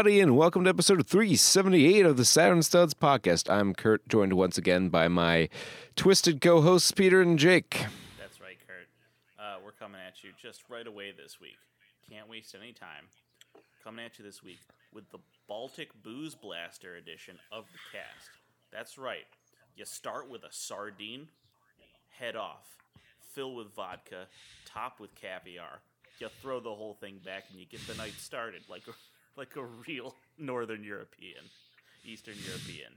everybody, and welcome to episode 378 of the Saturn Studs podcast. I'm Kurt, joined once again by my twisted co hosts, Peter and Jake. That's right, Kurt. Uh, we're coming at you just right away this week. Can't waste any time. Coming at you this week with the Baltic Booze Blaster edition of the cast. That's right. You start with a sardine, head off, fill with vodka, top with caviar. You throw the whole thing back and you get the night started like a, like a real Northern European, Eastern European.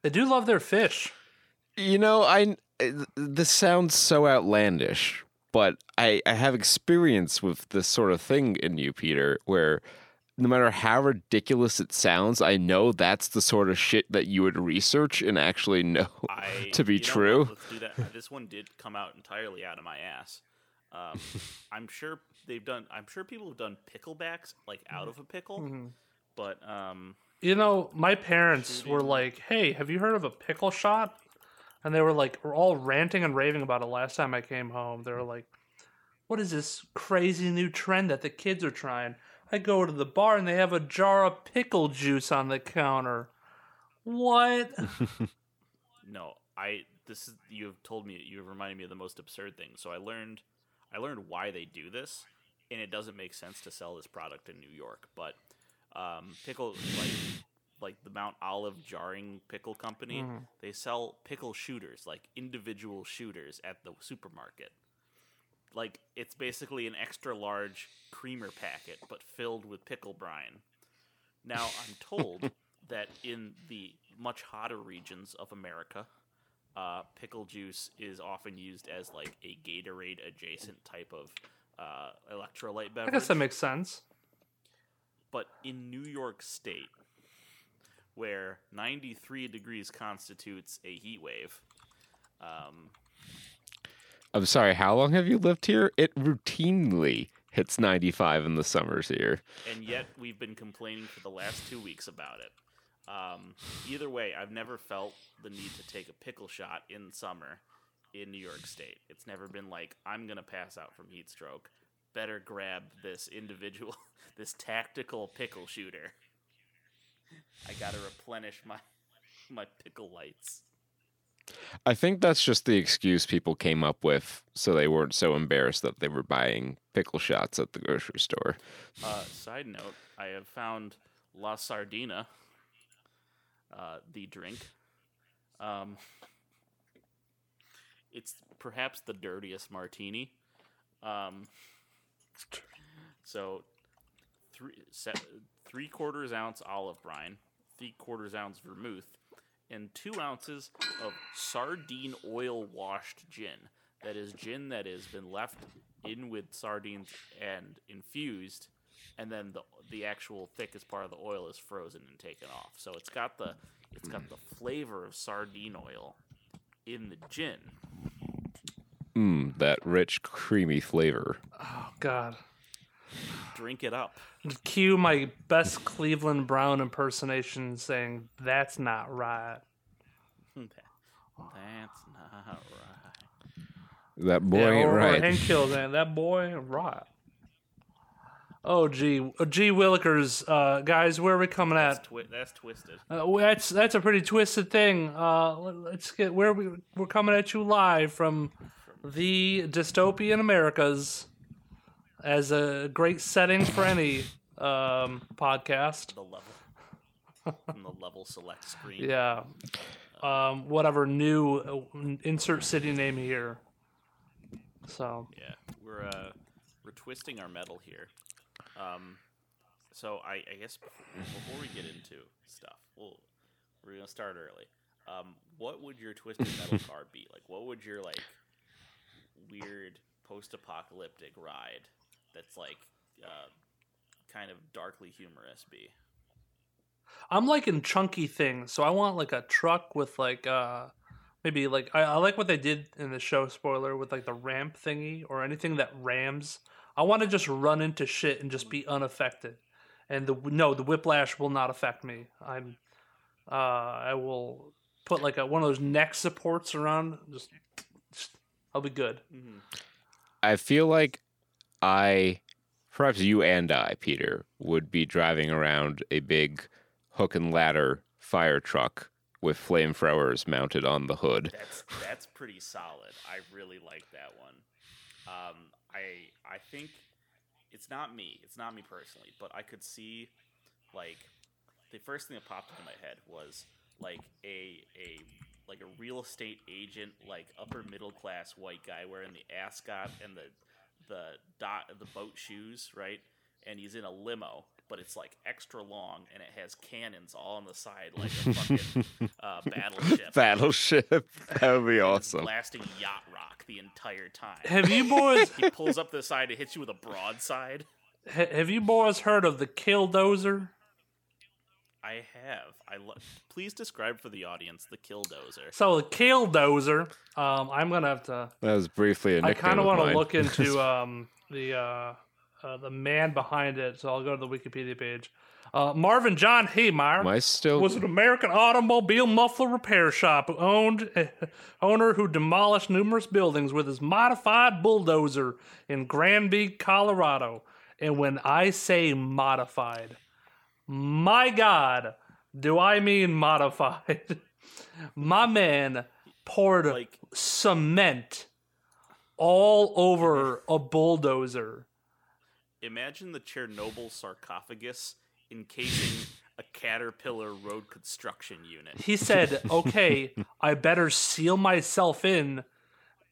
They do love their fish. You know, I this sounds so outlandish, but I, I have experience with this sort of thing in you, Peter, where no matter how ridiculous it sounds, I know that's the sort of shit that you would research and actually know I, to be you know true. Let's do that. This one did come out entirely out of my ass. Um, I'm sure they've done. I'm sure people have done picklebacks like out of a pickle, Mm-hmm. but um, You know, my parents were like, "Hey, have you heard of a pickle shot?" And they were like, were all ranting and raving about it last time I came home. They were like, "What is this crazy new trend that the kids are trying?" I go to the bar and they have a jar of pickle juice on the counter. What? no, I. This is you have told me. You have reminded me of the most absurd thing. So I learned, I learned why they do this, and it doesn't make sense to sell this product in New York. But um, pickle like like the Mount Olive Jarring Pickle Company, Mhm. they sell pickle shooters, like individual shooters at the supermarket. Like it's basically an extra large creamer packet, but filled with pickle brine. Now I'm told that in the much hotter regions of America, uh, pickle juice is often used as like a Gatorade adjacent type of uh, electrolyte beverage. I guess that makes sense. But in New York State, where 93 degrees constitutes a heat wave, um, I'm sorry, how long have you lived here? It routinely hits 95 in the summers here. and yet we've been complaining for the last two weeks about it. Um, either way, I've never felt the need to take a pickle shot in summer in New York State. It's never been like I'm gonna pass out from heat stroke. Better grab this individual, this tactical pickle shooter. I gotta replenish my my pickle lights. I think that's just the excuse people came up with so they weren't so embarrassed that they were buying pickle shots at the grocery store. Uh, side note: I have found La Sardina, uh, the drink. Um, it's perhaps the dirtiest martini. Um, so, three se- three quarters ounce olive brine, three quarters ounce vermouth, and two ounces of sardine oil washed gin. That is gin that has been left in with sardines and infused, and then the the actual thickest part of the oil is frozen and taken off. So it's got the it's got the flavor of sardine oil in the gin. Mmm, that rich, creamy flavor. Oh God. Drink it up. Cue my best Cleveland Brown impersonation saying, That's not right. That's not right. That boy yeah, ain't or, or right. Hank Hill saying, That boy, ain't right. Oh, gee. Oh, gee Willikers. Uh, guys, where are we coming That's, at? twi- that's twisted. Uh, that's that's a pretty twisted thing. Uh, let's get where we we're coming at you live from the dystopian Americas as a great setting for any um, podcast. The level from the level select screen. Yeah. Um, whatever new uh, insert city name here. So Yeah, we're uh, we're twisting our metal here. Um, so I, I guess before we get into stuff, we'll, we're gonna start early. Um, what would your twisted metal car be like? What would your like weird post-apocalyptic ride that's like uh, kind of darkly humorous be? I'm liking chunky things. So I want like a truck with like uh maybe like I, I like what they did in the show spoiler with like the ramp thingy or anything that rams. I want to just run into shit and just be unaffected and the no, the whiplash will not affect me. I'm, uh, I will put like a one of those neck supports around. Just, just I'll be good. I feel like I, perhaps you and I, Peter, would be driving around a big hook and ladder fire truck with flamethrowers mounted on the hood. That's that's pretty solid. I really like that one. Um, I I think it's not me. It's not me personally, but I could see like the first thing that popped into my head was like a a like a real estate agent, like upper middle class white guy wearing the ascot and the the dot the boat shoes, right? And he's in a limo, but it's like extra long and it has cannons all on the side, like a fucking uh, battleship. Battleship. That would be awesome. blasting yacht rock the entire time. Have you boys he pulls up the side to hits you with a broadside. ha- have you boys heard of the Killdozer? I have. I lo- please describe for the audience the killdozer. So the Killdozer, um, I'm gonna have to. That was briefly a I I kind of of want to look into um, the uh, uh, the man behind it, so I'll go to the Wikipedia page. Uh, Marvin John Heemeyer I still? was an American automobile muffler repair shop who owned owner who demolished numerous buildings with his modified bulldozer in Granby, Colorado. And when I say modified, my God, do I mean modified? my man poured Like cement all over a bulldozer. imagine the Chernobyl sarcophagus encasing a caterpillar road construction unit. he said, "Okay, I better seal myself in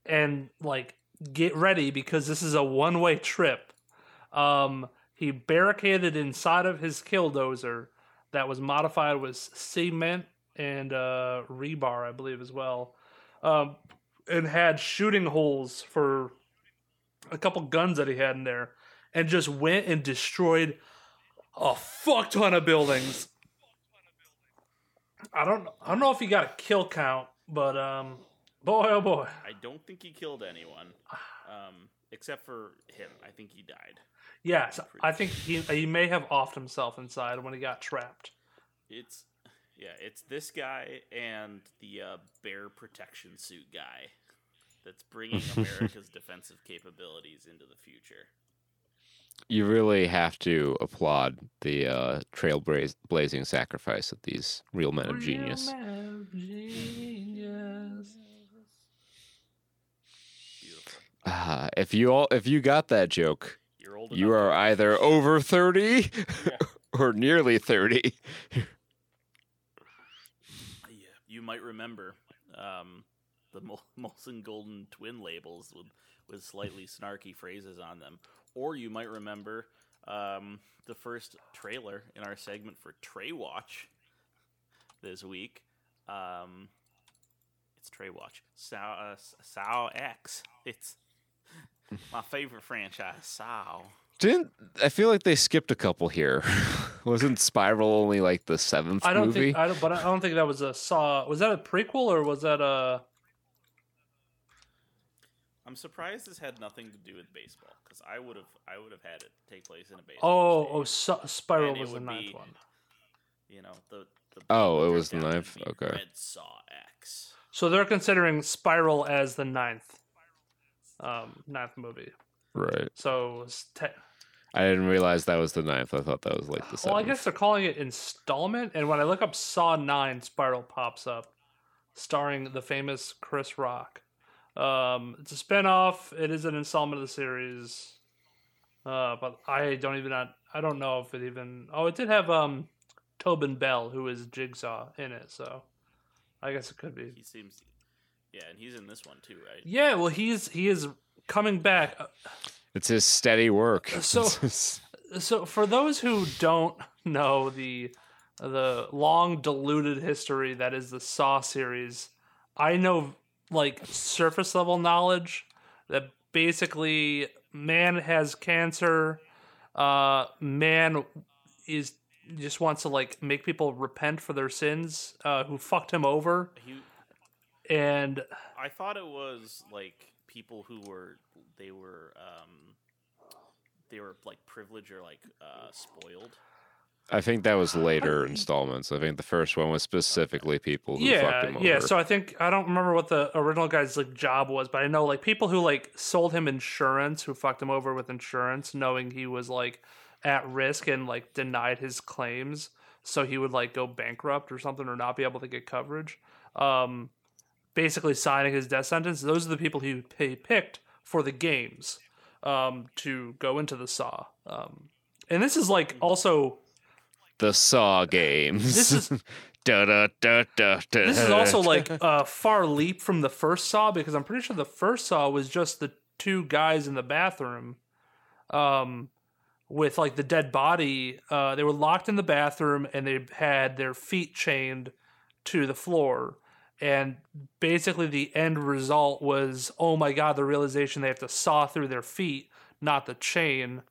and like get ready because this is a one-way trip." Um, he barricaded inside of his killdozer that was modified with cement and uh, rebar, I believe, as well, um, and had shooting holes for a couple guns that he had in there, and just went and destroyed a fuck ton of buildings. I don't I don't know if he got a kill count, but um boy oh boy. I don't think he killed anyone, um, except for him. I think he died. Yes, I think he he may have offed himself inside when he got trapped. It's yeah, it's this guy and the uh, bear protection suit guy that's bringing America's defensive capabilities into the future. You really have to applaud the uh, trailblazing sacrifice of these real men of genius. Real man of genius. Beautiful. Uh, if you all, if you got that joke, You're old. you are either over thirty or nearly thirty. Yeah, you might remember um, the Mol- Molson Golden twin labels with with slightly snarky phrases on them, or you might remember um, the first trailer in our segment for Trae Watch this week. Um, it's Trae Watch, Saw uh, X. It's my favorite franchise, Saw. Didn't I feel like they skipped a couple here? Wasn't Spiral only like the seventh I don't movie? think I don't but I don't think that was a saw was that a prequel or was that a I'm surprised this had nothing to do with baseball because I would have I would have had it take place in a baseball. Oh, oh stadium. oh so, Spiral And was the ninth be- one. you know the. the Oh, it was the ninth? Okay. Red Saw X. So they're considering Spiral as the ninth um ninth movie. right. So it's te- I didn't realize that was the ninth. I thought that was like the seventh. Well, I guess they're calling it installment, and when I look up Saw Nine, Spiral pops up, starring the famous Chris Rock. Um, it's a spinoff. It is an installment of the series, uh, but I don't even not, I don't know if it even. Oh, it did have um, Tobin Bell, who is Jigsaw, in it, so I guess it could be. He seems, yeah, and he's in this one too, right? Yeah, well, he's he is coming back. Uh, It's his steady work. So- so for those who don't know the the long diluted history that is the Saw series, I know like surface level knowledge that basically man has cancer, uh man is just wants to like make people repent for their sins uh who fucked him over He, and I thought it was like people who were they were um they were like privileged or like uh spoiled. I think that was later installments. I think the first one was specifically people who fucked yeah, him over. yeah. So I think I don't remember what the original guy's like job was, but I know like people who like sold him insurance, who fucked him over with insurance, knowing he was like at risk and like denied his claims, so he would like go bankrupt or something or not be able to get coverage. Um, basically signing his death sentence. Those are the people he, he picked for the games um, to go into the Saw. Um, and this is like also the Saw games. This is- da, da, da, da, da, this is also like a far leap from the first Saw because I'm pretty sure the first Saw was just the two guys in the bathroom, um, with like the dead body. Uh, they were locked in the bathroom and they had their feet chained to the floor. And basically, the end result was, oh my god, the realization they have to saw through their feet, not the chain,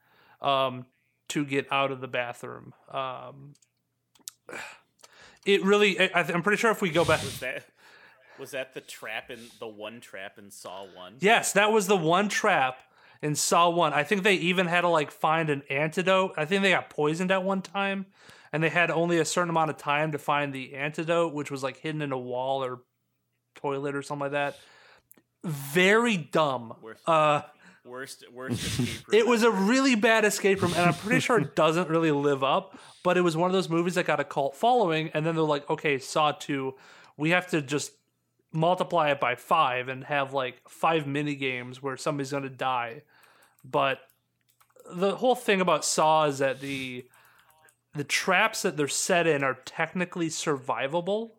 um, to get out of the bathroom. Um, it really, I, I'm pretty sure if we go back, Was that was that the trap in the one trap in Saw One? Yes, that was the one trap in Saw One. I think they even had to like find an antidote. I think they got poisoned at one time, and they had only a certain amount of time to find the antidote, which was like hidden in a wall or toilet or something like that. Very dumb. Worst, Uh, worst, worst escape room it was a really bad escape room, and I'm pretty sure it doesn't really live up. But it was one of those movies that got a cult following, and then they're like, okay, Saw Two, we have to just multiply it by five and have like five mini games where somebody's gonna die. But the whole thing about Saw is that the the traps that they're set in are technically survivable.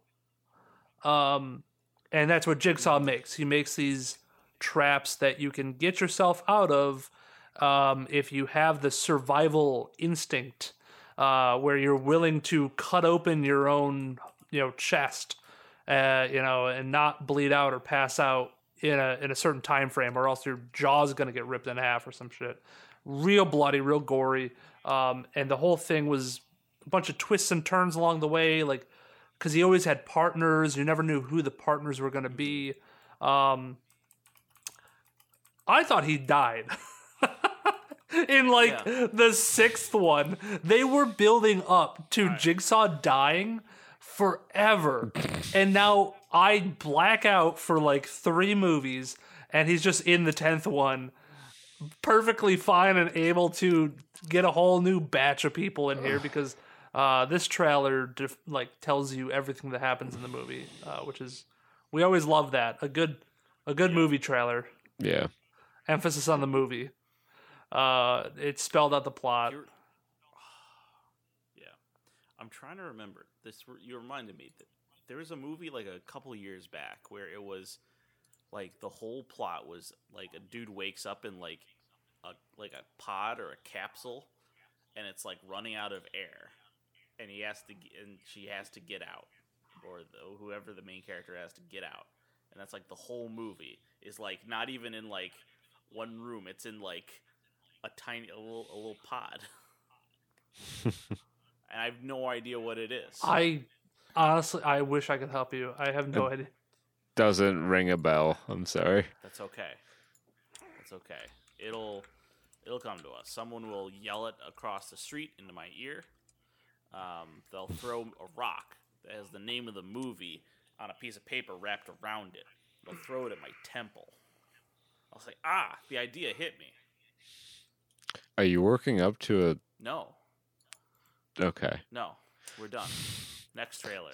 Um, and that's what Jigsaw makes. He makes these traps that you can get yourself out of um, if you have the survival instinct, uh, where you're willing to cut open your own, you know, chest, uh, you know, and not bleed out or pass out in a in a certain time frame, or else your jaw's gonna get ripped in half or some shit. Real bloody, real gory, um, and the whole thing was bunch of twists and turns along the way, like because he always had partners. You never knew who the partners were going to be. Um, I thought he died. In like Yeah. the sixth one, they were building up to Jigsaw dying forever. and now I black out for like three movies, and he's just in the tenth one, perfectly fine and able to get a whole new batch of people in here because uh, this trailer def- like tells you everything that happens in the movie, uh, which is we always love that a good a good movie trailer. yeah. Emphasis on the movie. Uh, it spelled out the plot. You're- yeah, I'm trying to remember this. You reminded me that there was a movie like a couple years back where it was like the whole plot was like a dude wakes up in like a like a pod or a capsule, and it's like running out of air, and he has to and she has to get out, or the, whoever the main character has to get out, and that's like the whole movie is like not even in like one room. It's in like a tiny a little a little pod. and I have no idea what it is. I honestly, I wish I could help you. I have no idea. Doesn't ring a bell. I'm sorry. That's okay. That's okay. It'll it'll come to us. Someone will yell it across the street into my ear. Um, they'll throw a rock that has the name of the movie on a piece of paper wrapped around it. They'll throw it at my temple. I'll say, ah, the idea hit me. Are you working up to a. No. Okay. no, we're done. Next trailer.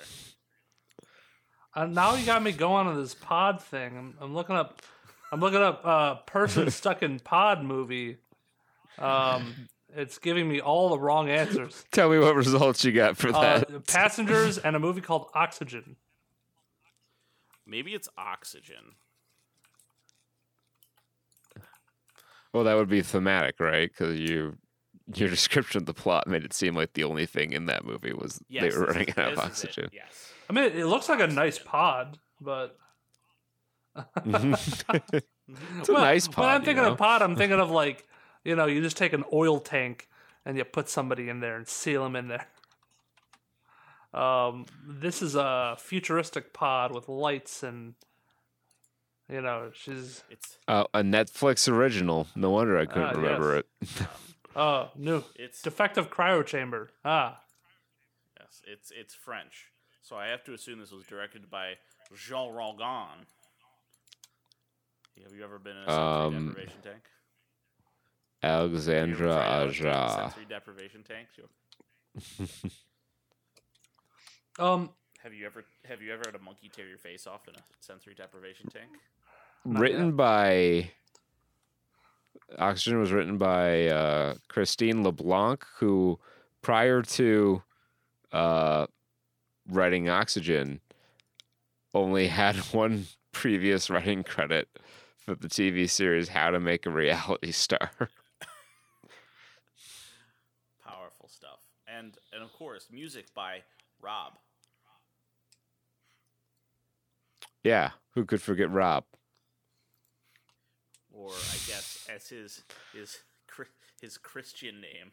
Uh, now you got me going on this pod thing. I'm, I'm looking up. I'm looking up uh, person stuck in pod movie. Um, it's giving me all the wrong answers. Tell me what results you got for Uh, that. passengers and a movie called Oxygen. Maybe it's oxygen. well, that would be thematic, right? Because you, your description of the plot made it seem like the only thing in that movie was Yes, they were this running is- out of this is it. oxygen. Yes. I mean, it looks like a nice pod, but it's a Well, nice pod. When I'm you thinking know? of pod, I'm thinking of like, you know, you just take an oil tank and you put somebody in there and seal them in there. Um, this is a futuristic pod with lights and, you know, she's It's Uh, a Netflix original. No wonder I couldn't Ah, remember yes. it. oh new it's defective cryo chamber. Ah, Yes, it's it's French, so I have to assume this was directed by Jean Rogan. Have you ever been in a sensory Um, deprivation tank? Have you ever Alexandra tried out a Aja. Sensory deprivation tank. You- Um, Have you ever have you ever had a monkey tear your face off in a sensory deprivation tank? Written by Oxygen was written by uh, Christine LeBlanc, who prior to uh, writing Oxygen only had one previous writing credit for the TV series How to Make a Reality Star. Powerful stuff, and and of course music by Rob. yeah, who could forget Rob? or I guess as his his his Christian name,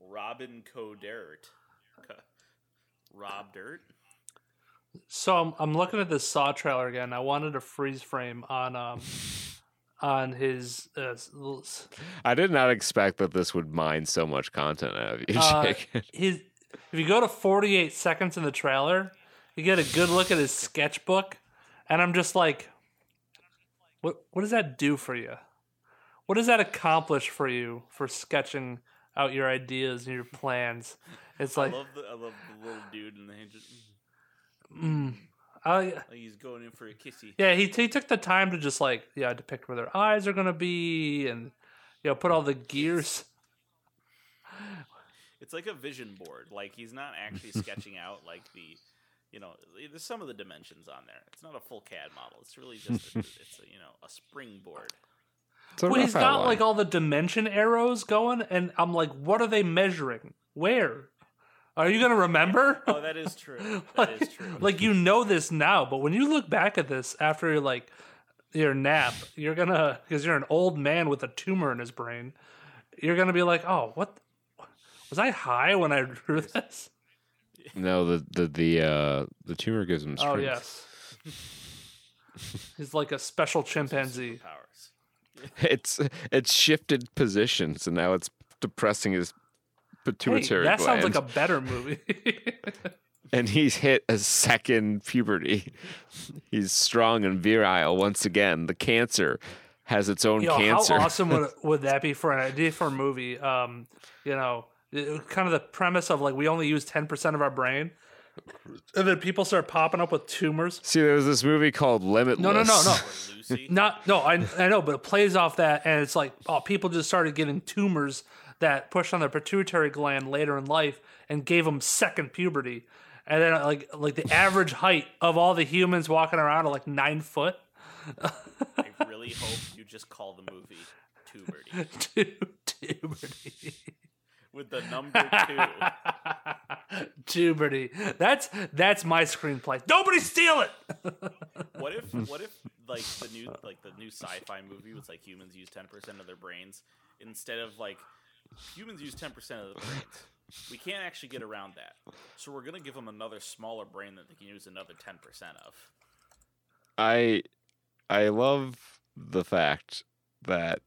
Robin Coudert. Co- Rob Dirt. so I'm, I'm looking at this Saw trailer again. I wanted a freeze frame on um on his uh, s- l- s- I did not expect that this would mine so much content out of you, Uh, Jake. his. If you go to 48 seconds in the trailer, you get a good look at his sketchbook, and I'm just like, what what does that do for you? What does that accomplish for you for sketching out your ideas and your plans? It's like, I love the I love the little dude and the just, mm, Oh, I, like he's going in for a kissy. yeah, he he took the time to just like yeah depict where their eyes are gonna be and you know put all the gears. It's like a vision board. Like he's not actually sketching out like the, you know, there's some of the dimensions on there. It's not a full CAD model. It's really just a, it's a, you know a springboard. It's a Well, he's rough got outline. like all the dimension arrows going, and I'm like, what are they measuring? Where? Are you gonna remember? Oh, that is true. That is like, true. like you know this now, but when you look back at this after you're like your nap, you're gonna because you're an old man with a tumor in his brain. You're gonna be like, oh, what? Was I high when I drew this? No, the the the uh the tumor gives him strength. Oh yes. He's like a special chimpanzee. Powers. It's it's shifted positions and now it's depressing his Hey, pituitary that gland. sounds like a better movie. and he's hit a second puberty. He's strong and virile once again. The cancer has its own Yo, cancer. how awesome would would that be for an idea for a movie? Um, you know, kind of the premise of like we only use ten percent of our brain, and then people start popping up with tumors. See, there was this movie called Limitless. No, no, no, no. Not no, I I know, but it plays off that, and it's like oh, people just started getting tumors that pushed on their pituitary gland later in life and gave them second puberty, and then like like the average height of all the humans walking around are like nine foot. I really hope you just call the movie Tuberty Tu- Puberty. with the number two. Puberty. That's that's my screenplay. Nobody steal it. What if what if like the new like the new sci-fi movie was like humans use ten percent of their brains instead of like humans use ten percent of the brains. We can't actually get around that, so we're gonna give them another smaller brain that they can use another ten percent of. I I love the fact that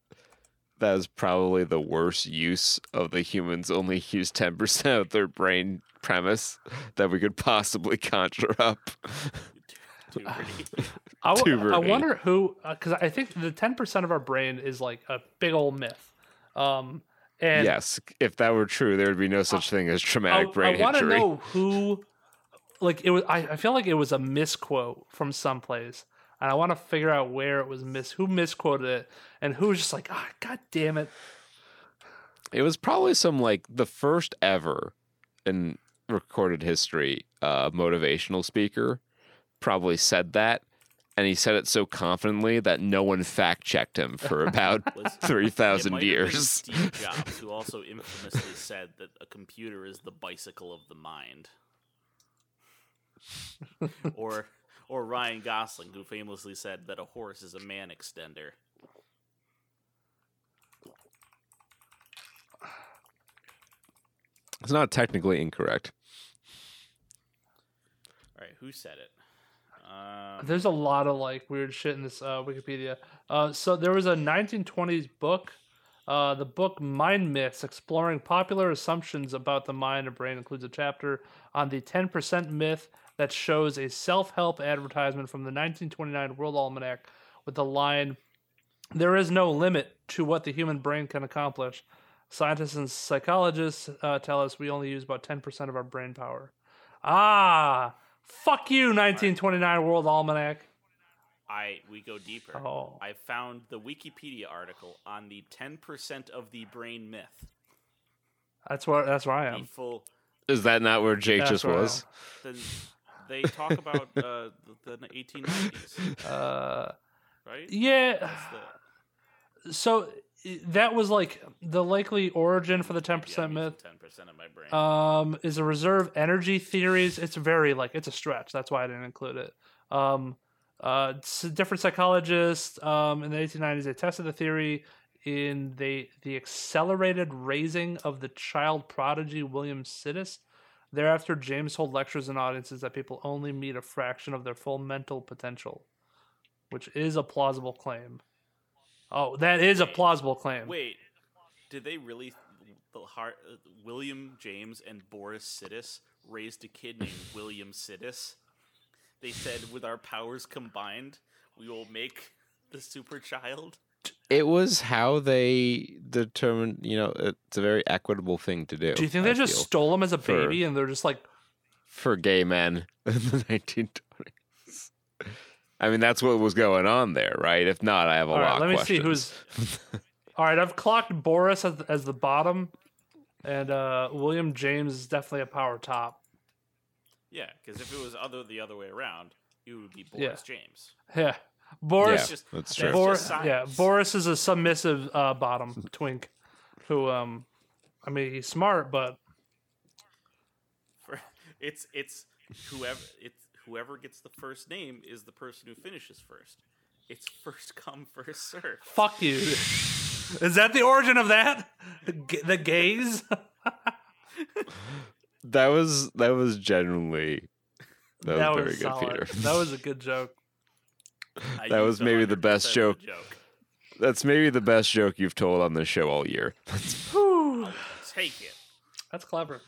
that is probably the worst use of the humans only use 10% of their brain premise that we could possibly conjure up. Tuberty. I, w- I wonder who because I think the ten percent of our brain is like a big old myth. Um, and yes, if that were true, there would be no such thing as I, traumatic brain history. I want to know who. Like it was, I, I feel like it was a misquote from someplace, and I want to figure out where it was mis who misquoted it, and who was just like, ah, god damn it, It was probably some like the first ever in recorded history uh, motivational speaker probably said that, and he said it so confidently that no one fact checked him for about three thousand might have been years. Steve Jobs, who also infamously said that a computer is the bicycle of the mind. or or Ryan Gosling, who famously said that a horse is a man extender. It's not technically incorrect. All right, who said it? Um, There's a lot of like weird shit in this uh, Wikipedia. Uh, so there was a 1920s book Uh, the book Mind Myths, exploring popular assumptions about the mind and brain, includes a chapter on the 10% myth that shows a self help advertisement from the 1929 World Almanac with the line There is no limit to what the human brain can accomplish. Scientists and psychologists uh, tell us we only use about 10% of our brain power. Ah, fuck you, 1929 World Almanac. I we go deeper. Oh. I found the Wikipedia article on the 10% of the brain myth. That's where that's where I The am. full Is that not where Jake That's just where I was? the, they talk about uh, the, the 1890s, Uh, right? yeah. That's the, So i- that was like the likely origin for the 10% yeah, myth. 10% of my brain. um is a reserve energy theories. It's very like it's a stretch. That's why i didn't include it. Um uh different psychologists um in the 1890s they tested the theory in the the accelerated raising of the child prodigy william sidis. Thereafter james told lectures and audiences that people only meet a fraction of their full mental potential which is a plausible claim oh that is a plausible claim Wait, did they really? The heart, uh, William James and Boris Sidis raised a kid named William Sidis. They said, with our powers combined, we will make the super child. It was how they determined. You know, it's a very equitable thing to do. do you think I they just feel, stole him as a for- baby and they're just like for gay men in the 1920s? I mean, that's what was going on there, right? If not, I have a All right, lot. let of me see who's. All right, I've clocked Boris as, as the bottom, and uh, William James is definitely a power top. Yeah, because if it was other the other way around, it would be Boris James. Yeah, Boris. Yeah, just- that's that's true. Bor- just Yeah. Boris is a submissive uh, bottom twink, who um, I mean he's smart, but For, it's it's whoever it's whoever gets the first name is the person who finishes first. It's first come first serve. fuck you. is that the origin of that? G- The gays. That was that was genuinely that, was very good. Peter. That was a good joke. That was maybe the best joke. joke. That's maybe the best joke you've told on this show all year. Take it. That's clever.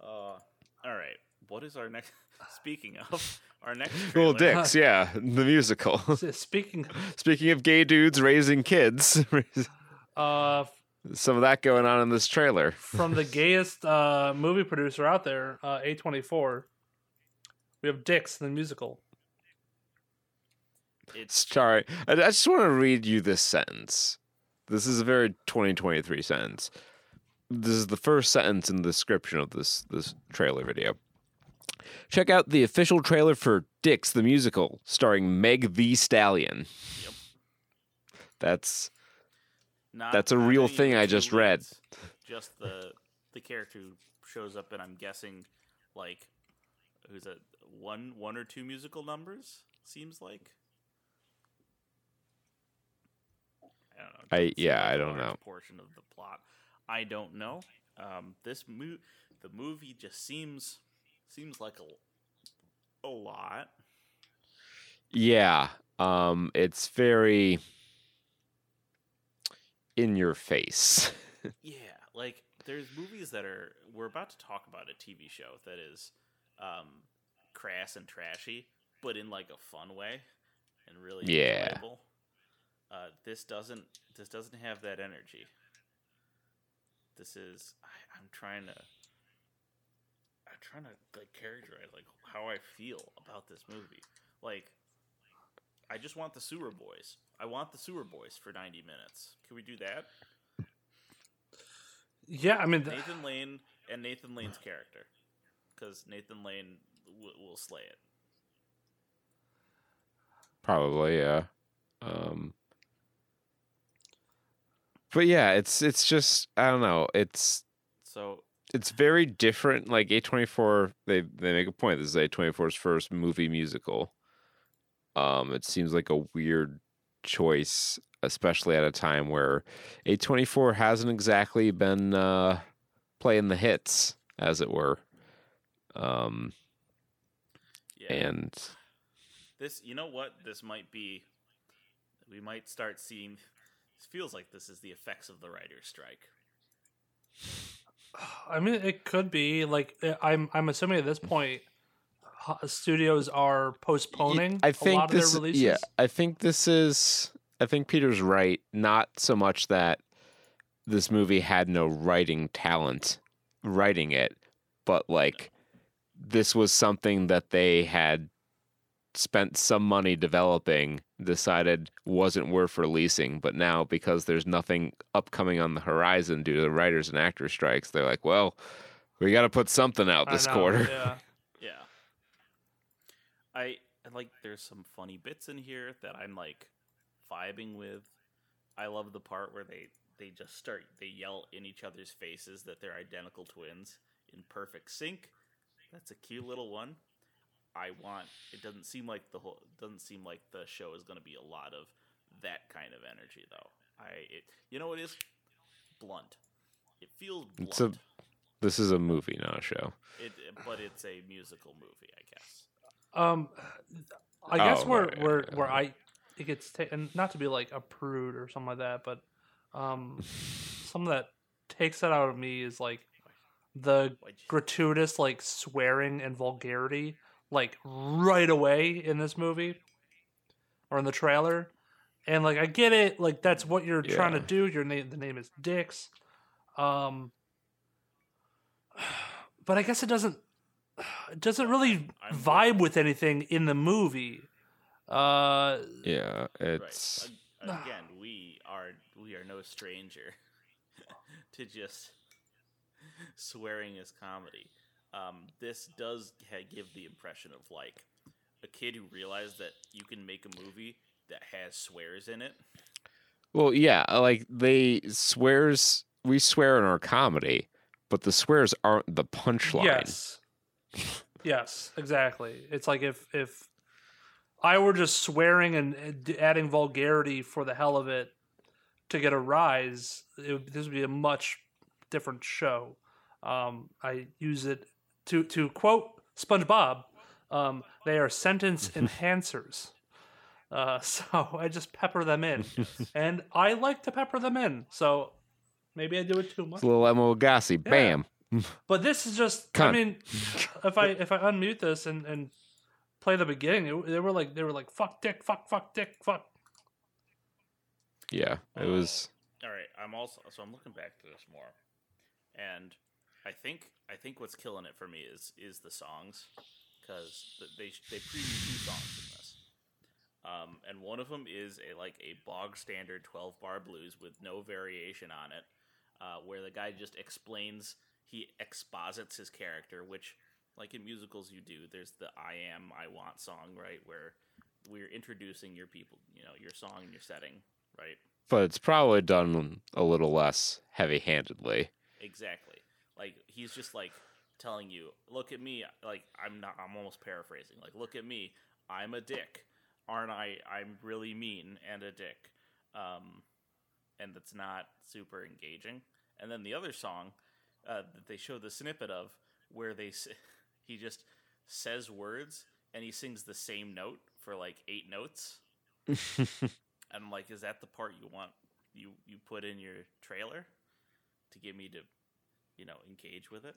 Uh, all right. What is our next? Speaking of our next Little trailer, Dicks, yeah, the musical. Speaking, Speaking of gay dudes raising kids, uh, some of that going on in this trailer. from the gayest uh, movie producer out there, uh, A24. We have Dicks, the musical. It's Sorry, I, I just want to read you this sentence. This is a very 2023 sentence. This is the first sentence in the description of this this trailer video. Check out the official trailer for Dicks the musical, starring Megan Thee Stallion. Yep. That's not. That's a real thing I just read. Just the the character who shows up, and I'm guessing like who's it? One one or two musical numbers seems like. I don't know. I- yeah, I don't know. Portion of the plot, I don't know. Um, this mo- the movie just seems seems like a a lot. yeah. Um, it's very in your face. Yeah, like there's movies that are we're about to talk about a TV show that is um crass and trashy, but in like a fun way and really Yeah. enjoyable. Uh, this doesn't this doesn't have that energy. This is I, I'm trying to I'm trying to like characterize like how I feel about this movie. Like I just want the sewer boys. I want the sewer boys for 90 minutes. Can we do that? Yeah, I mean, th- Nathan Lane and Nathan Lane's character, because Nathan Lane w- will slay it. Probably, yeah. Um, but yeah, it's it's just I don't know. It's So it's very different. Like A twenty four, they they make a point. This is A 24s first movie musical. Um, it seems like a weird choice, especially at a time where A twenty four hasn't exactly been uh, playing the hits, as it were. Um, yeah, and this you know what this might be. We might start seeing It feels like this is the effects of the writer's strike. I mean, it could be like uh, I'm. I'm assuming at this point, studios are postponing I think a lot this. of their releases. Yeah, I think this is. I think Peter's right. Not so much that this movie had no writing talent writing it, but like this was something that they had spent some money developing, decided wasn't worth releasing, but now because there's nothing upcoming on the horizon due to the writers and actors strikes, they're like, well, we got to put something out this know, quarter. Yeah. Yeah. I I like there's some funny bits in here that I'm like vibing with. I love the part where they they just start they yell in each other's faces that they're identical twins in perfect sync. That's a cute little one. I want it doesn't seem like the whole doesn't seem like the show is going to be a lot of that kind of energy though. I it, you know what it is blunt. It feels blunt. It's a- This is a movie, not a show. it, but it's a musical movie, I guess. Um, I guess Oh, where right, where right, where right. I it gets taken not to be like a prude or something like that, but um, something that takes that out of me is like the gratuitous like swearing and vulgarity like right away in this movie or in the trailer. And like I get it, like that's what you're trying to do. Your name the name is Dicks. Um but I guess it doesn't it doesn't really I'm- vibe with anything in the movie. Uh Yeah, it's Ag- Again, we are we are no stranger to just swearing as comedy. Um, this does ha- give the impression of like a kid who realized that you can make a movie that has swears in it. well, yeah, like they swears. We swear in our comedy, but the swears aren't the punchline. Yes. yes, exactly. It's like if if I were just swearing and adding vulgarity for the hell of it to get a rise, it, would- this would be a much different show. Um, I use it to to quote SpongeBob. Um, they are sentence enhancers. Uh, so I just pepper them in, and I like to pepper them in. So maybe I do it too much. It's a little Emeril Lagasse. Bam. But this is just. I mean, if I if I unmute this and and play the beginning, it, they were like they were like fuck dick, fuck fuck dick, fuck. Yeah, it was. All right, I'm also so I'm looking back to this more, and I think I think what's killing it for me is is the songs because they they preview two songs in this, um, and one of them is a like a bog standard 12 bar blues with no variation on it, uh, where the guy just explains he exposits his character, which like in musicals you do. There's the I am I want song right where we're introducing your people, you know, your song and your setting, right? But it's probably done a little less heavy-handedly. Exactly. Like he's just like telling you, "Look at me." Like I'm not. I'm almost paraphrasing. Like, "Look at me. I'm a dick, aren't I? I'm really mean and a dick." Um, and that's not super engaging. And then the other song uh, that they show the snippet of, where they he just says words and he sings the same note for like eight notes. And I'm like, is that the part you want you you put in your trailer to get me to, you know, engage with it?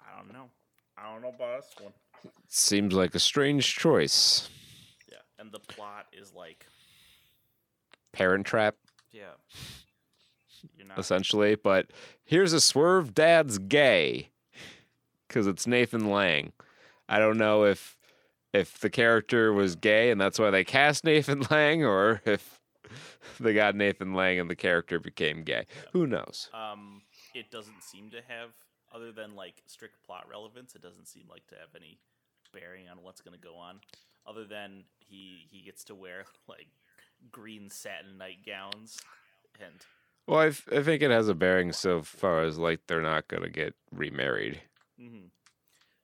I don't know. I don't know about this one. Seems like a strange choice. Yeah, and the plot is like, Parent Trap, yeah, you're not. essentially. But here's a swerve dad's gay because it's Nathan Lane. I don't know if if the character was gay and that's why they cast Nathan Lang, or if they got Nathan Lane and the character became gay. Who knows? Um, it doesn't seem to have, other than like strict plot relevance, it doesn't seem like to have any bearing on what's going to go on. Other than he he gets to wear like green satin nightgowns and Well, I, th- I think it has a bearing so far as like they're not gonna get remarried. Mm-hmm.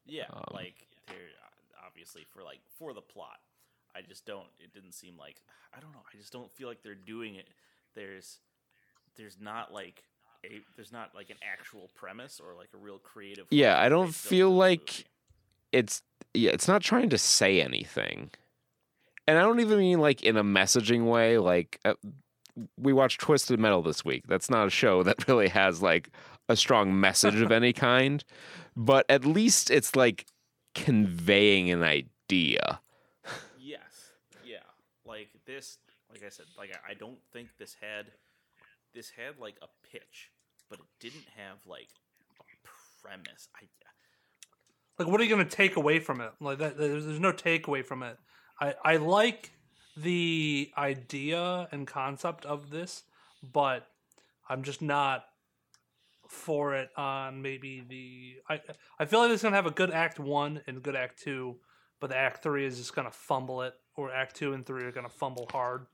Yeah, Um, like they're uh, obviously for like for the plot. I just don't. It didn't seem like I don't know. I just don't feel like they're doing it. There's there's not like a there's not like an actual premise or like a real creative. Yeah, I don't feel like- movie. It's yeah, it's not trying to say anything, and I don't even mean like in a messaging way. Like uh, we watched Twisted Metal this week. That's not a show that really has like a strong message of any kind, but at least it's like conveying an idea. Yes. Yeah. Like this like I said, like I- I don't think this had this had like a pitch, but it didn't have like a premise. I like what are you going to take away from it? Like that there's, there's no takeaway from it. I i like the idea and concept of this but i'm just not for it on maybe the i i feel like it's going to have a good act 1 and good act 2 but the act 3 is just going to fumble it or act 2 and 3 are going to fumble hard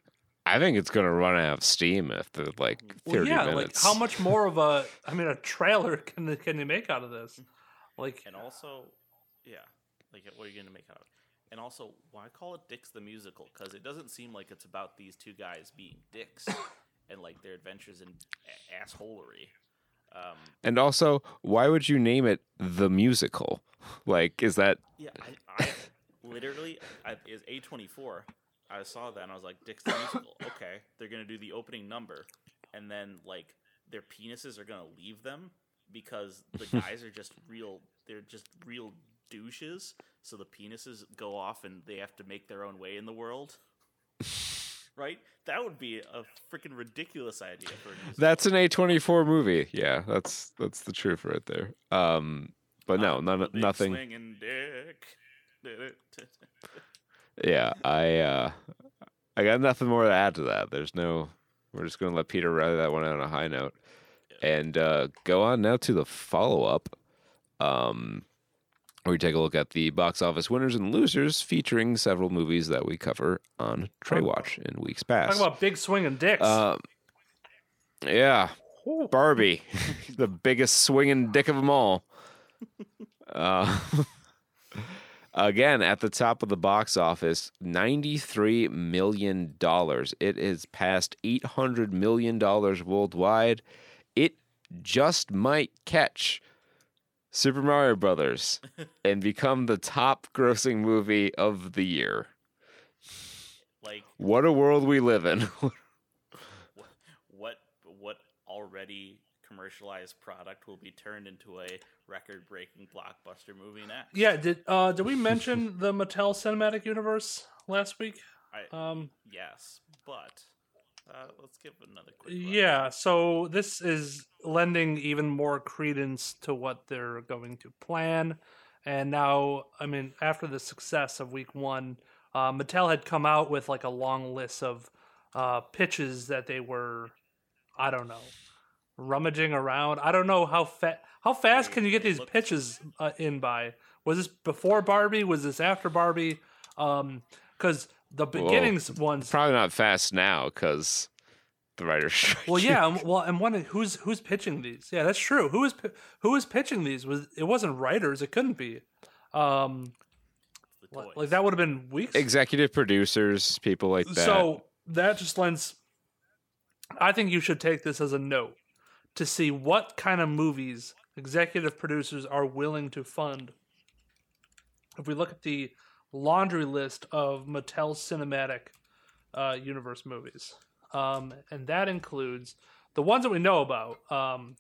I think it's gonna run out of steam after like thirty well, thirty yeah, minutes. like how much more of a I mean a trailer can they, can you make out of this? Like and also yeah, like what are you going to make out of it? And also, why call it Dicks the Musical? Because it doesn't seem like it's about these two guys being dicks and like their adventures in a- assholery. Um, And also, why would you name it the musical? Like, is that Yeah, I, I literally I, is A twenty four. I saw that and I was like, Dick's the musical. Okay, they're gonna do the opening number, and then like their penises are gonna leave them because the guys are just real. They're just real douches. So the penises go off and they have to make their own way in the world. Right? That would be a freaking ridiculous idea for a musical. that's an A twenty four movie? Yeah, that's that's the truth right there. Um, but no, none, nothing. Yeah, I uh, I got nothing more to add to that. There's no. We're just gonna let Peter ride that one out on a high note, and uh, go on now to the follow up. Um, where we take a look at the box office winners and losers, featuring several movies that we cover on Trae Watch in weeks past. talk about big swinging dicks. Um, yeah, Barbie, the biggest swinging dick of them all. Uh, again, at the top of the box office, ninety-three million dollars. It is past eight hundred million dollars worldwide. It just might catch Super Mario Brothers and become the top-grossing movie of the year. like What a world we live in. what what already commercialized product will be turned into a record-breaking blockbuster movie next? Yeah, did uh did we mention the Mattel Cinematic Universe last week? I, Um yes, but uh, let's give another quick. run. yeah, so this is lending even more credence to what they're going to plan. And now, I mean, after the success of week 1, uh, Mattel had come out with like a long list of uh pitches that they were I don't know, rummaging around. I don't know how fa- how fast They- can you get these pitches uh, in by? Was this before Barbie? Was this after Barbie? Um, because the beginnings ones. Probably not fast now because the writer's strike. Well, yeah. um, Well, I'm wondering who's who's pitching these. Yeah, that's true. Who is pi- who is pitching these? Was it wasn't writers? It couldn't be. Um, like, like that would have been weeks. executive producers, people like that. So that just lends. I think you should take this as a note to see what kind of movies executive producers are willing to fund. If we look at the laundry list of Mattel Cinematic uh, Universe movies, um, and that includes the ones that we know about, um,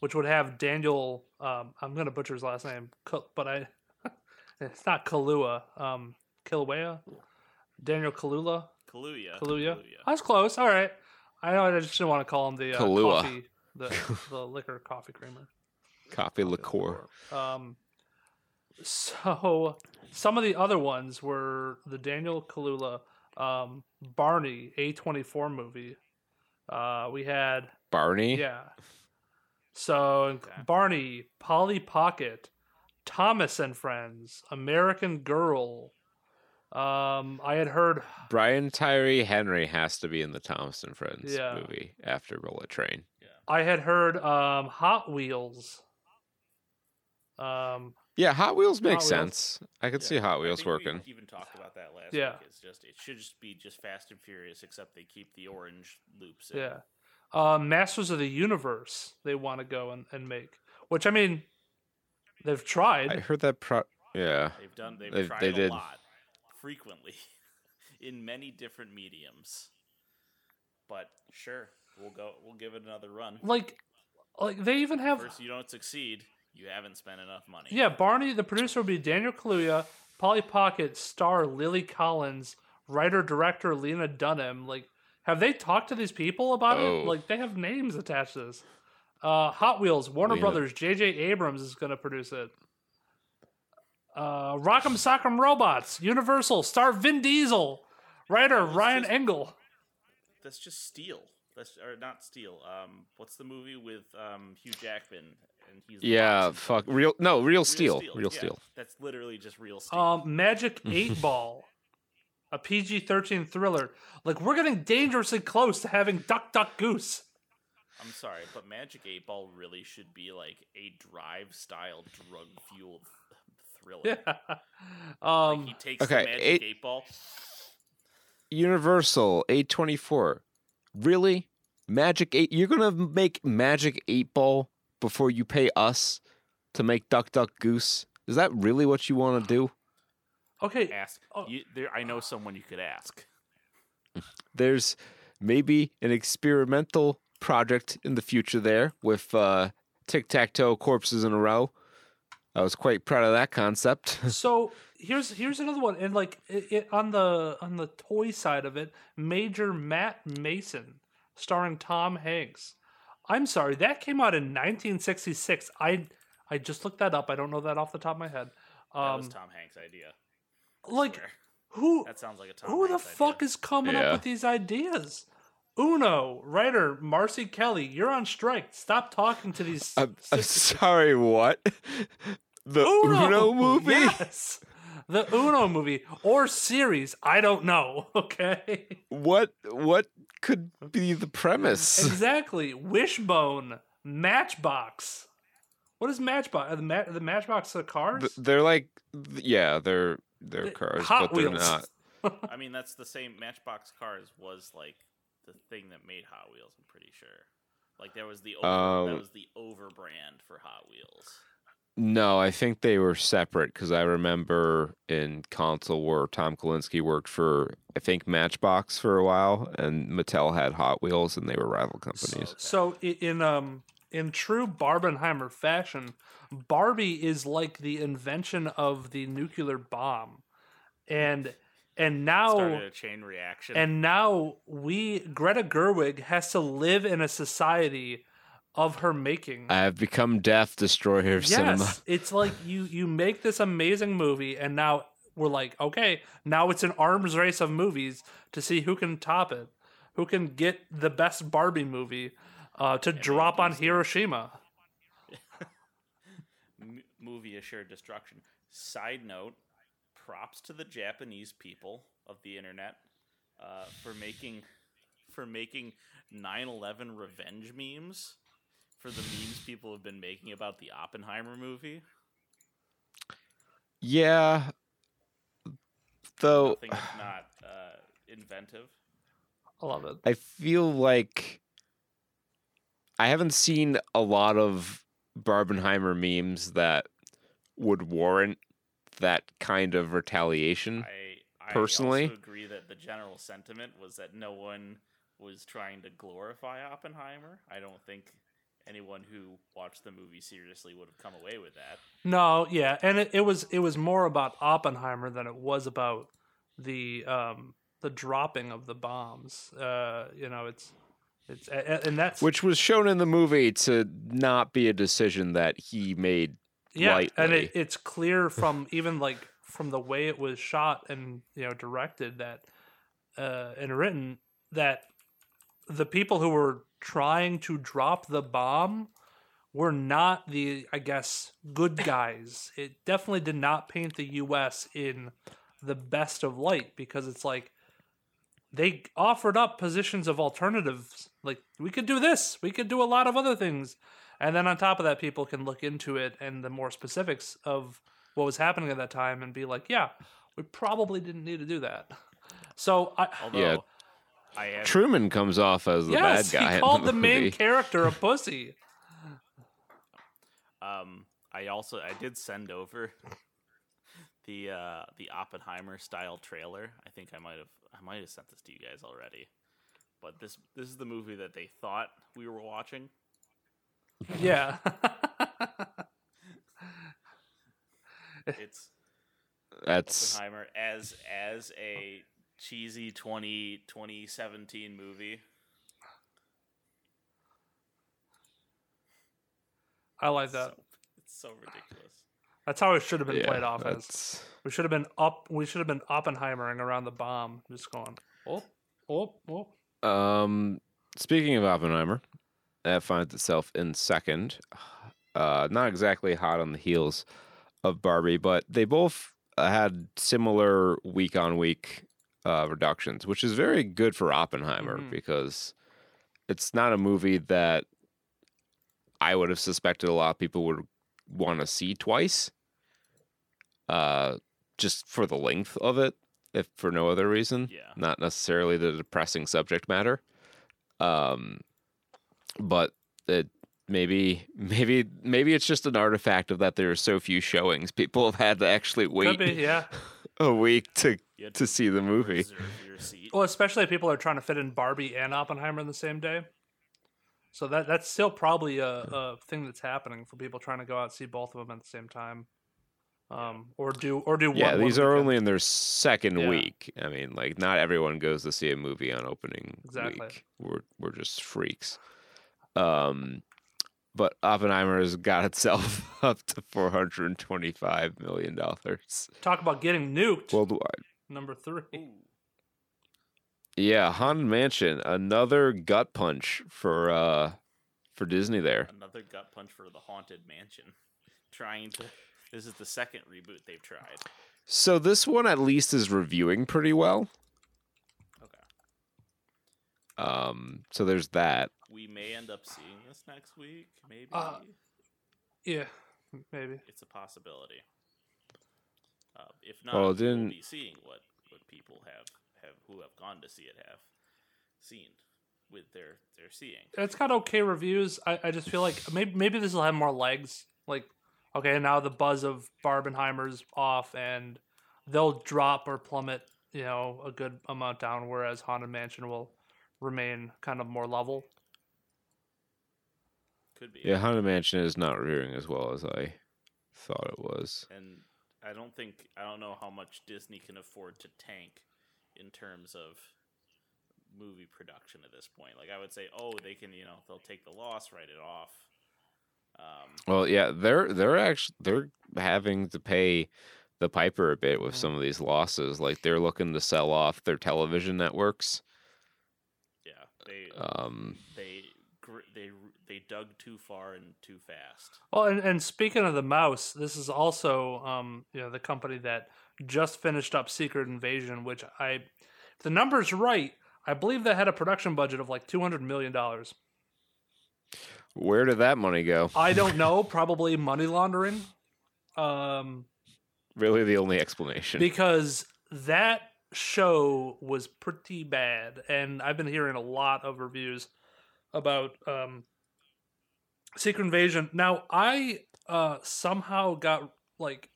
which would have Daniel. Um, I'm going to butcher his last name, Ka- but I. it's not Kalua. Um, Kilauea. Daniel Kalula. Kaluuya. Kaluuya. I was close. All right. I know. I just didn't want to call him the uh, Kahlua. coffee, the the liquor coffee creamer. coffee liqueur. Um, so some of the other ones were the Daniel Kaluuya, um, Barney A twenty four movie. Uh, we had Barney. yeah. So Barney, Polly Pocket, Thomas and Friends, American Girl. Um, I had heard Brian Tyree Henry has to be in the Thompson Friends Yeah. movie after Bullet Train. I had heard um, Hot Wheels. Um, Yeah, Hot Wheels makes Hot Wheels. sense. I could Yeah, see Hot I Wheels think we working. even talked about that last Yeah. week. It's just it should just be just Fast and Furious, except they keep the orange loops. In. yeah. Um, Masters of the Universe, they want to go and, and make. Which, I mean, they've tried. I heard that. Pro- yeah, They've done. They've They- tried they a did. lot, frequently, in many different mediums. but sure, we'll go. We'll give it another run. Like, like they even have First, you don't succeed, you haven't spent enough money. Yeah, Barney, the producer would be Daniel Kaluuya, Polly Pocket star Lily Collins, writer director Lena Dunham. Like, have they talked to these people about Oh. it? Like, they have names attached to this. Uh, Hot Wheels, Warner Lena- Brothers, J.J. Abrams is going to produce it. Uh, Rock'em Sock'em Robots, Universal, star Vin Diesel, writer Ryan just- Engle. That's just Steel. That's or not Steel. Um, what's the movie with um Hugh Jackman and he's Yeah, fuck. guy? Real no, real Real steel. Real yeah, steel. That's literally just real steel. Um, Magic Eight Ball, a PG thirteen thriller. Like we're getting dangerously close to having Duck Duck Goose. I'm sorry, but Magic Eight Ball really should be like a drive style drug fueled thriller. Yeah. Like Um. he takes Okay, the Magic eight- Eight Ball. Universal 824. Really? Magic 8 You're going to make Magic 8 Ball before you pay us to make Duck Duck Goose? Is that really what you want to do? Okay. Ask. Oh. You, there, I know someone you could ask. There's maybe an experimental project in the future there with uh, tic tac toe corpses in a row. I was quite proud of that concept. So here's here's another one, and like it, it, on the on the toy side of it, Major Matt Mason, starring Tom Hanks. I'm sorry, that came out in 1966. I I just looked that up. I don't know that off the top of my head. That Um, was Tom Hanks' idea. I like swear. who that sounds like a Tom who the Hanks fuck idea. is coming Yeah. up with these ideas? Uno writer Marcy Kelly, you're on strike. Stop talking to these. I'm, I'm sorry, what? The Uno, movie? Yes. The Uno movie or series. I don't know. Okay. What what could be the premise? exactly. Wishbone. Matchbox. What is Matchbox? Are the, ma- the Matchbox the cars? Th- They're like, yeah, they're they're cars, Hot but they're Wheels. not. I mean, that's the same. Matchbox Cars was like the thing that made Hot Wheels. I'm pretty sure. Like there was the over, Um, that was the over brand for Hot Wheels. No, I think they were separate because I remember in Console Wars Tom Kalinske worked for, I think Matchbox for a while, and Mattel had Hot Wheels, and they were rival companies. So i- in um in true Barbenheimer fashion, Barbie is like the invention of the nuclear bomb, and and now Started a chain reaction. and now we Greta Gerwig has to live in a society of her making. I have become Death Destroyer of Cinema. yes, it's like you you make this amazing movie, and now we're like, okay, now it's an arms race of movies to see who can top it, who can get the best Barbie movie uh, to drop on. Hiroshima. M- movie assured destruction. Side note: props to the Japanese people of the internet uh, for making for making 9/11 revenge memes. For the memes people have been making about the Oppenheimer movie. Yeah. Though Nothing if not uh, inventive. I love it. I feel like I haven't seen a lot of Barbenheimer memes that would warrant that kind of retaliation. I, I Personally? also agree that the general sentiment was that no one was trying to glorify Oppenheimer. I don't think anyone who watched the movie seriously would have come away with that. No, yeah, and it, it was it was more about Oppenheimer than it was about the um the dropping of the bombs. Uh, you know, it's it's a- a- and that's which was shown in the movie to not be a decision that he made yeah, and it, it's clear from even like from the way it was shot and you know directed that uh and written that the people who were trying to drop the bomb were not the I guess good guys. It definitely did not paint the US in the best of light because it's like they offered up positions of alternatives like we could do this, we could do a lot of other things. And then on top of that people can look into it and the more specifics of what was happening at that time and be like, yeah, we probably didn't need to do that. So I Although Yeah. I am Truman comes off as the yes, bad guy. he in called the, the, main character a pussy. Um, I also I did send over the uh, the Oppenheimer style trailer. I think I might have I might have sent this to you guys already. but this this is the movie that they thought we were watching. Yeah. It's That's Oppenheimer as as a cheesy 20, 2017 movie. I like that. So, it's so ridiculous. That's how it should have been yeah, played off as. that's We should have been up. We should have been Oppenheimering around the bomb, just going. Oh, oh, oh. Um, speaking of Oppenheimer, that finds itself in second. Uh, not exactly hot on the heels of Barbie, but they both uh, had similar week on week uh, reductions, which is very good for Oppenheimer Mhm. because it's not a movie that I would have suspected a lot of people would want to see twice. Uh, just for the length of it, if for no other reason Yeah. not necessarily the depressing subject matter. Um, but it maybe maybe maybe it's just an artifact of that there are so few showings. People have had to actually wait be, yeah. A week to You to see the movie. reserve your seat. Well, especially if people are trying to fit in Barbie and Oppenheimer in the same day. So that that's still probably a, a thing that's happening for people trying to go out and see both of them at the same time, um, or do or do one. Yeah, one these are weekend. only in their second Yeah. week. I mean, like not everyone goes to see a movie on opening Exactly. week. We're we're just freaks. Um, but Oppenheimer has got itself up to four hundred and twenty-five million dollars talk about getting nuked. worldwide. number three. Yeah, Haunted Mansion, another gut punch for uh for Disney there. another gut punch for the haunted mansion. Trying to. This is the second reboot they've tried. So this one at least is reviewing pretty well. Okay. Um, so there's that. We may end up seeing this next week. Maybe Uh, Yeah, maybe. it's a possibility. Uh, if not, Well, it we'll be seeing what what people have have who have gone to see it have seen with their their seeing. It's got okay reviews. I, I just feel like maybe maybe this will have more legs. Like, okay, now the buzz of Barbenheimer's off, and they'll drop or plummet, you know, a good amount down. Whereas Haunted Mansion will remain kind of more level. Could be. Yeah, Haunted Mansion is not reviewing as well as I thought it was. And I don't think I don't know how much Disney can afford to tank in terms of movie production at this point. Like I would say, oh, they can, you know, they'll take the loss, write it off. Um, Well, yeah, they're they're actually they're having to pay the piper a bit with Mhm. some of these losses. Like they're looking to sell off their television networks. yeah, they Um, they they they dug too far and too fast. Well, and, and speaking of the mouse, this is also um, you know the company that just finished up Secret Invasion, which I, if the numbers right, I believe they had a production budget of like two hundred million dollars. where did that money go? I don't know, probably money laundering, um, Really, the only explanation. because that show was pretty bad, and I've been hearing a lot of reviews about um, Secret Invasion. Now, I uh, somehow got like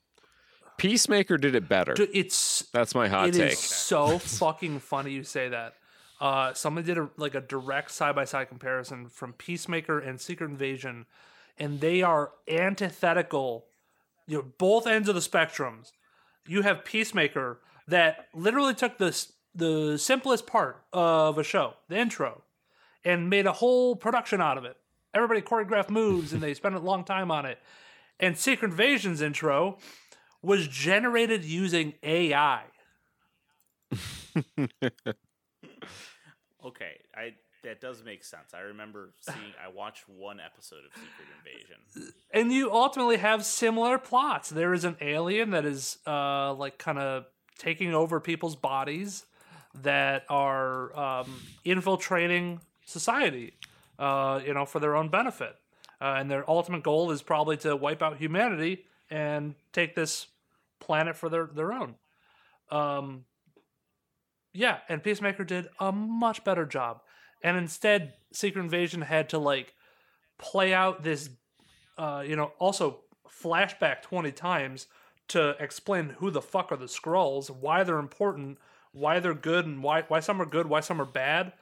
Peacemaker did it better. it's That's my hot It take. It is so fucking funny you say that. Uh, someone did a, like a direct side by side comparison from Peacemaker and Secret Invasion, and they are antithetical. You know, both ends of the spectrums. You have Peacemaker that literally took this the simplest part of a show, the intro, and made a whole production out of it. Everybody choreographed moves, and they spent a long time on it. And Secret Invasion's intro was generated using AI. Okay, I that does make sense. I remember seeing. I watched one episode of Secret Invasion. and you ultimately have similar plots. There is an alien that is uh, like kind of taking over people's bodies that are um, infiltrating society, uh, you know, for their own benefit. Uh, and their ultimate goal is probably to wipe out humanity and take this planet for their, their own. Um, yeah, and Peacemaker did a much better job. And instead, Secret Invasion had to like play out this uh, you know, also flashback 20 times to explain who the fuck are the Skrulls, why they're important, why they're good, and why why some are good, why some are bad.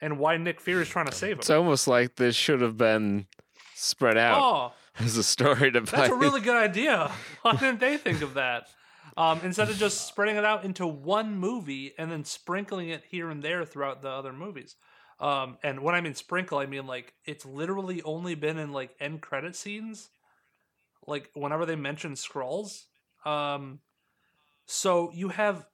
And why Nick Fury is trying to save him. It's almost like this should have been spread out oh, as a story to that's a really good idea. Why didn't they think of that? Um, instead of just spreading it out into one movie and then sprinkling it here and there throughout the other movies. Um, and when I mean sprinkle, I mean like it's literally only been in like end credit scenes, like whenever they mention Skrulls. Um, so you have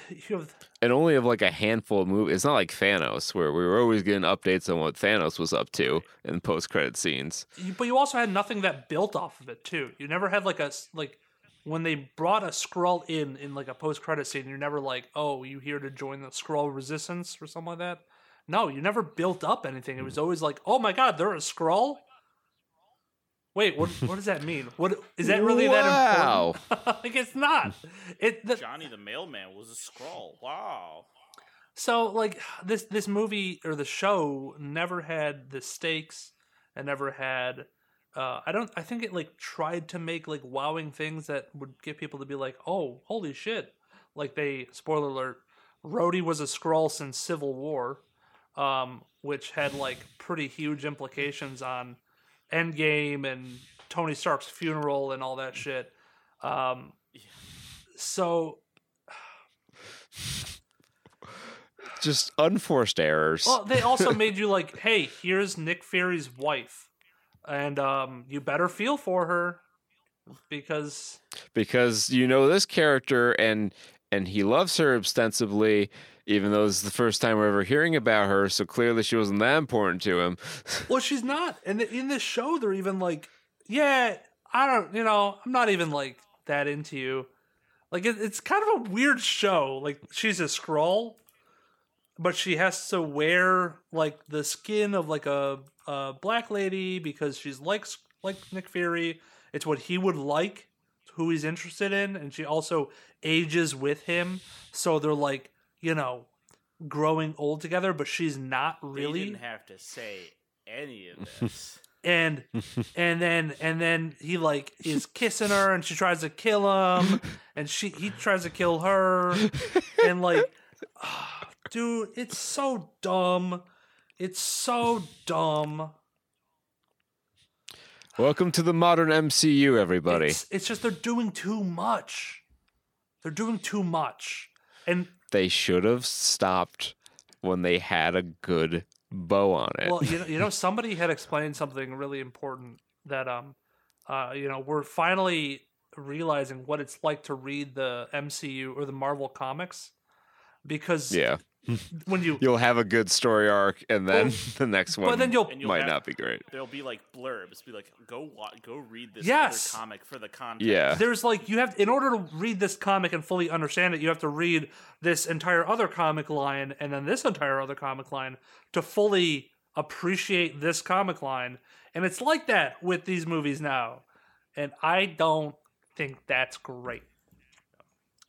you have and only of like a handful of movies. It's not like Thanos, where we were always getting updates on what Thanos was up to in post credit scenes. But you also had nothing that built off of it too. You never had like a like when they brought a Skrull in in like a post credit scene. You're never like, oh, you here to join the Skrull resistance or something like that. No, you never built up anything. It hmm. was always like, oh my god, they're a Skrull. Wait, what? What does that mean? What is that really Wow. that important? like it's not. It the, Johnny the mailman was a Skrull. Wow. So like this this movie or the show never had the stakes and never had uh I don't I think it like tried to make like wowing things that would get people to be like, "Oh, holy shit." Like they spoiler alert, Rhodey was a Skrull since Civil War, um which had like pretty huge implications on Endgame and Tony Stark's funeral and all that shit. Um so Just unforced errors. Well, they also made you like, hey, here's Nick Fury's wife, and um, you better feel for her because because you know this character and and he loves her ostensibly even though this is the first time we're ever hearing about her so clearly she wasn't that important to him well, she's not. And in this show, they're even like, yeah, I don't, you know, I'm not even like that into you. Like it, it's kind of a weird show. Like she's a Skrull, but she has to wear like the skin of like a, a black lady because she's like like Nick Fury. It's what he would like, who he's interested in, and she also ages with him. So they're like, you know, growing old together, but she's not They really didn't have to say any of this. and and then and then he like is kissing her and she tries to kill him and she he tries to kill her. And like ah, dude it's so dumb. It's so dumb. Welcome to the modern mcu everybody. It's, it's just they're doing too much. They're doing too much. And they should have stopped when they had a good bow on it. Well, you know, you know, somebody had explained something really important that um, uh, you know, we're finally realizing what it's like to read the MCU or the Marvel comics because yeah when you you'll have a good story arc and then Well, the next one but then you'll And you'll might have- not be great There'll be like blurbs. Be like, go wa- go read this Yes. other comic for the context. yeah there's like you have in order to read this comic and fully understand it, you have to read this entire other comic line and then this entire other comic line to fully appreciate this comic line. And it's like that with these movies now. And I don't think that's great.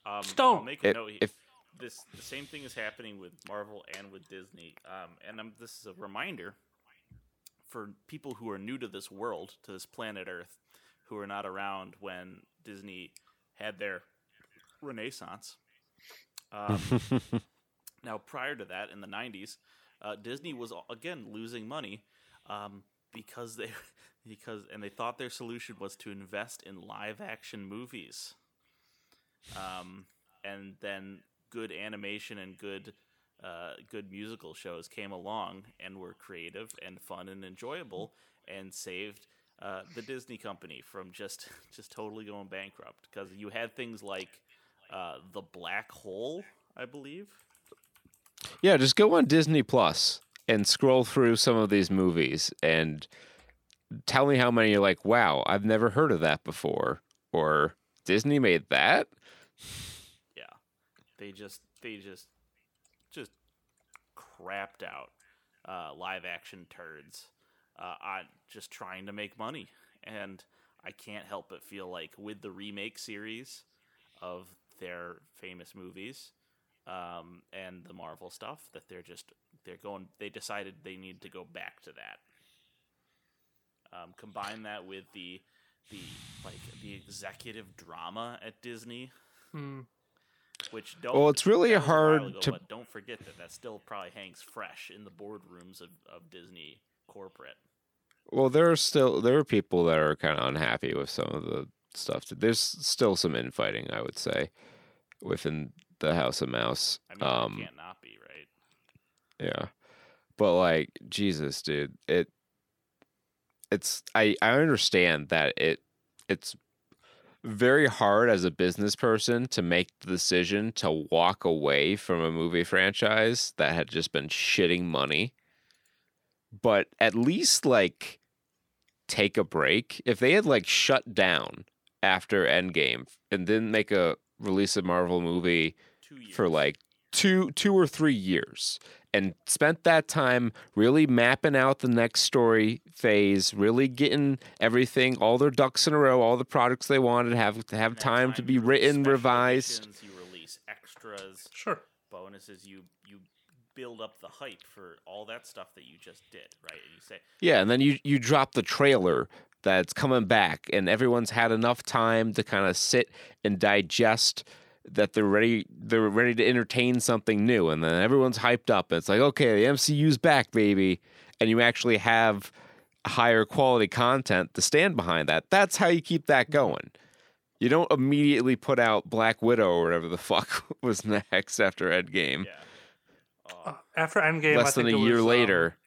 Um, Just don't. I'll make a If- note. here. if- this the same thing is happening with Marvel and with Disney. Um, and i this is a reminder for people who are new to this world, to this planet Earth, who are not around when Disney had their renaissance. Um, now, prior to that, in the '90s, uh, Disney was again losing money um, because they because and they thought their solution was to invest in live action movies. Um, and then good animation and good uh, good musical shows came along and were creative and fun and enjoyable and saved uh, the Disney company from just just totally going bankrupt because you had things like uh, the Black Hole, I believe. Yeah, just go on Disney Plus and scroll through some of these movies and tell me how many you're like, wow, I've never heard of that before. Or Disney made that? They just they just just crapped out uh, live action turds uh, on just trying to make money, and I can't help but feel like with the remake series of their famous movies um, and the Marvel stuff that they're just they're going they decided they need to go back to that. Um, combine that with the the like the executive drama at Disney Hmm. Which don't. Well, it's really that was a while hard ago, to- But don't forget that that still probably hangs fresh in the boardrooms of, of Disney corporate. Well, there are still there are people that are kind of unhappy with some of the stuff. There's still some infighting, I would say, within the House of Mouse. I mean, um, can't not be right. Yeah. But like Jesus, dude, it it's I I understand that it it's very hard as a business person to make the decision to walk away from a movie franchise that had just been shitting money. But at least like take a break. If they had like shut down after Endgame and didn't make a release a Marvel movie for like two two or three years and spent that time really mapping out the next story phase really getting everything all their ducks in a row all the products they wanted have to have In that time, to be written revised you release extras, Sure. bonuses. You you build up the hype for all that stuff that you just did, right? And you say, yeah and then you you drop the trailer that's coming back and everyone's had enough time to kind of sit and digest that they're ready they're ready to entertain something new and then everyone's hyped up it's like okay the MCU's back baby and you actually have higher quality content to stand behind that that's how you keep that going you don't immediately put out Black Widow or whatever the fuck was next after Endgame yeah. Uh, Uh, after Endgame, I less than a think it year was, um, later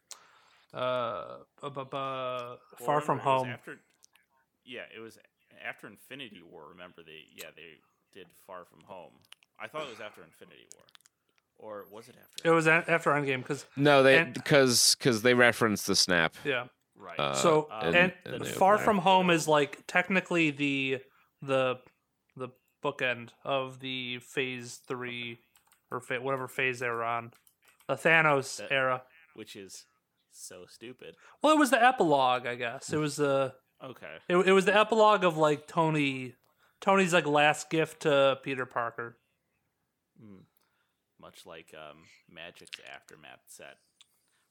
uh, bu- bu- bu- Far From remember, it was Home. After, yeah, it was after Infinity War. Remember they yeah they did Far From Home. I thought it was after Infinity War, or was it after? It was a- after Endgame because no they because because they referenced the snap yeah. right. uh, So Uh, and, in the Far opener. From Home is like technically the the the bookend of the Phase Three or fa- whatever phase they were on, the Thanos That- era. which is so stupid. Well, it was the epilogue, I guess. It was the Okay. it, it was the epilogue of like Tony Tony's like last gift to Peter Parker. Mm. Much like um, Magic's Aftermath set.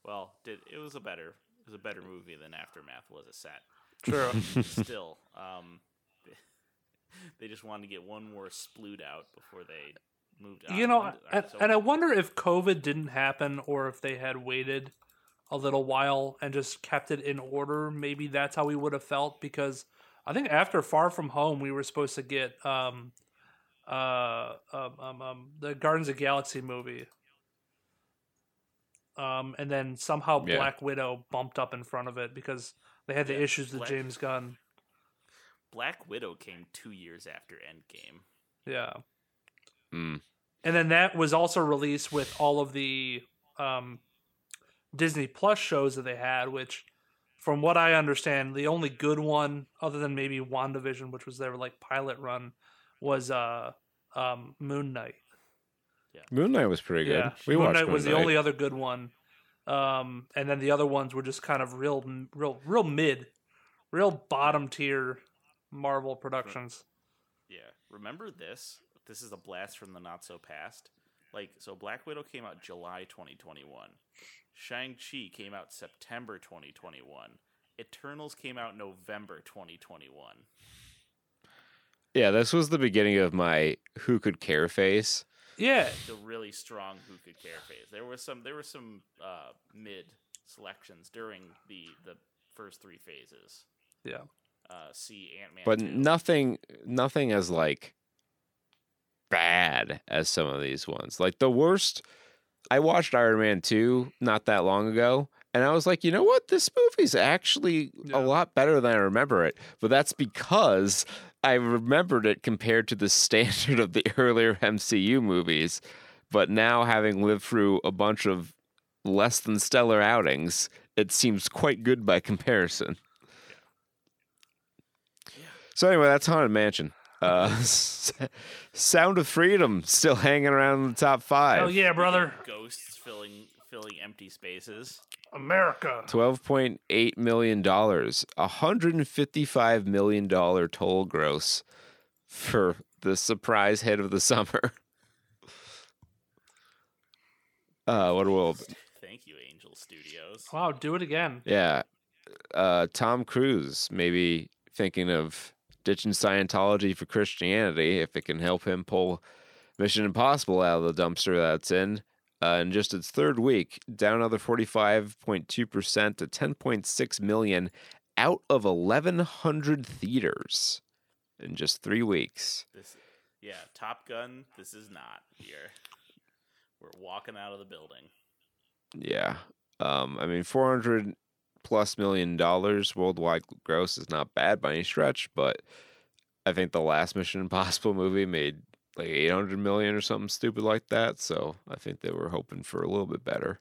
Well, did it was a better it was a better movie than Aftermath was a set. True. Still, um, they just wanted to get one more sploot out before they moved on. you know, When did- and, so- and I wonder if COVID didn't happen or if they had waited a little while and just kept it in order. Maybe that's how we would have felt because I think after Far From Home, we were supposed to get um, uh, um, um, um, the Guardians of the Galaxy movie. Um, and then somehow Yeah. Black Widow bumped up in front of it because they had the Yeah, issues with Black- James Gunn. Black Widow came two years after Endgame. Yeah. Mm. And then that was also released with all of the um, Disney Plus shows that they had, which, from what I understand, the only good one, other than maybe WandaVision, which was their like pilot run, was uh, um, Moon Knight. Moon Knight was pretty good Yeah, we Moon watched Knight Moon was the only other good one. Um, and then the other ones were just kind of real, real, real mid, real bottom tier Marvel productions. Yeah. Remember this? This is a blast from the not so past. Like, so Black Widow came out July 2021. Shang-Chi came out September 2021. Eternals came out November 2021. yeah this was the beginning of my who could care face Yeah, The really strong who could care phase. There was some there were some uh, mid selections during the the first three phases. yeah. Uh, see Ant Man. but nothing nothing as like bad as some of these ones like the worst i watched iron man 2 not that long ago and i was like you know what? This movie's actually Yeah. a lot better than i remember it. But that's because i remembered it compared to the standard of the earlier mcu movies. But now having lived through a bunch of less than stellar outings it seems quite good by comparison. So anyway, that's Haunted Mansion. Uh, Sound of Freedom still hanging around in the top five. Hell yeah, brother. Ghosts filling filling empty spaces. America. Twelve point eight million dollars, hundred and fifty-five million dollar toll gross for the surprise hit of the summer. Uh, what a world! Thank you, Angel Studios. Wow, do it again. Yeah, uh, Tom Cruise maybe thinking of ditching Scientology for Christianity if it can help him pull Mission Impossible out of the dumpster that's in. Uh, in just its third week, down another 45.2% to 10.6 million out of 1,100 theaters in just three weeks. This, yeah, Top Gun. This is not here. We're walking out of the building. Yeah. Um, I mean, 400 plus million dollars worldwide gross is not bad by any stretch, but I think the last Mission Impossible movie made like 800 million or something stupid like that. So I think they were hoping for a little bit better.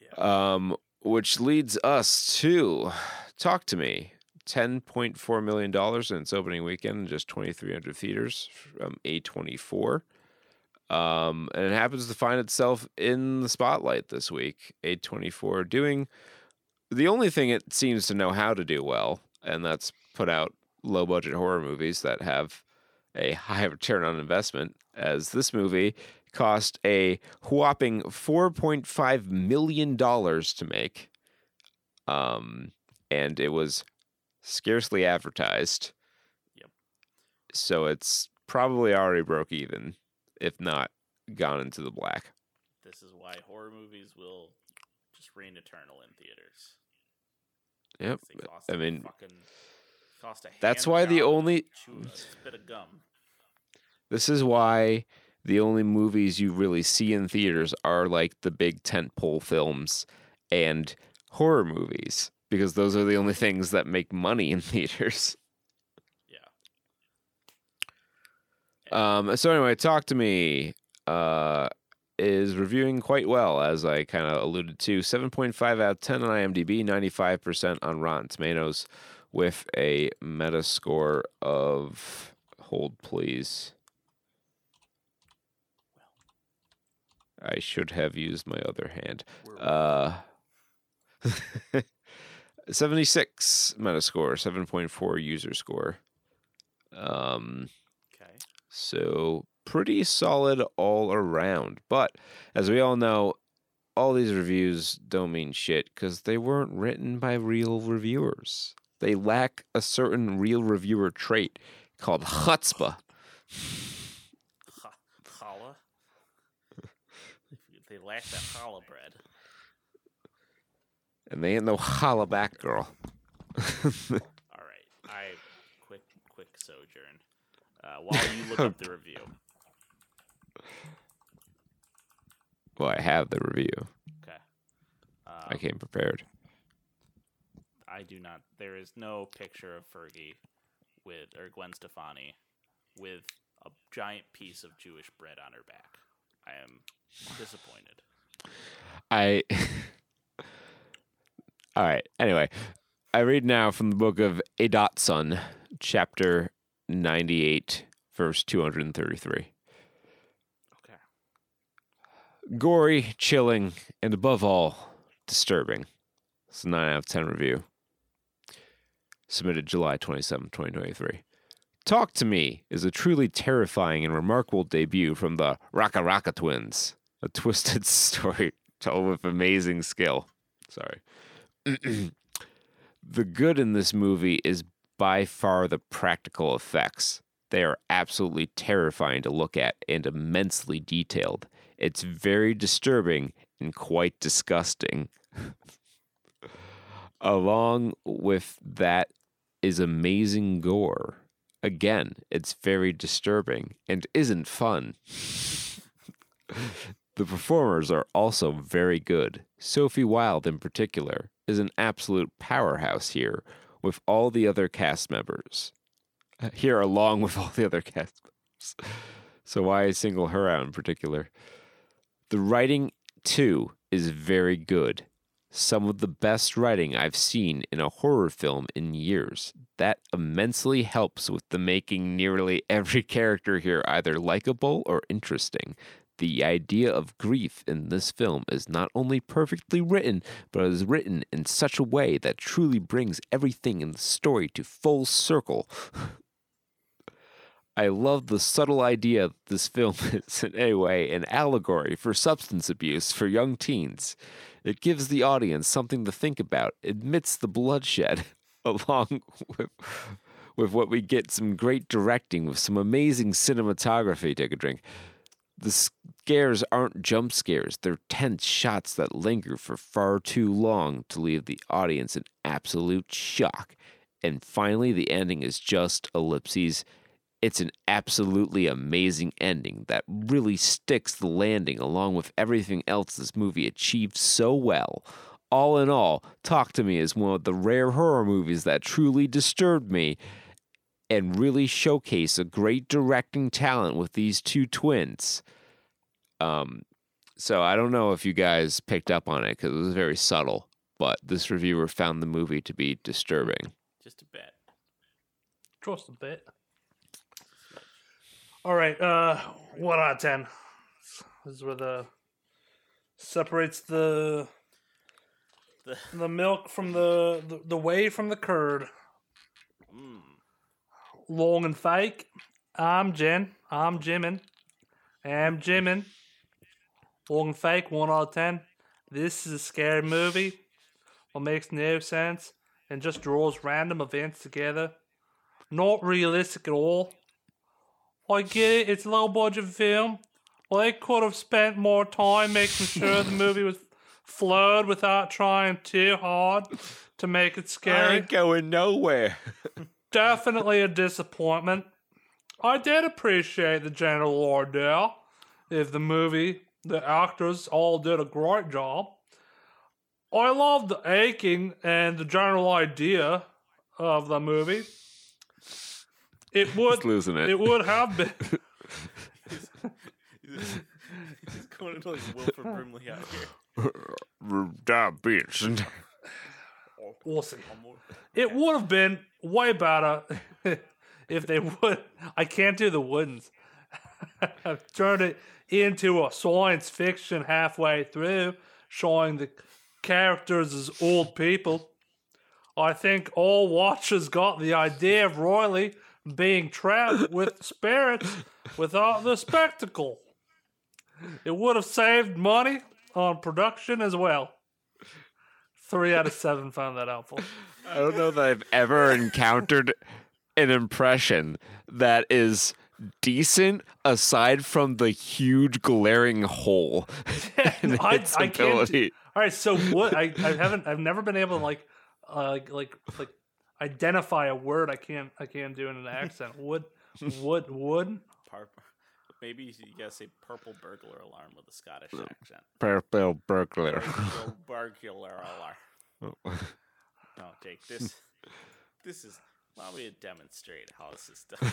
Yeah. Um, which leads us to Talk to Me. $10.4 million in its opening weekend in just 2,300 theaters from A24. Um, and it happens to find itself in the spotlight this week. A24 doing the only thing it seems to know how to do well, and that's put out low budget horror movies that have a high return on investment, as this movie cost a whopping $4.5 million to make. Um, and it was scarcely advertised. Yep. So it's probably already broke even, if not gone into the black. This is why horror movies will just reign eternal in theaters. Yep. I mean, fucking cost a that's why the only- spit of gum. This is why the only movies you really see in theaters are like the big tentpole films and horror movies because those are the only things that make money in theaters. Yeah. Um, so anyway, talk to me. Uh, is reviewing quite well, as I kind of alluded to. Seven point five out of ten on IMDb, ninety five percent on Rotten Tomatoes, with a meta score of hold please. I should have used my other hand. Uh, 76 Metascore, 7.4 user score. Um. So pretty solid all around. But as we all know, all these reviews don't mean shit because they weren't written by real reviewers. They lack a certain real reviewer trait called chutzpah. Challah. they lack that challah bread. And they ain't no holla back girl. All right. I quick quick sojourn. Uh, while you look up the review. Well, I have the review. Okay. Um, I came prepared. I do not. There is no picture of Fergie with or Gwen Stefani with a giant piece of Jewish bread on her back. I am disappointed. I. All right. Anyway, I read now from the book of Edotson, chapter 98, verse 233. Okay. Gory, chilling, and above all, disturbing. It's a 9 out of 10 review. Submitted July 27, 2023. Talk to Me is a truly terrifying and remarkable debut from the RackaRacka twins. A twisted story told with amazing skill. Sorry. the good in this movie is by far the practical effects. They are absolutely terrifying to look at and immensely detailed. It's very disturbing and quite disgusting. Along with that is amazing gore. Again, it's very disturbing and isn't fun. the performers are also very good. Sophie Wilde, in particular, is an absolute powerhouse here with all the other cast members. Uh, Here, along with all the other cast members. So, why single her out in particular? The writing, too, is very good. Some of the best writing I've seen in a horror film in years. That immensely helps with the making nearly every character here either likable or interesting. The idea of grief in this film is not only perfectly written, but is written in such a way that truly brings everything in the story to full circle. I love the subtle idea that this film is, in a way, an allegory for substance abuse for young teens. It gives the audience something to think about, admits the bloodshed, along with, with what we get some great directing with some amazing cinematography. Take a drink. The scares aren't jump scares, they're tense shots that linger for far too long to leave the audience in absolute shock. And finally, the ending is just ellipses. It's an absolutely amazing ending that really sticks the landing along with everything else this movie achieved so well. All in all, Talk to Me is one of the rare horror movies that truly disturbed me and really showcase a great directing talent with these two twins. Um, so I don't know if you guys picked up on it because it was very subtle, but this reviewer found the movie to be disturbing. Just a bit. Just a bit. All right, uh, one out of ten. This is where the separates the The the milk from the the, the whey from the curd. mm, Long and fake. I'm Jen. I'm Jimin. I'm Jimin. Long and fake. One out of ten. This is a scary movie. What makes no sense and just draws random events together. Not realistic at all. I get it. It's a low budget film. Well, they could have spent more time making sure the movie was flowed without trying too hard to make it scary Ain't going nowhere. definitely a disappointment. I did appreciate the general ordeal. If the movie, the actors all did a great job. I love the aching and the general idea of the movie. It would Just losing it. it would have been he's going to like Wilford Brimley out here. Diabetes. I'm It would have been way better if they would. I can't do the wouldn'ts. I've turned it into a science fiction halfway through, showing the characters as old people. I think all watchers got the idea of Royley being trapped with spirits without the spectacle. It would have saved money on production as well. Three out of seven found that helpful. I don't know that I've ever encountered an impression that is decent aside from the huge glaring hole in I- its I can't- ability. All right, so what? I, I haven't. I've never been able to like, uh, like, like, like, identify a word. I can't. I can't do in an accent. Wood, wood, wood. Par- Maybe you gotta say purple burglar alarm with a Scottish accent. Purple burglar. Purple burglar alarm. No, Jake, this this is allow me to demonstrate how this is done.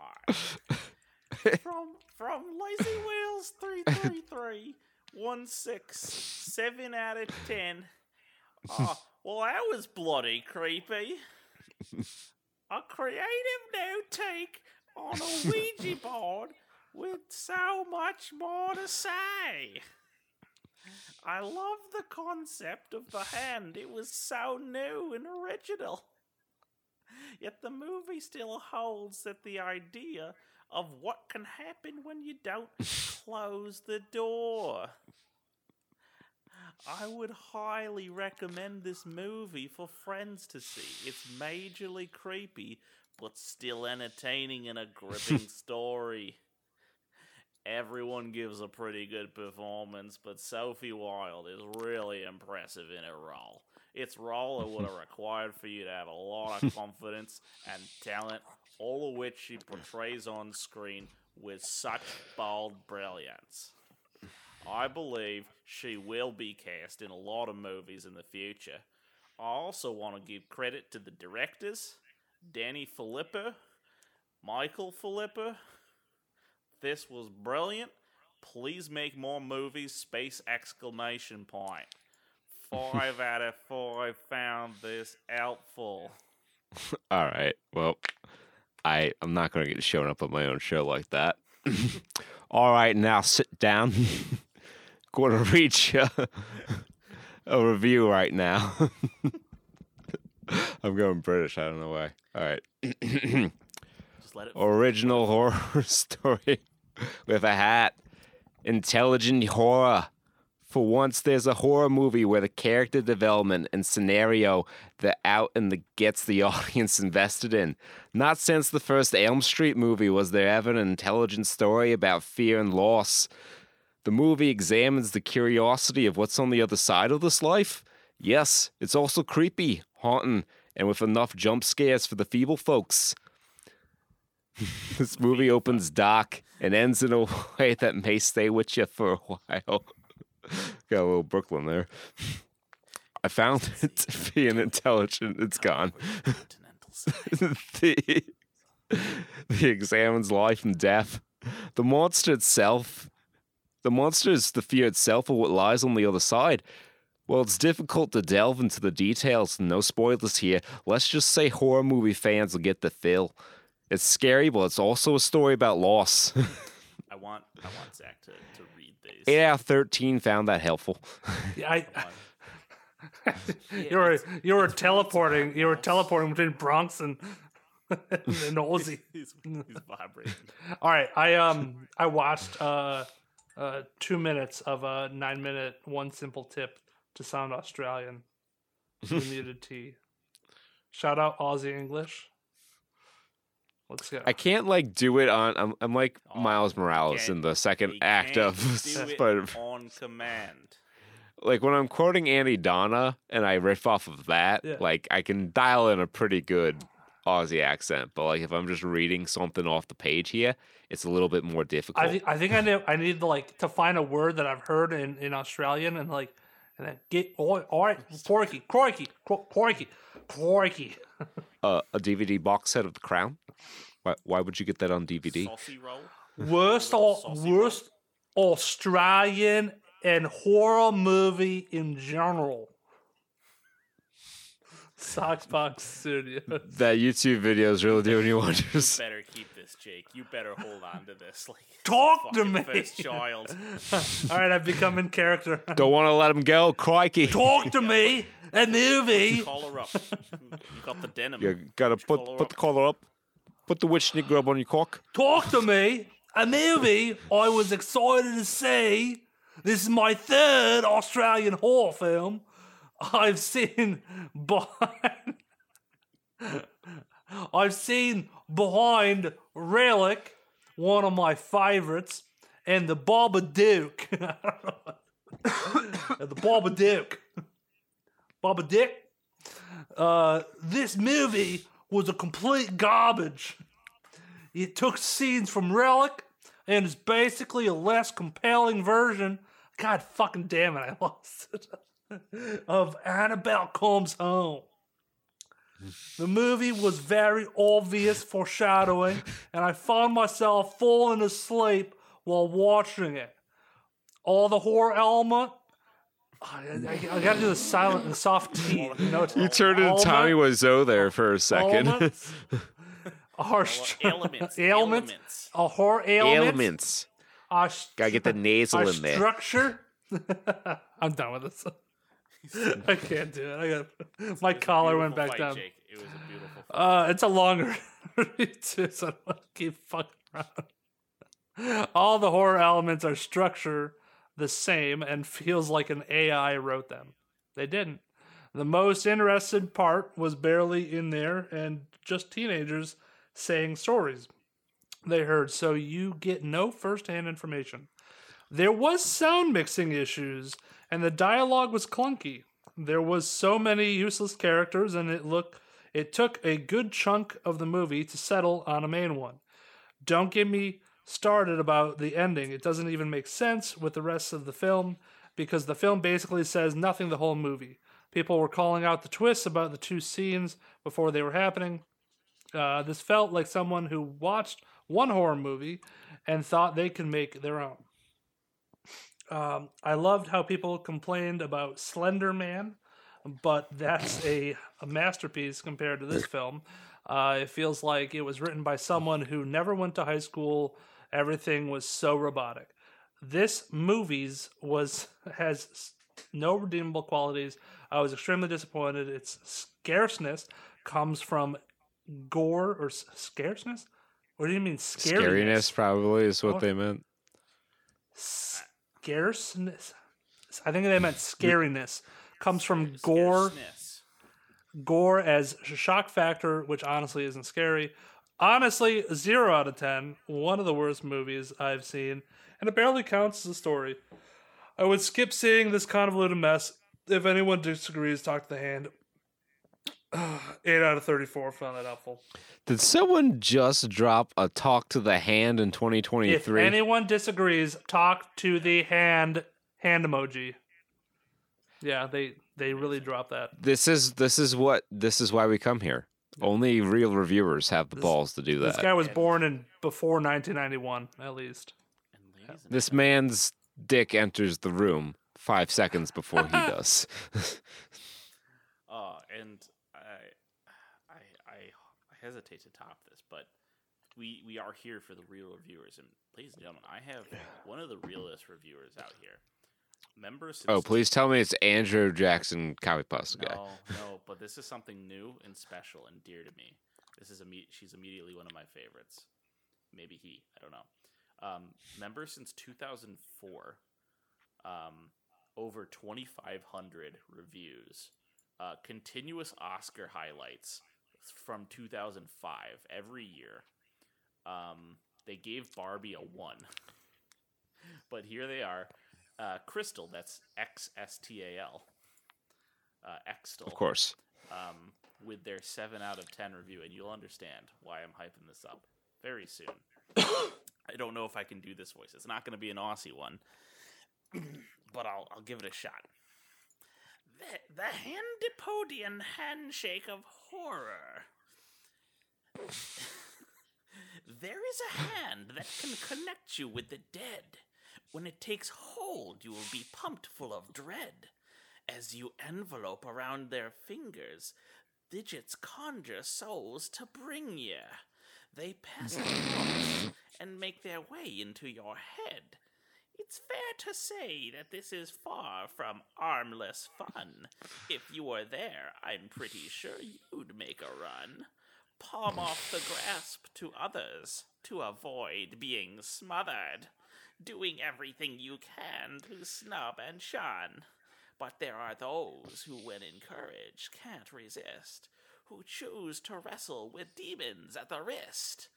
Alright. From from Lazy Wheels 333 one six seven out of ten. Oh, well that was bloody creepy. A creative new take on a Ouija board with so much more to say. I love the concept of the hand. It was so new and original. Yet the movie still holds that the idea of what can happen when you don't close the door. I would highly recommend this movie for friends to see. It's majorly creepy, but still entertaining and a gripping story. Everyone gives a pretty good performance, but Sophie Wilde is really impressive in her role. It's role it would have required for you to have a lot of confidence and talent, all of which she portrays on screen with such bold brilliance. I believe she will be cast in a lot of movies in the future. I also want to give credit to the directors, Danny Philippou, Michael Philippou. This was brilliant. Please make more movies. Space exclamation point. Five out of five found this helpful. All right. Well, I I'm not going to get shown up on my own show like that. All right, now sit down. going to read you a review right now. I'm going British. I don't know why. All right. Just let it. Original horror story with a hat. Intelligent horror For once, there's a horror movie where the character development and scenario that out and the gets the audience invested in. Not since the first Elm Street movie was there ever an intelligent story about fear and loss. The movie examines the curiosity of what's on the other side of this life. Yes, it's also creepy, haunting, and with enough jump scares for the feeble folks. this movie opens dark and ends in a way that may stay with you for a while. Got a little Brooklyn there. I found it to be an intelligent. It's gone. The, the examines life and death. The monster itself, the monster is the fear itself of what lies on the other side. Well, it's difficult to delve into the details, no spoilers here. Let's just say horror movie fans will get the feel. It's scary, but it's also a story about loss. I want I want Zach to, to read these. 8 out of 13 found that helpful. Yeah, I, Come you were you were teleporting. You were teleporting between Bronx and and Aussie. He's, he's vibrating. All right, I um I watched uh uh two minutes of a nine minute one simple tip to sound Australian. The muted T. Shout out Aussie English. Let's go. I can't like do it on. I'm, I'm like Oh, Miles Morales in the second He act of Spider. on command. Like when I'm quoting Annie Donna and I riff off of that, Yeah. like I can dial in a pretty good Aussie accent. But like if I'm just reading something off the page here, it's a little bit more difficult. I think I think I need I need to like to find a word that I've heard in, in Australian and like and then get all, all right crikey crikey cro- crikey crikey. uh, a DVD box set of The Crown. Why, why would you get that on DVD? Saucy roll. Worst or saucy worst Australian and horror movie in general. Sockbox Studios. That YouTube video is really doing you wonders. Better keep this, Jake. You better hold on to this. Like Talk to me. first child. All right, I've become in character. Don't want to let him go. Crikey. Talk to me. A movie. Call her up. You got the denim. You gotta put collar put up. the collar up. Put the witch snake grub on your cock. Talk to me. A movie I was excited to see. This is my third Australian horror film. I've seen behind. I've seen behind Relic, one of my favorites, and the Babadook. the Babadook. Babadook. Uh, this movie was a complete garbage. It took scenes from Relic and is basically a less compelling version. God fucking damn it, I lost it. of Annabelle Comes Home. The movie was very obvious foreshadowing, and I found myself falling asleep while watching it. All the horror element. I, I- I gotta do the silent, the soft T. note. You turned into Tommy Wiseau there for a second. elements are str- Elements. ailments, Elements. a horror ailment, Ailments. a Gotta get the nasal a in there. structure. I'm done with this. I can't do it. I got my collar went back fight, down. Jake. It was a beautiful fight. Uh, it's a longer read too, so I don't want to keep fucking around. All the horror elements are structure the same and feels like an AI wrote them. They didn't. The most interesting part was barely in there and just teenagers saying stories they heard, so you get no first-hand information. There was sound mixing issues, and the dialogue was clunky. There was so many useless characters, and it looked it took a good chunk of the movie to settle on a main one. Don't get me started about the ending. It doesn't even make sense with the rest of the film because the film basically says nothing the whole movie. People were calling out the twists about the two scenes before they were happening. Uh, this felt like someone who watched one horror movie and thought they could make their own. Um, I loved how people complained about Slender Man, but that's a, a masterpiece compared to this film. Uh, it feels like it was written by someone who never went to high school. Everything was so robotic. This movies was has no redeemable qualities. I was extremely disappointed. Its scarceness comes from gore or s- scarceness. What do you mean Scariness probably is what they meant. Scarceness. I think they meant scariness. Comes from gore, gore as shock factor, which honestly isn't scary. Honestly, zero out of ten. One of the worst movies I've seen, and it barely counts as a story. I would skip seeing this convoluted mess. If anyone disagrees, talk to the hand. Eight out of thirty-four found that helpful. Did someone just drop a talk to the hand in 2023? If anyone disagrees, talk to the hand hand emoji. Yeah, they they really dropped that. this is this is what this is why we come here. Only real reviewers have the balls to do that. This guy was born in before 1991, at least. And ladies and This man's dick enters the room five seconds before he does. Uh, and hesitate to top this, but we we are here for the real reviewers. And ladies and gentlemen, I have one of the realest reviewers out here. Member since oh, please tell me it's Andrew Jackson, copy pasta guy. No, no, but this is something new and special and dear to me. This is imme- she's immediately one of my favorites. Maybe he, I don't know. Um, member since 2004. Um, over 2,500 reviews. Uh, continuous Oscar highlights from 2005 every year. Um, they gave Barbie a one, but here they are. Uh, Crystal, that's X S T A L. Uh, Xstal Of course. um, with their 7 out of 10 review, and you'll understand why I'm hyping this up very soon. I don't know if I can do this voice. It's not going to be an Aussie one, but I'll, I'll give it a shot. The, Handipodian handshake of horror. there is a hand that can connect you with the dead. When it takes hold, you will be pumped full of dread. As you envelope around their fingers, digits conjure souls to bring ye. They pass across and make their way into your head. It's fair to say that this is far from armless fun. If you were there, I'm pretty sure you'd make a run. Palm off the grasp to others to avoid being smothered. Doing everything you can to snub and shun. But there are those who, when encouraged, can't resist, who choose to wrestle with demons at the wrist.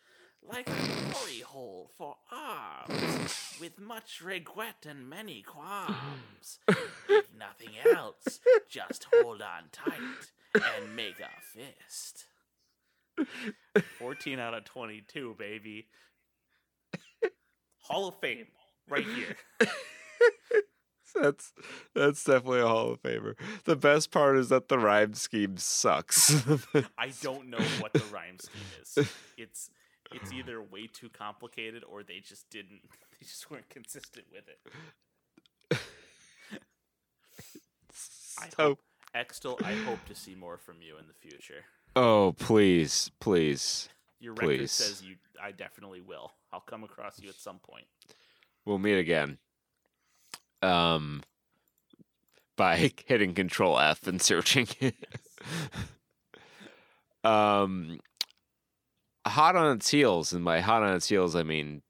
Like a glory hole for arms, with much regret and many qualms. if nothing else, just hold on tight and make a fist. 14 out of 22, baby. Hall of Fame, right here. That's that's definitely a Hall of Famer. The best part is that the rhyme scheme sucks. I don't know what the rhyme scheme is. It's it's either way too complicated or they just didn't they just weren't consistent with it. I so, hope Extel, I hope to see more from you in the future. oh please, please, Your record Please. says you I definitely will. I'll come across you at some point. we'll meet again. Um, by hitting Control F and searching. um, hot on its heels, and by hot on its heels, I mean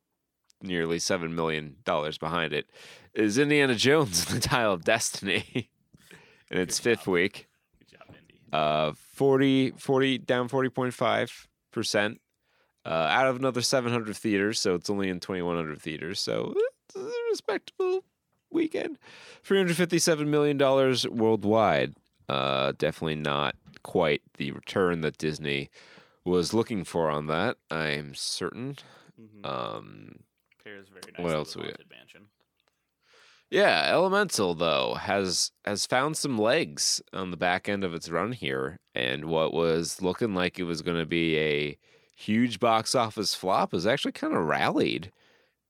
nearly seven million dollars behind it. Is Indiana Jones and the Dial of Destiny in its Good fifth job. week? Good job, Indy. uh 40 40 down 40.5 percent uh out of another 700 theaters so it's only in 2100 theaters so it's a respectable weekend 357 million dollars worldwide uh definitely not quite the return that disney was looking for on that i'm certain Mhm. um Pairs very what else with we got? Mansion. Yeah, Elemental though has has found some legs on the back end of its run here, and what was looking like it was going to be a huge box office flop has actually kind of rallied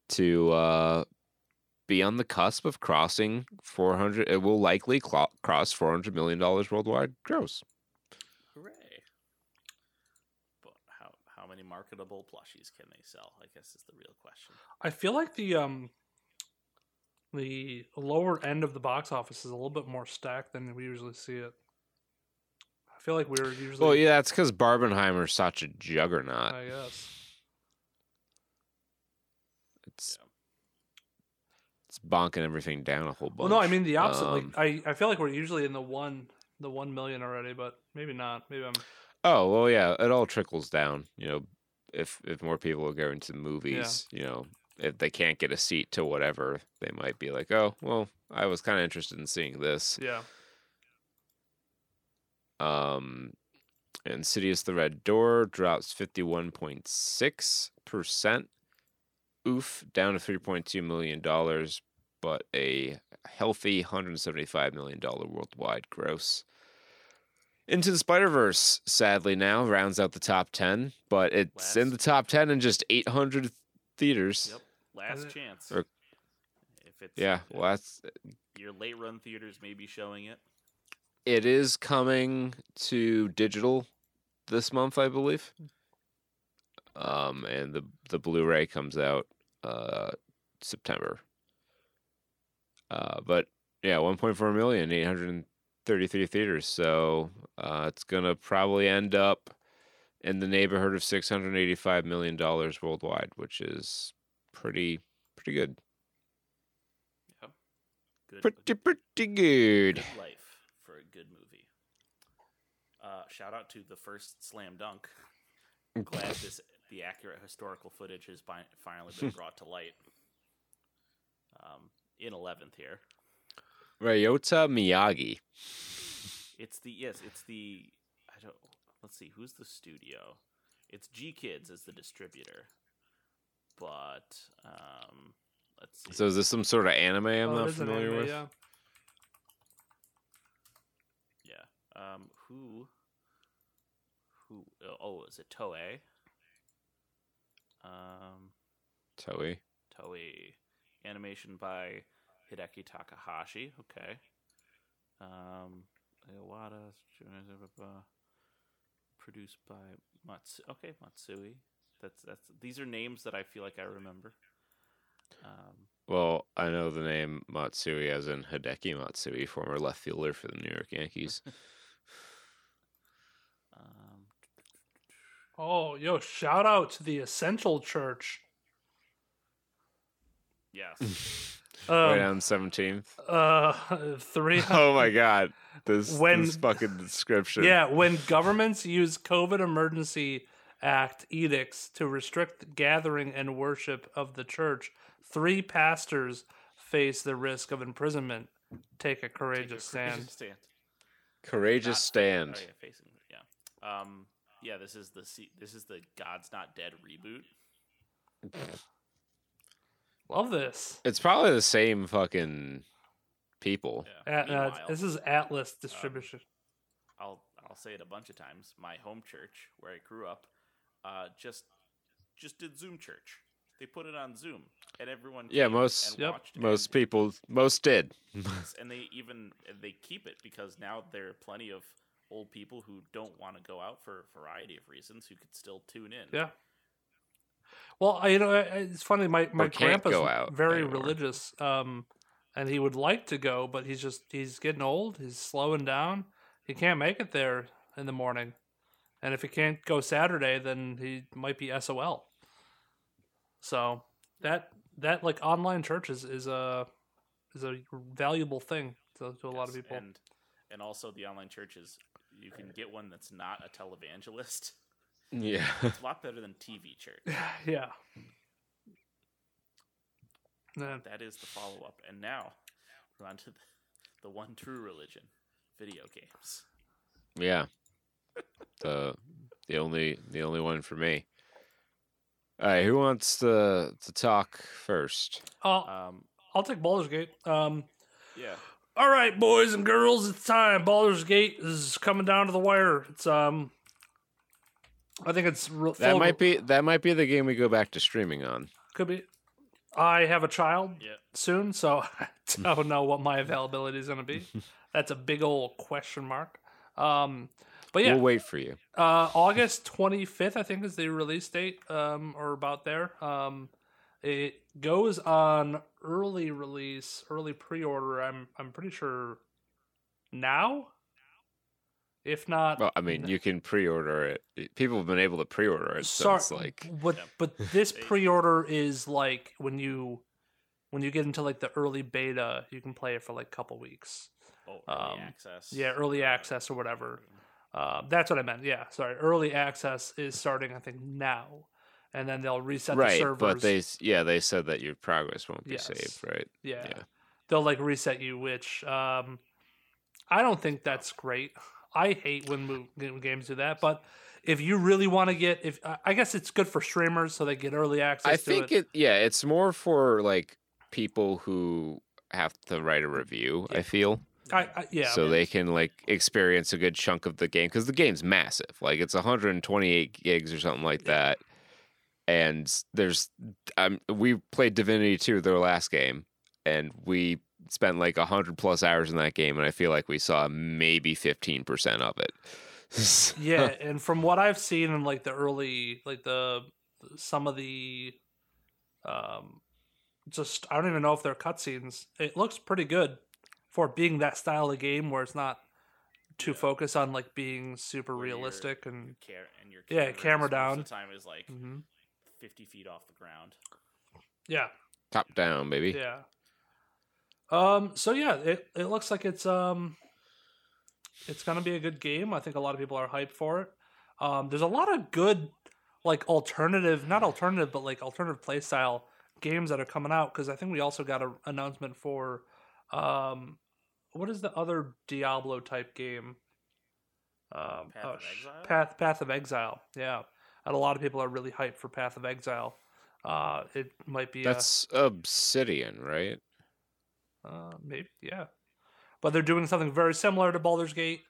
to uh, be on the cusp of crossing 400. It will likely clo- cross 400 million dollars worldwide gross. Hooray! But how how many marketable plushies can they sell? I guess is the real question. I feel like the um the lower end of the box office is a little bit more stacked than we usually see it. I feel like we're usually Well, yeah, that's because Barbenheimer's such a juggernaut. I guess. It's Yeah. it's bonking everything down a whole bunch. Well, no, I mean the opposite. Um, like I, I feel like we're usually in the one, the one million already, but maybe not. Maybe I'm. Oh well, yeah, it all trickles down. You know, if if more people are going to the movies, you know, if they can't get a seat to whatever, they might be like, oh, well, I was kind of interested in seeing this. Yeah. Um, Insidious: The Red Door drops fifty one point six percent. Oof, down to three point two million dollars, but a healthy hundred seventy five million dollar worldwide gross. Into the Spider Verse, sadly now rounds out the top ten, but it's in the top ten in just eight hundred theaters. Yep. Last chance. Or- if it's Yeah, well, that's your late run theaters may be showing it. it is coming to digital this month, I believe. Um, and the the Blu-ray comes out uh September. Uh, but yeah, 1.4 million, 833 theaters. So uh, it's gonna probably end up in the neighborhood of 685 million dollars worldwide, which is pretty pretty good. Good, Pretty pretty good. good life for a good movie. Uh, shout out to the first slam dunk. Glad this the accurate historical footage has finally been brought to light. Um, in eleventh here, Ryota Miyagi. it's the yes, it's the I don't. Let's see, who's the studio? It's GKIDS as the distributor, but um, let's see. So is this some sort of anime I'm Oh, not familiar anime, with? Yeah. Yeah. Um. Who? Who? oh, Oh, is it Toei? Um. Toei. Toei. Animation by Hideki Takahashi. Okay. Um. Iwata. Produced by Matsu. Okay, Matsui. That's that's. These are names that I feel like I remember. Um. Well, I know the name Matsui as in Hideki Matsui, former left fielder for the New York Yankees. um Oh, yo! Shout out to the Essential Church. yes. right Um, on 17th. uh, three. Oh my god. This, When- this fucking description. Yeah, when governments use COVID Emergency Act edicts to restrict gathering and worship of the church, three pastors face the risk of imprisonment. Take a courageous stand. Stand. Courageous Not- stand. Oh, yeah, facing. Yeah. Um. Yeah. This is the se- this is the God's Not Dead reboot. Love this. It's probably the same fucking people. Yeah. At, uh, this is Atlas distribution. I'll I'll say it a bunch of times. My home church, where I grew up, uh, just just did Zoom church. They put it on Zoom, and everyone Yeah, most- and Yep. watched. Most and, people, most did. and they even they keep it because now there are plenty of old people who don't want to go out for a variety of reasons who could still tune in. yeah. Well, I, you know, it's funny. My my can't grandpa's go out very anymore. religious, um, and he would like to go, but he's just he's getting old. He's slowing down. He can't make it there in the morning, and if he can't go Saturday, then he might be SOL. So that that like online church is, is a is a valuable thing to, to a lot of people. and and also the online churches. You can get one that's not a televangelist. Yeah. It's a lot better than TV church. yeah. Yeah. That is the follow up. And now we're on to the, the one true religion video games. Yeah. The the only the only one for me. All right, who wants to to talk first? I'll, Um, I'll take Baldur's Gate. Um, yeah. all right, boys and girls, it's time. Baldur's Gate is coming down to the wire. It's um, I think it's real. That might be that might be the game we go back to streaming on. could be. I have a child Yeah. soon, so I don't know what my availability is going to be. That's a big old question mark. Um, but yeah, We'll wait for you. Uh, August 25th, I think, is the release date, um, or about there. Um, it goes on early release, early pre-order. I'm I'm pretty sure now. If not, Well, I mean, you can pre-order it. People have been able to pre-order it sorry, since like but but this pre-order is like when you when you get into like the early beta, you can play it for like a couple weeks. Oh, early Um, access. Yeah, early access or whatever. Uh, that's what I meant. Yeah, sorry. Early access is starting, I think, now, and then they'll reset the right, servers. but they yeah they said that your progress won't be Yes. saved, right? yeah, yeah. they'll like reset you, which um, I don't think that's great. I hate when games do that, but if you really want to get, if I- I guess it's good for streamers, so they get early access. I think it. yeah, it's more for like people who have to write a review. I feel I, I, yeah, so they can like experience a good chunk of the game because the game's massive. Like it's 128 gigs or something like that. And there's, um, we played Divinity 2, their last game, and we spent like 100 plus hours in that game, and I feel like we saw maybe 15% of it. yeah, and from what I've seen in like the early, like the some of the, um, just I don't even know if they're cutscenes. It looks pretty good for being that style of game where it's not too focused on like being super Where you're- realistic and Your car- and your Yeah, camera, camera down. the time is like Mhm. 50 feet off the ground. yeah, Top down, baby. yeah. Um. So yeah, it it looks like it's um, it's gonna be a good game. I think a lot of people are hyped for it. Um. There's a lot of good like alternative, not alternative, but like alternative play style games that are coming out because I think we also got an announcement for um, what is the other Diablo type game? Um, Path oh, of Exile? Path Path of Exile. Yeah, and a lot of people are really hyped for Path of Exile. Uh, it might be a- That's Obsidian, right? Uh, maybe, yeah. But they're doing something very similar to Baldur's Gate,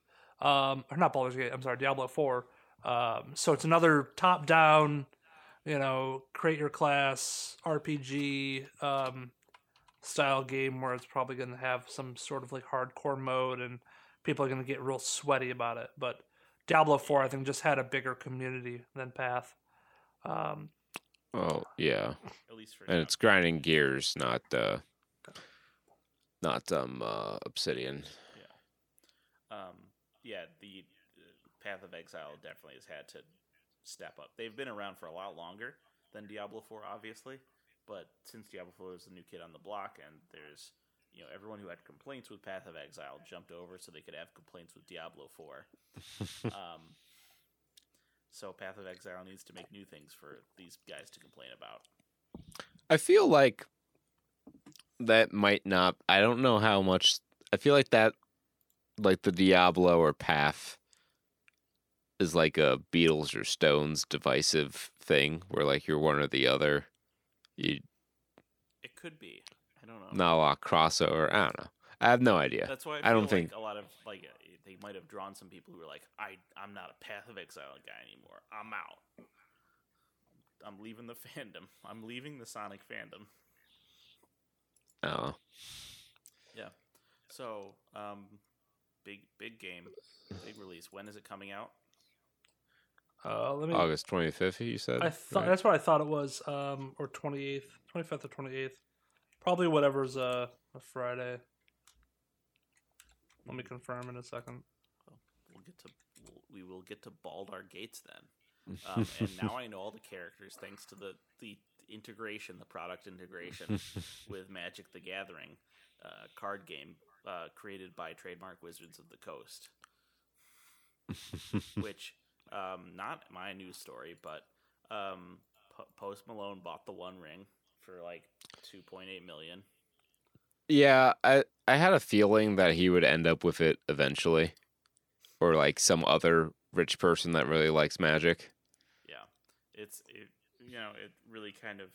um, or not Baldur's Gate. I'm sorry, Diablo Four. Um, so it's another top-down, you know, create your class RPG um, style game where it's probably going to have some sort of like hardcore mode, and people are going to get real sweaty about it. But Diablo Four, I think, just had a bigger community than Path. Um, Oh, yeah. At least for And now. it's grinding gears, not uh not um uh Obsidian. Um, yeah, the uh, Path of Exile definitely has had to step up. They've been around for a lot longer than Diablo 4, obviously, but since Diablo 4 is the new kid on the block, and there's you know everyone who had complaints with Path of Exile jumped over so they could have complaints with Diablo 4. um, so Path of Exile needs to make new things for these guys to complain about. I feel like that might not I don't know how much I feel like that like the Diablo or Path is like a Beatles or Stones divisive thing where like you're one or the other. You It could be. I don't know. not a lot crossover. I don't know. I have no idea. That's why I, I don't like think- a lot of like they might have drawn some people who are like, I I'm not a Path of Exile guy anymore. I'm out. I'm leaving the fandom. I'm leaving the Sonic fandom. Oh. Yeah. So, um, big big game, big release. When is it coming out? uh, let me. August 25th, you said? I thought right? that's what I thought it was. Um, or twenty eighth, twenty fifth or twenty eighth, probably whatever's uh, a Friday. Let me confirm in a second. We'll get to we'll, we will get to Baldur's Gate then. Um, and now I know all the characters thanks to the the integration, the product integration with Magic: The Gathering uh, card game uh, created by Trademark Wizards of the Coast, which um, not my news story, but um, P- Post Malone bought the One Ring for like two point eight million. Yeah, I I had a feeling that he would end up with it eventually, or like some other rich person that really likes magic. Yeah, it's it, you know it really kind of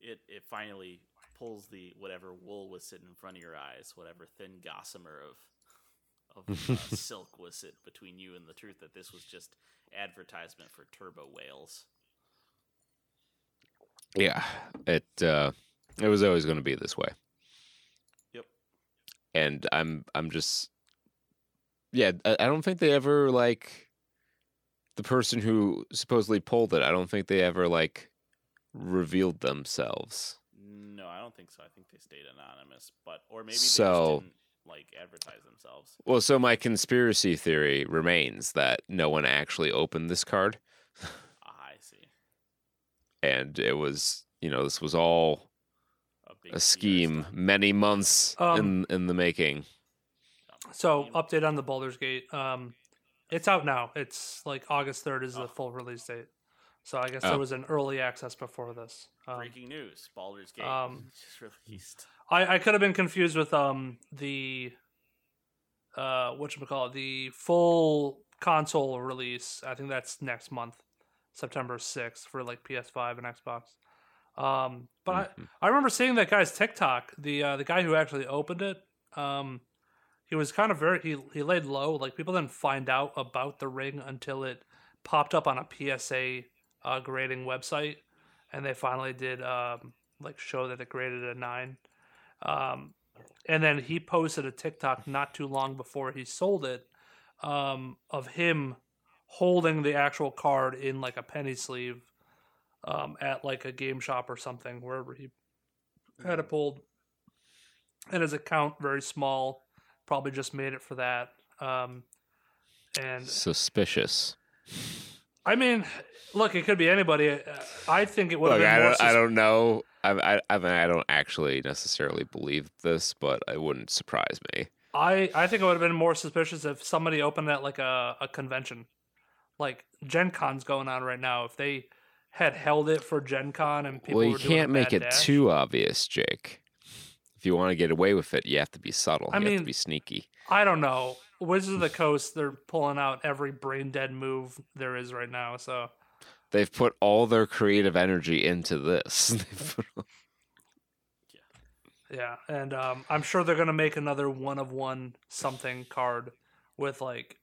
it it finally pulls the whatever wool was sitting in front of your eyes, whatever thin gossamer of of uh, silk was sit between you and the truth that this was just advertisement for turbo whales. Yeah, it uh, it was always going to be this way. Yep. And I'm I'm just yeah. I, I don't think they ever like the person who supposedly pulled it. I don't think they ever like revealed themselves. No, I don't think so. I think they stayed anonymous, but or maybe they So- just didn't like advertise themselves. Well, so my conspiracy theory remains that no one actually opened this card. Ah, I see. and it was you know this was all A a scheme many months Um, in in the making. So update on the Baldur's Gate. Um, it's out now. It's like August third is the full release date. So I guess Oh. there was an early access before this. Um, Breaking news: Baldur's Gate um, just released. I, I could have been confused with um the uh what call it the full console release. I think that's next month, September sixth for like PS5 and Xbox. Um, but Mhm. I, I remember seeing that guy's TikTok. The uh, the guy who actually opened it. Um, he was kind of very he he laid low. Like people didn't find out about the ring until it popped up on a PSA uh, grading website, and they finally did um like show that it graded a nine. Um, and then he posted a TikTok not too long before he sold it um, of him holding the actual card in like a penny sleeve um, at like a game shop or something, wherever he had it pulled. And his account very small, probably just made it for that. Um, and Suspicious. I mean, look, it could be anybody. Uh, I think it would have been I don't, I don't know. I, I, I mean, I don't actually necessarily believe this, but it wouldn't surprise me. I, I think it would have been more suspicious if somebody opened at like a, a convention. Like Gen Con's going on right now. If they had held it for Gen Con and people well, you were doing a can't make it dash- too obvious, Jake. If you want to get away with it, you have to be subtle. I you have mean- to be sneaky. I don't know. Wizards of the Coast, they're pulling out every brain dead move there is right now. So They've put all their creative energy into this. Yeah, and um, I'm sure they're gonna make another one of one something card with like,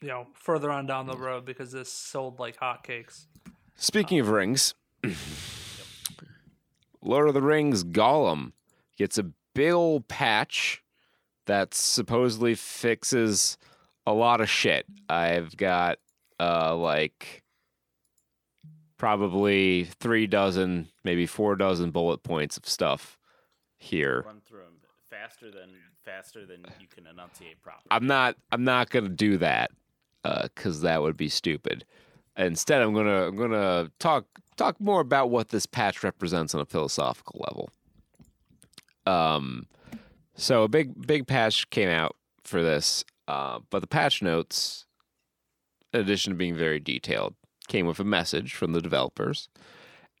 you know, further on down the road because this sold like hotcakes. Speaking of rings, Lord of the Rings Gollum gets a big old patch that supposedly fixes a lot of shit. I've got uh like probably three dozen, maybe four dozen bullet points of stuff here. Run through them faster than faster than you can enunciate properly. I'm not I'm not gonna do that because that would be stupid. Instead, I'm gonna I'm gonna talk talk more about what this patch represents on a philosophical level. Um, so a big big patch came out for this, uh, but the patch notes, in addition to being very detailed, came with a message from the developers,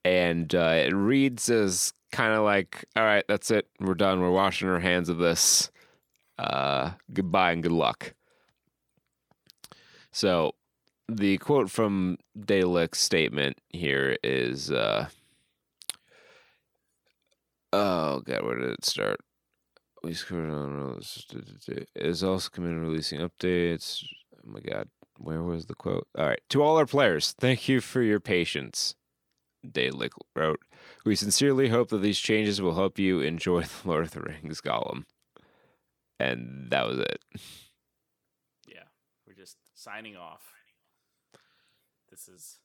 and uh, it reads as kind of like, "All right, that's it. We're done. We're washing our hands of this." uh, goodbye and good luck. So, the quote from Daedalus' statement here is, uh, "Oh God, where did it start?" We screwed on. Is also committed releasing updates. Oh my God, where was the quote? All right, to all our players, thank you for your patience. Daedalus wrote, "We sincerely hope that these changes will help you enjoy the Lord of the Rings Gollum." and that was it. Yeah, we're just signing off. This is.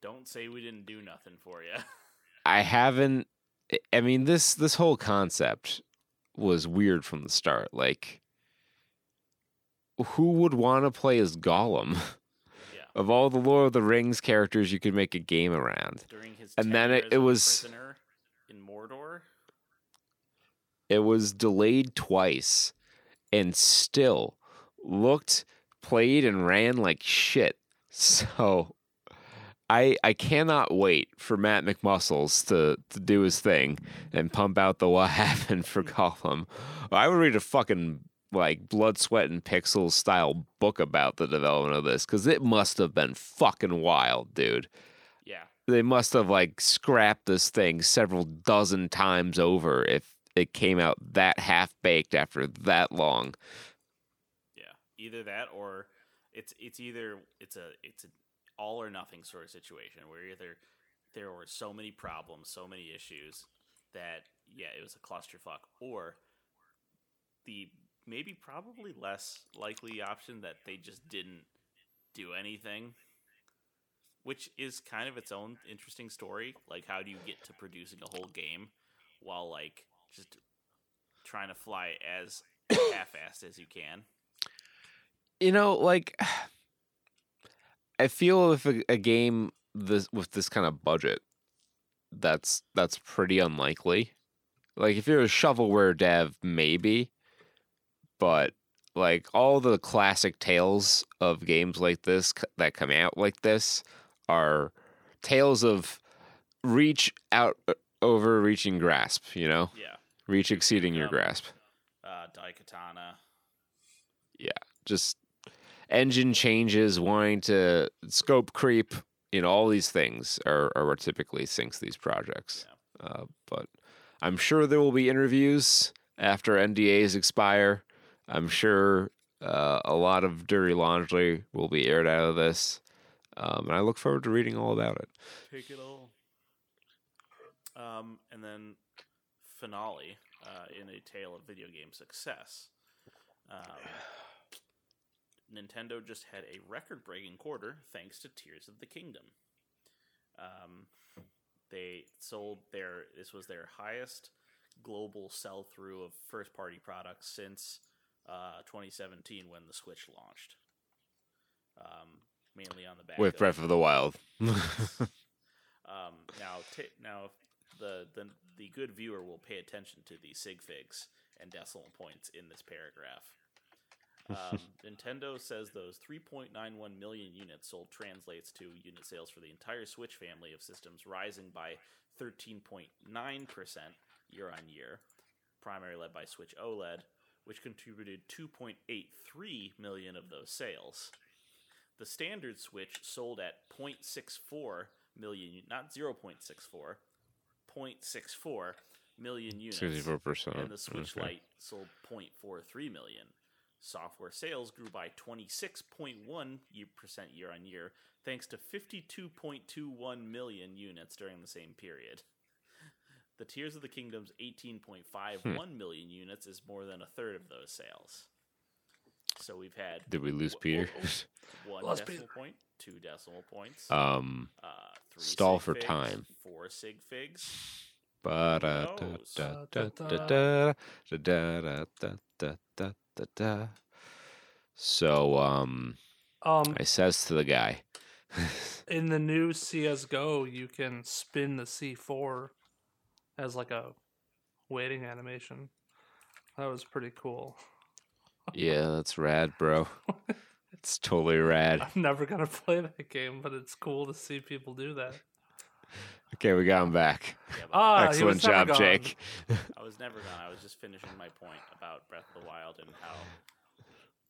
Don't say we didn't do nothing for you. I haven't. I mean this this whole concept was weird from the start. Like, who would want to play as Gollum? Yeah. Of all the Lord of the Rings characters you could make a game around, During his And then it- it was- prisoner in Mordor. it was delayed twice, and still looked, played, and ran like shit. So. I, I cannot wait for Matt McMuscles to, to do his thing and pump out the what happened for Gollum. I would read a fucking like blood, sweat, and pixels style book about the development of this because it must have been fucking wild, dude. Yeah, They must have like scrapped this thing several dozen times over if it came out that half baked after that long. yeah. Either that or it's it's either it's a it's an all or nothing sort of situation where either there were so many problems, so many issues that yeah, it was a clusterfuck, or the maybe probably less likely option that they just didn't do anything, which is kind of its own interesting story. Like, how do you get to producing a whole game while like just trying to fly as half-assed as you can? You know, like I feel if a, a game this with this kind of budget, that's that's pretty unlikely Like if you're a shovelware dev, maybe, but like all the classic tales of games like this that come out like this are tales of reach out uh, over reaching grasp. You know, Yeah. reach exceeding your Um, grasp. Uh, Daikatana. Yeah, just engine changes, wanting to scope creep, you know, all these things are, are what typically sinks these projects. Uh, but I'm sure there will be interviews after NDAs expire. I'm sure uh, a lot of dirty laundry will be aired out of this. Um, and I look forward to reading all about it. Take it all. Um, and then finale uh, in a tale of video game success. Um, Nintendo just had a record-breaking quarter thanks to Tears of the Kingdom. Um, they sold their this was their highest global sell-through of first-party products since uh, 2017 when the Switch launched. Um, mainly on the back With of- Breath of the Wild. um, now, t- now the, the the good viewer will pay attention to the sig figs and decimal points in this paragraph. Um, Nintendo says those 3.91 million units sold translates to unit sales for the entire Switch family of systems rising by 13.9% year on year, primarily led by Switch OLED, which contributed 2.83 million of those sales. The standard Switch sold at 0.64 million, not 0.64, 0.64 million units. 64%. And the Switch Okay. Lite sold 0.43 million. Software sales grew by 26.1% year on year, thanks to 52.21 million units during the same period. The Tears of the Kingdom's 18.51 million units is more than a third of those sales. So we've had Did we lose w- Peter? w- one Lost decimal Peter. point, two decimal points, um, uh, three stall sig for figs, time. four sig figs. So um, um I says to the guy in the new CS:GO you can spin the C4 as like a waiting animation. That was pretty cool. yeah, that's rad, bro. It's totally rad. I'm never going to play that game, but it's cool to see people do that. Okay, we got him back. Yeah, but Ah, Excellent job, gone. Jake. I was never gone. I was just finishing my point about Breath of the Wild and how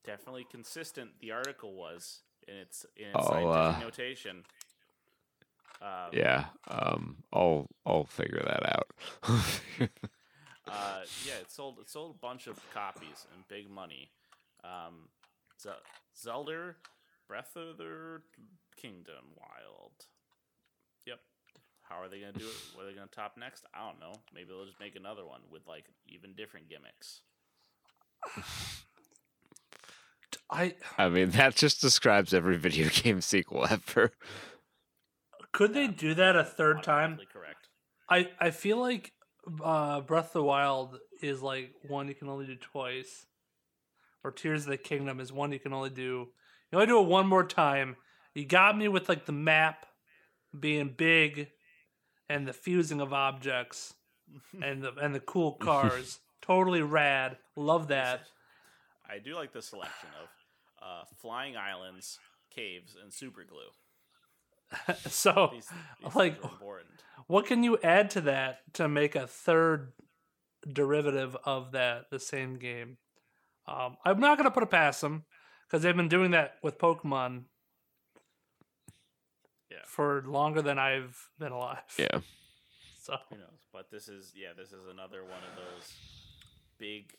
definitely consistent the article was in its in its Oh, scientific uh, notation. Um, Yeah, um, I'll I'll figure that out. Uh, yeah, it sold it sold a bunch of copies and big money. Um, Ze- Zelda, Breath of the Kingdom, Wild. Yep. How are they gonna do it? What are they gonna top next? I don't know. Maybe they'll just make another one with like even different gimmicks. I I mean, that just describes every video game sequel ever. could they do that a third time? Automatically Correct. I I feel like uh, Breath of the Wild is like one you can only do twice, or Tears of the Kingdom is one you can only do. You only do it one more time. You got me with like the map being big, and the fusing of objects, and the and the cool cars. totally rad. Love that. I do like the selection of uh, flying islands, caves, and super glue. so, These, these like, important. what can you add to that to make a third derivative of that the same game? Um, I'm not gonna put it past them because they've been doing that with Pokemon Yeah. for longer than I've been alive. Yeah. So Who knows? But this is yeah, this is another one of those big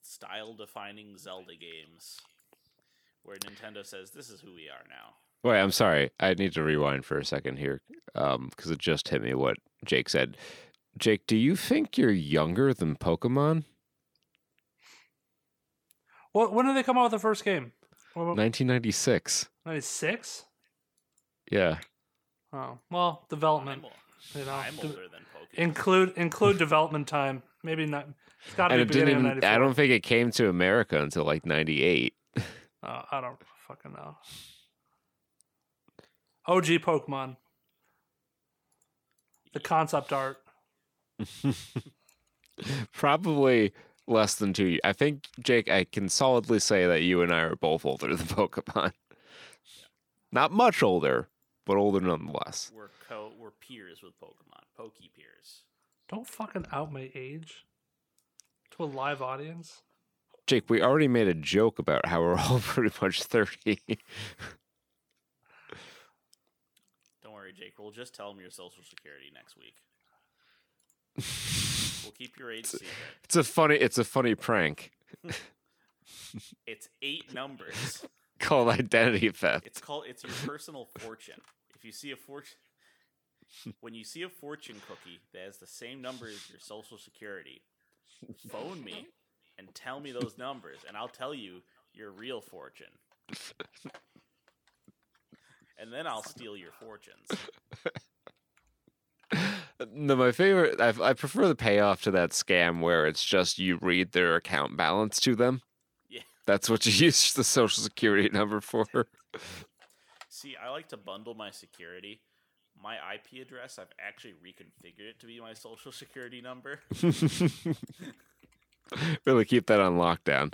style-defining Zelda games where Nintendo says this is who we are now. Wait, I'm sorry. I need to rewind for a second here um, because it just hit me what Jake said. Jake, do you think you're younger than Pokemon? what when did they come out with the first game? 1996. Ninety six. Yeah. Oh well, development. I'm you know, I'm de- older than Pokemon. include include development time. Maybe not. It's got to be it didn't beginning even, of ninety I don't think it came to America until like 98. Uh, I don't fucking know. OG Pokemon. The concept art. Probably less than two. I think Jake, I can solidly say that you and I are both older than Pokemon. Not much older, but older nonetheless. We're co we're peers with Pokemon, Pokey peers. Don't fucking out my age to a live audience. Jake, we already made a joke about how we're all pretty much thirty. Don't worry, Jake. We'll just tell them your social security next week. We'll keep your age secret. it's a funny. It's a funny prank It's eight numbers. Called identity theft. It's called it's your personal fortune. If you see a fortune when you see a fortune cookie that has the same number as your social security, phone me and tell me those numbers and I'll tell you your real fortune. And then I'll steal your fortunes. No, my favorite. I, I prefer the payoff to that scam where it's just you read their account balance to them. Yeah. That's what you use the social security number for. See, I like to bundle my security. My IP address, I've actually reconfigured it to be my social security number. really keep that on lockdown.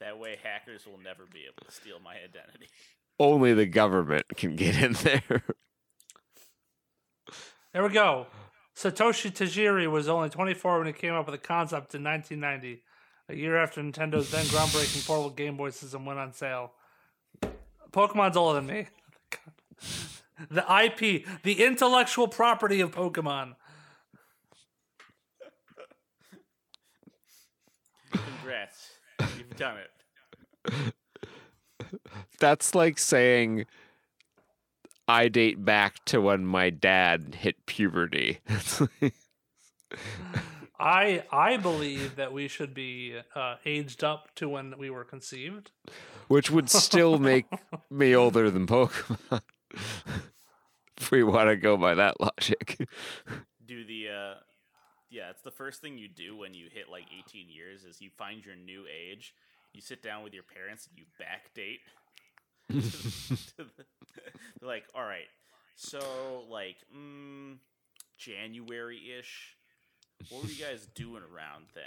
That way hackers will never be able to steal my identity. Only the government can get in there. There we go. Satoshi Tajiri was only 24 when he came up with the concept in 1990, a year after Nintendo's then groundbreaking portable Game Boy system went on sale. Pokemon's older than me. The IP, the intellectual property of Pokemon. Congrats. You've done it. That's like saying I date back to when my dad hit puberty. It's like- I I believe that we should be uh, aged up to when we were conceived. which would still make me older than Pokemon. if we want to go by that logic. Do the uh yeah, it's the first thing you do when you hit like 18 years is you find your new age. You sit down with your parents and you backdate. to the- They're like, all right, so like mm, January-ish. What were you guys doing around then?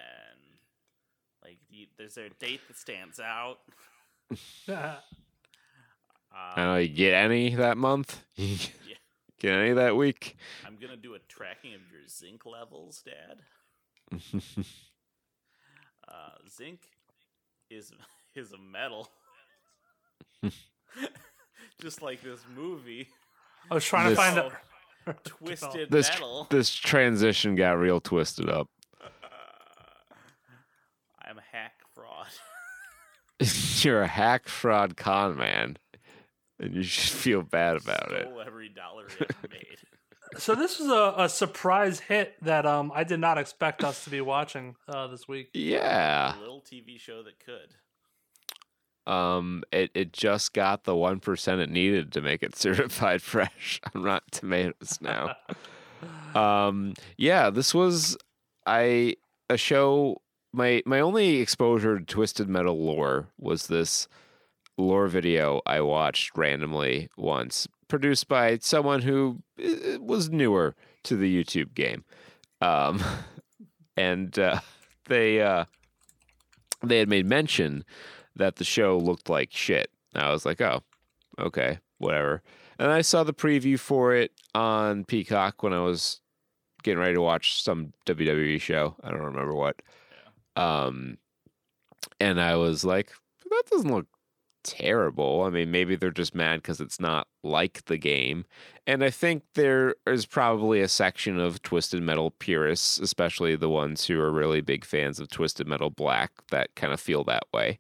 Like, do you, is there a date that stands out? Uh, I Um, don't know, you get any that month? You Get any that week? I'm gonna do a tracking of your zinc levels, Dad. Uh, zinc is is a metal, just like this movie, I was trying This- to find out. twisted this metal. this transition got real twisted up. I'm a hack fraud. You're a hack fraud con man. And you should feel bad about it. Every dollar it made. So this was a, a surprise hit that um I did not expect us to be watching uh, this week. Yeah. A little TV show that could. Um, it, it just got the one percent it needed to make it certified fresh on Rotten Tomatoes now. um, yeah, this was I a show. My my only exposure to Twisted Metal lore was this lore video I watched randomly once, produced by someone who uh, was newer to the YouTube game, um, and uh, they uh, they had made mention that the show looked like shit. And I was like, oh, okay, whatever. And I saw the preview for it on Peacock when I was getting ready to watch some WWE show. I don't remember what. Um, and I was like, that doesn't look terrible. I mean, maybe they're just mad because it's not like the game. And I think there is probably a section of Twisted Metal purists, especially the ones who are really big fans of Twisted Metal Black, that kind of feel that way.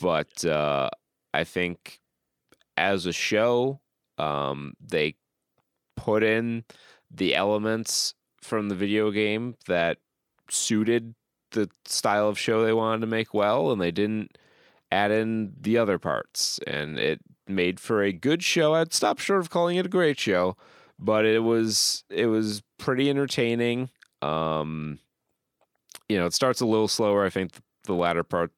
But uh, I think as a show, um, they put in the elements from the video game that suited the style of show they wanted to make well, and they didn't add in the other parts. And it made for a good show. I'd stop short of calling it a great show, but it was it was pretty entertaining. Um, you know, it starts a little slower. I think the latter part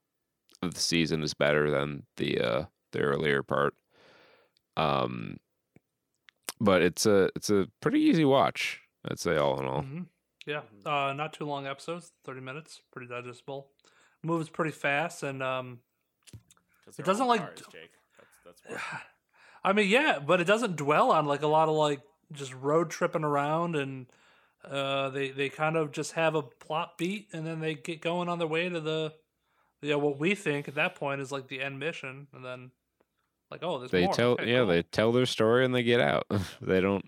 of the season is better than the uh, the earlier part. Um, but it's a it's a pretty easy watch. I'd say all in all. Mhm. Yeah, uh, not too long episodes, thirty minutes, pretty digestible. Moves pretty fast, and um, 'Cause It doesn't like- cars, Jake. That's, that's. I mean, yeah, but it doesn't dwell on like a lot of like just road tripping around, and uh, they they kind of just have a plot beat, and then they get going on their way to the, yeah, what we think at that point is like the end mission, and then like, oh, there's They more. tell Okay, yeah, cool. they tell their story and they get out. they don't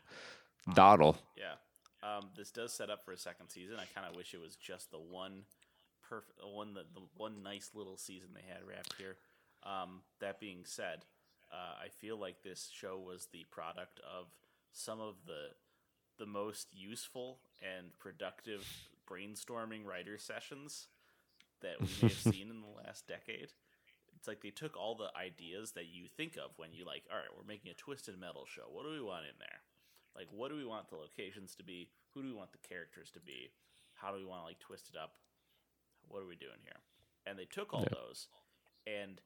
dawdle. Yeah. Um, this does set up for a second season. I kind of wish it was just the one perfect, one the, the one nice little season they had wrapped here. Um, that being said, uh, I feel like this show was the product of some of the the most useful and productive brainstorming writer sessions that we may have seen in the last decade. It's like they took all the ideas that you think of when you like, all right, we're making a twisted metal show. What do we want in there? Like, what do we want the locations to be? Who do we want the characters to be? How do we want to like twist it up? What are we doing here? And they took all Yeah. those, and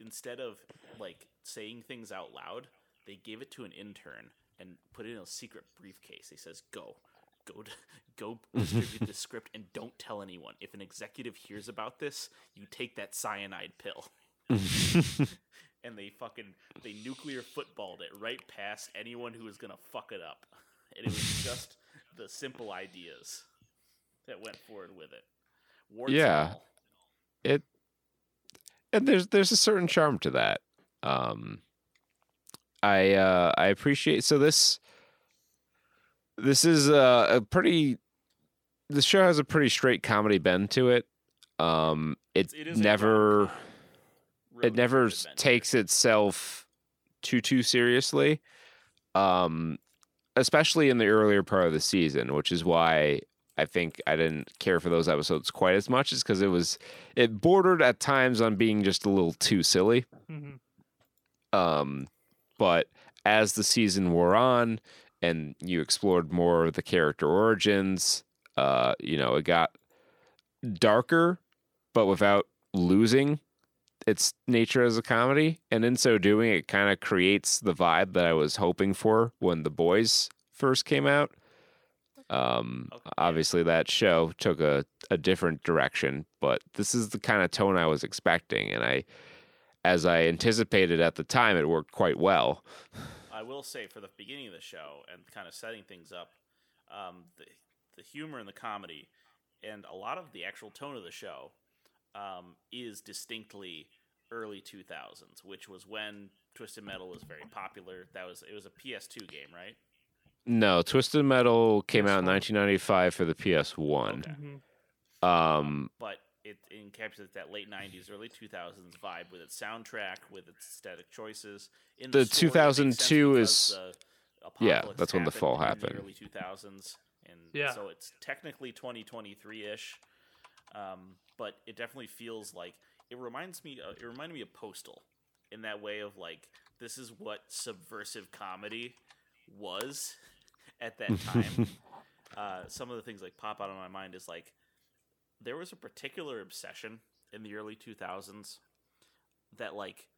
instead of like saying things out loud, they gave it to an intern and put it in a secret briefcase. He says, "Go, go, to, go, distribute the script, and don't tell anyone. If an executive hears about this, you take that cyanide pill." and they fucking they nuclear footballed it right past anyone who was gonna fuck it up. And it was just the simple ideas that went forward with it. Warts Yeah. it and there's there's a certain charm to that um i uh i appreciate so this this is a, a pretty the show has a pretty straight comedy bend to it. Um it, It never it never takes itself too too seriously. Um especially in the earlier part of the season which is why i think i didn't care for those episodes quite as much is because it was it bordered at times on being just a little too silly. Mhm. um but as the season wore on and you explored more of the character origins uh you know it got darker but without losing its nature as a comedy. And in so doing it kind of creates the vibe that i was hoping for when the boys first came out. Um Okay, obviously that show took a, a different direction but this is the kind of tone i was expecting and i as i anticipated at the time it worked quite well I will say for the beginning of the show and kind of setting things up, um, the the humor and the comedy, and a lot of the actual tone of the show, um, is distinctly early two thousands, which was when Twisted Metal was very popular. That was it was a PS2 game, right? no twisted metal came out in 1995 for the ps1 Okay. Mhm. um but it encapsulates that late '90s, early 2000s vibe with its soundtrack, with its aesthetic choices. In The story, it makes sense 2002 is- the yeah, that's when the fall in the happened. early 2000s, and Yeah. so it's technically 2023 ish, um, but it definitely feels like it reminds me. Uh, it reminded me of Postal in that way of like this is what subversive comedy was at that time. uh, some of the things like pop out of my mind is like there was a particular obsession in the early 2000s that like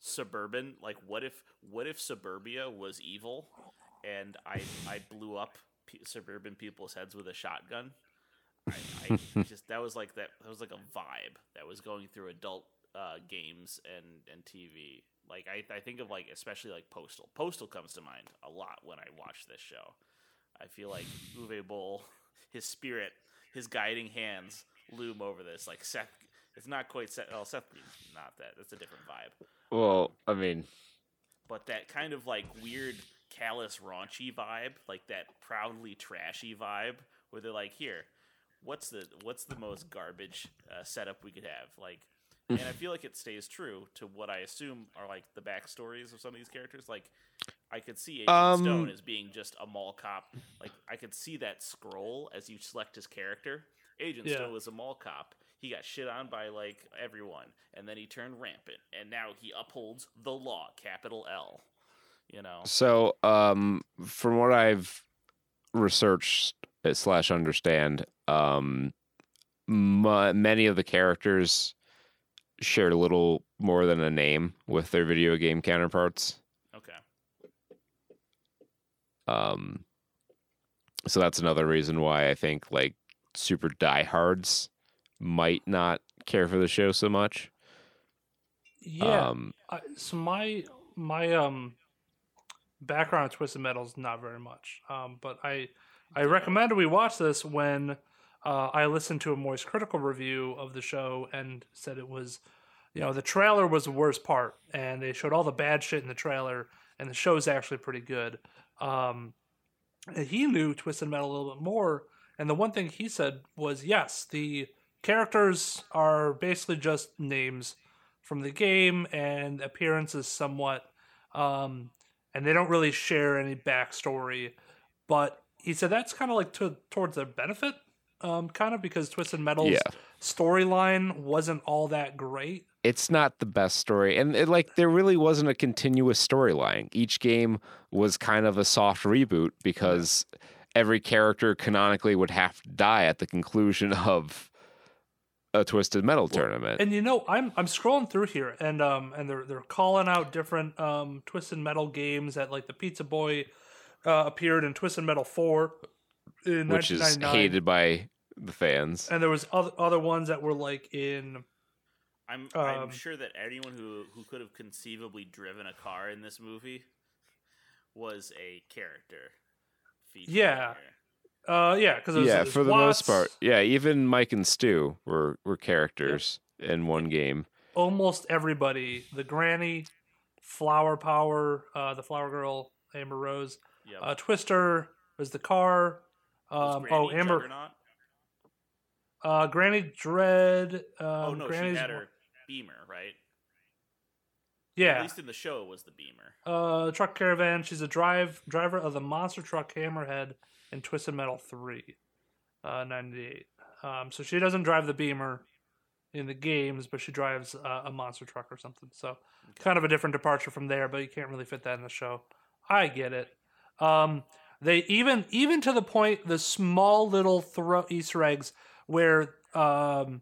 suburban like what if what if suburbia was evil and i i blew up suburban people's heads with a shotgun? I, I just that was like that that was like a vibe that was going through adult uh, games and and tv like I, I think of like especially like postal. Postal comes to mind a lot when i watch this show. I feel like uwe boll his spirit his guiding hands loom over this. Like seth it's not quite seth well seth green's not that that's a different vibe. Well i mean but that kind of like weird callous raunchy vibe like that proudly trashy vibe where they're like here what's the what's the most garbage uh, setup we could have? Like and i feel like it stays true to what i assume are like the backstories of some of these characters. Like i could see agent Um, stone as being just a mall cop like i could see that scroll as you select his character agent Yeah. stone was a mall cop he got shit on by like everyone and then he turned rampant and now he upholds the law capital l you know So, um, from what I've researched slash understand, um, ma many of the characters shared a little more than a name with their video game counterparts. Um, So that's another reason why I think like super diehards might not care for the show so much. Yeah. Um, I, so my my um background on Twisted Metal is not very much. Um, but I I recommended we watch this when uh, I listened to a MoistCr1TiKaL review of the show and said it was, you know, the trailer was the worst part, and they showed all the bad shit in the trailer, and the show's actually pretty good. Um, he knew Twisted Metal a little bit more, and the one thing he said was, yes, the characters are basically just names from the game and appearances somewhat, um, and they don't really share any backstory. But he said that's kind of like to, towards their benefit, um, kind of because Twisted Metal's Yeah. Storyline wasn't all that great. it's not the best story and it, like there really wasn't a continuous storyline. Each game was kind of a soft reboot because every character canonically would have to die at the conclusion of a twisted metal tournament. And you know, I'm I'm scrolling through here, and um, and they're they're calling out different um Twisted Metal games that like the Pizza Boy uh, appeared in Twisted Metal Four in which is 1999, hated by the fans and there was other other ones that were like in I'm I'm Um, sure that anyone who who could have conceivably driven a car in this movie was a character. featured Yeah. here. uh yeah because yeah for the most part yeah even mike and stu were were characters in one game almost everybody the Granny, Flower Power, uh, the Flower Girl, Amber Rose, Yep. uh, Twister was the car. Um, Granny oh, Amber, Juggernaut? Uh, Granny Dread. Um, oh no, Granny's she had her Beamer, right? Yeah. At least in the show, it was the Beamer. uh, truck caravan. She's a drive driver of the monster truck Hammerhead in Twisted Metal Three, uh, ninety eight. Um, so she doesn't drive the Beamer in the games, but she drives uh, a monster truck or something. So kind of a different departure from there, but you can't really fit that in the show. I get it. Um, they even even to the point the small little throw Easter eggs where um,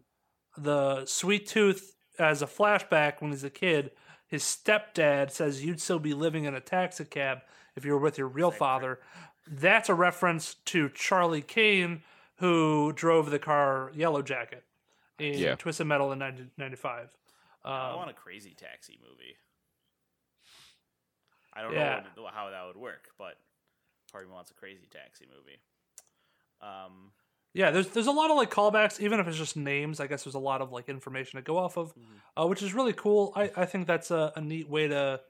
the sweet tooth as a flashback when he's a kid, his stepdad says you'd still be living in a taxi cab if you were with your real father. That's a reference to Charlie Kane, who drove the car Yellow Jacket in Yeah. Twisted Metal in 1995. I Um, want a crazy taxi movie. I don't Yeah. know how that would work, but part of me wants a crazy taxi movie. Um, Yeah, there's there's a lot of like callbacks, even if it's just names. I guess there's a lot of like information to go off of, uh, which is really cool. I, I think that's a, a neat way to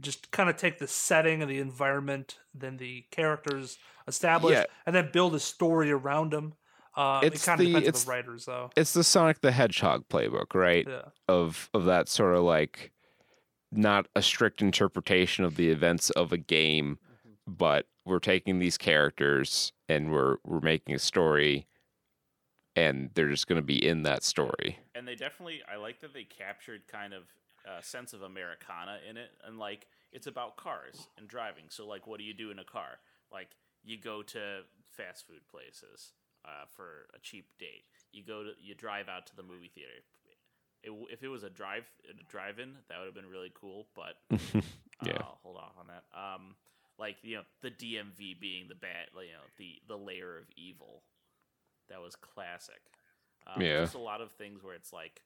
just kind of take the setting and the environment, then the characters established, Yeah. and then build a story around them. Uh, it It's kind of the- depends on it's- the writers, though. it's the sonic the hedgehog playbook right Yeah, of of that sort of like not a strict interpretation of the events of a game, but we're taking these characters and we're we're making a story, and they're just going to be in that story. and they definitely, I like that they captured kind of a sense of Americana in it, and like it's about cars and driving. So like, what do you do in a car? Like you go to fast food places uh, for a cheap date. You go to you drive out to the movie theater. It, if it was a drive a drive-in, that would have been really cool. But Yeah. I'll hold off on that. Um, like you know, the DMV being the bad, like, you know, the the layer of evil. That was classic. Um, Yeah. Just a lot of things where it's like,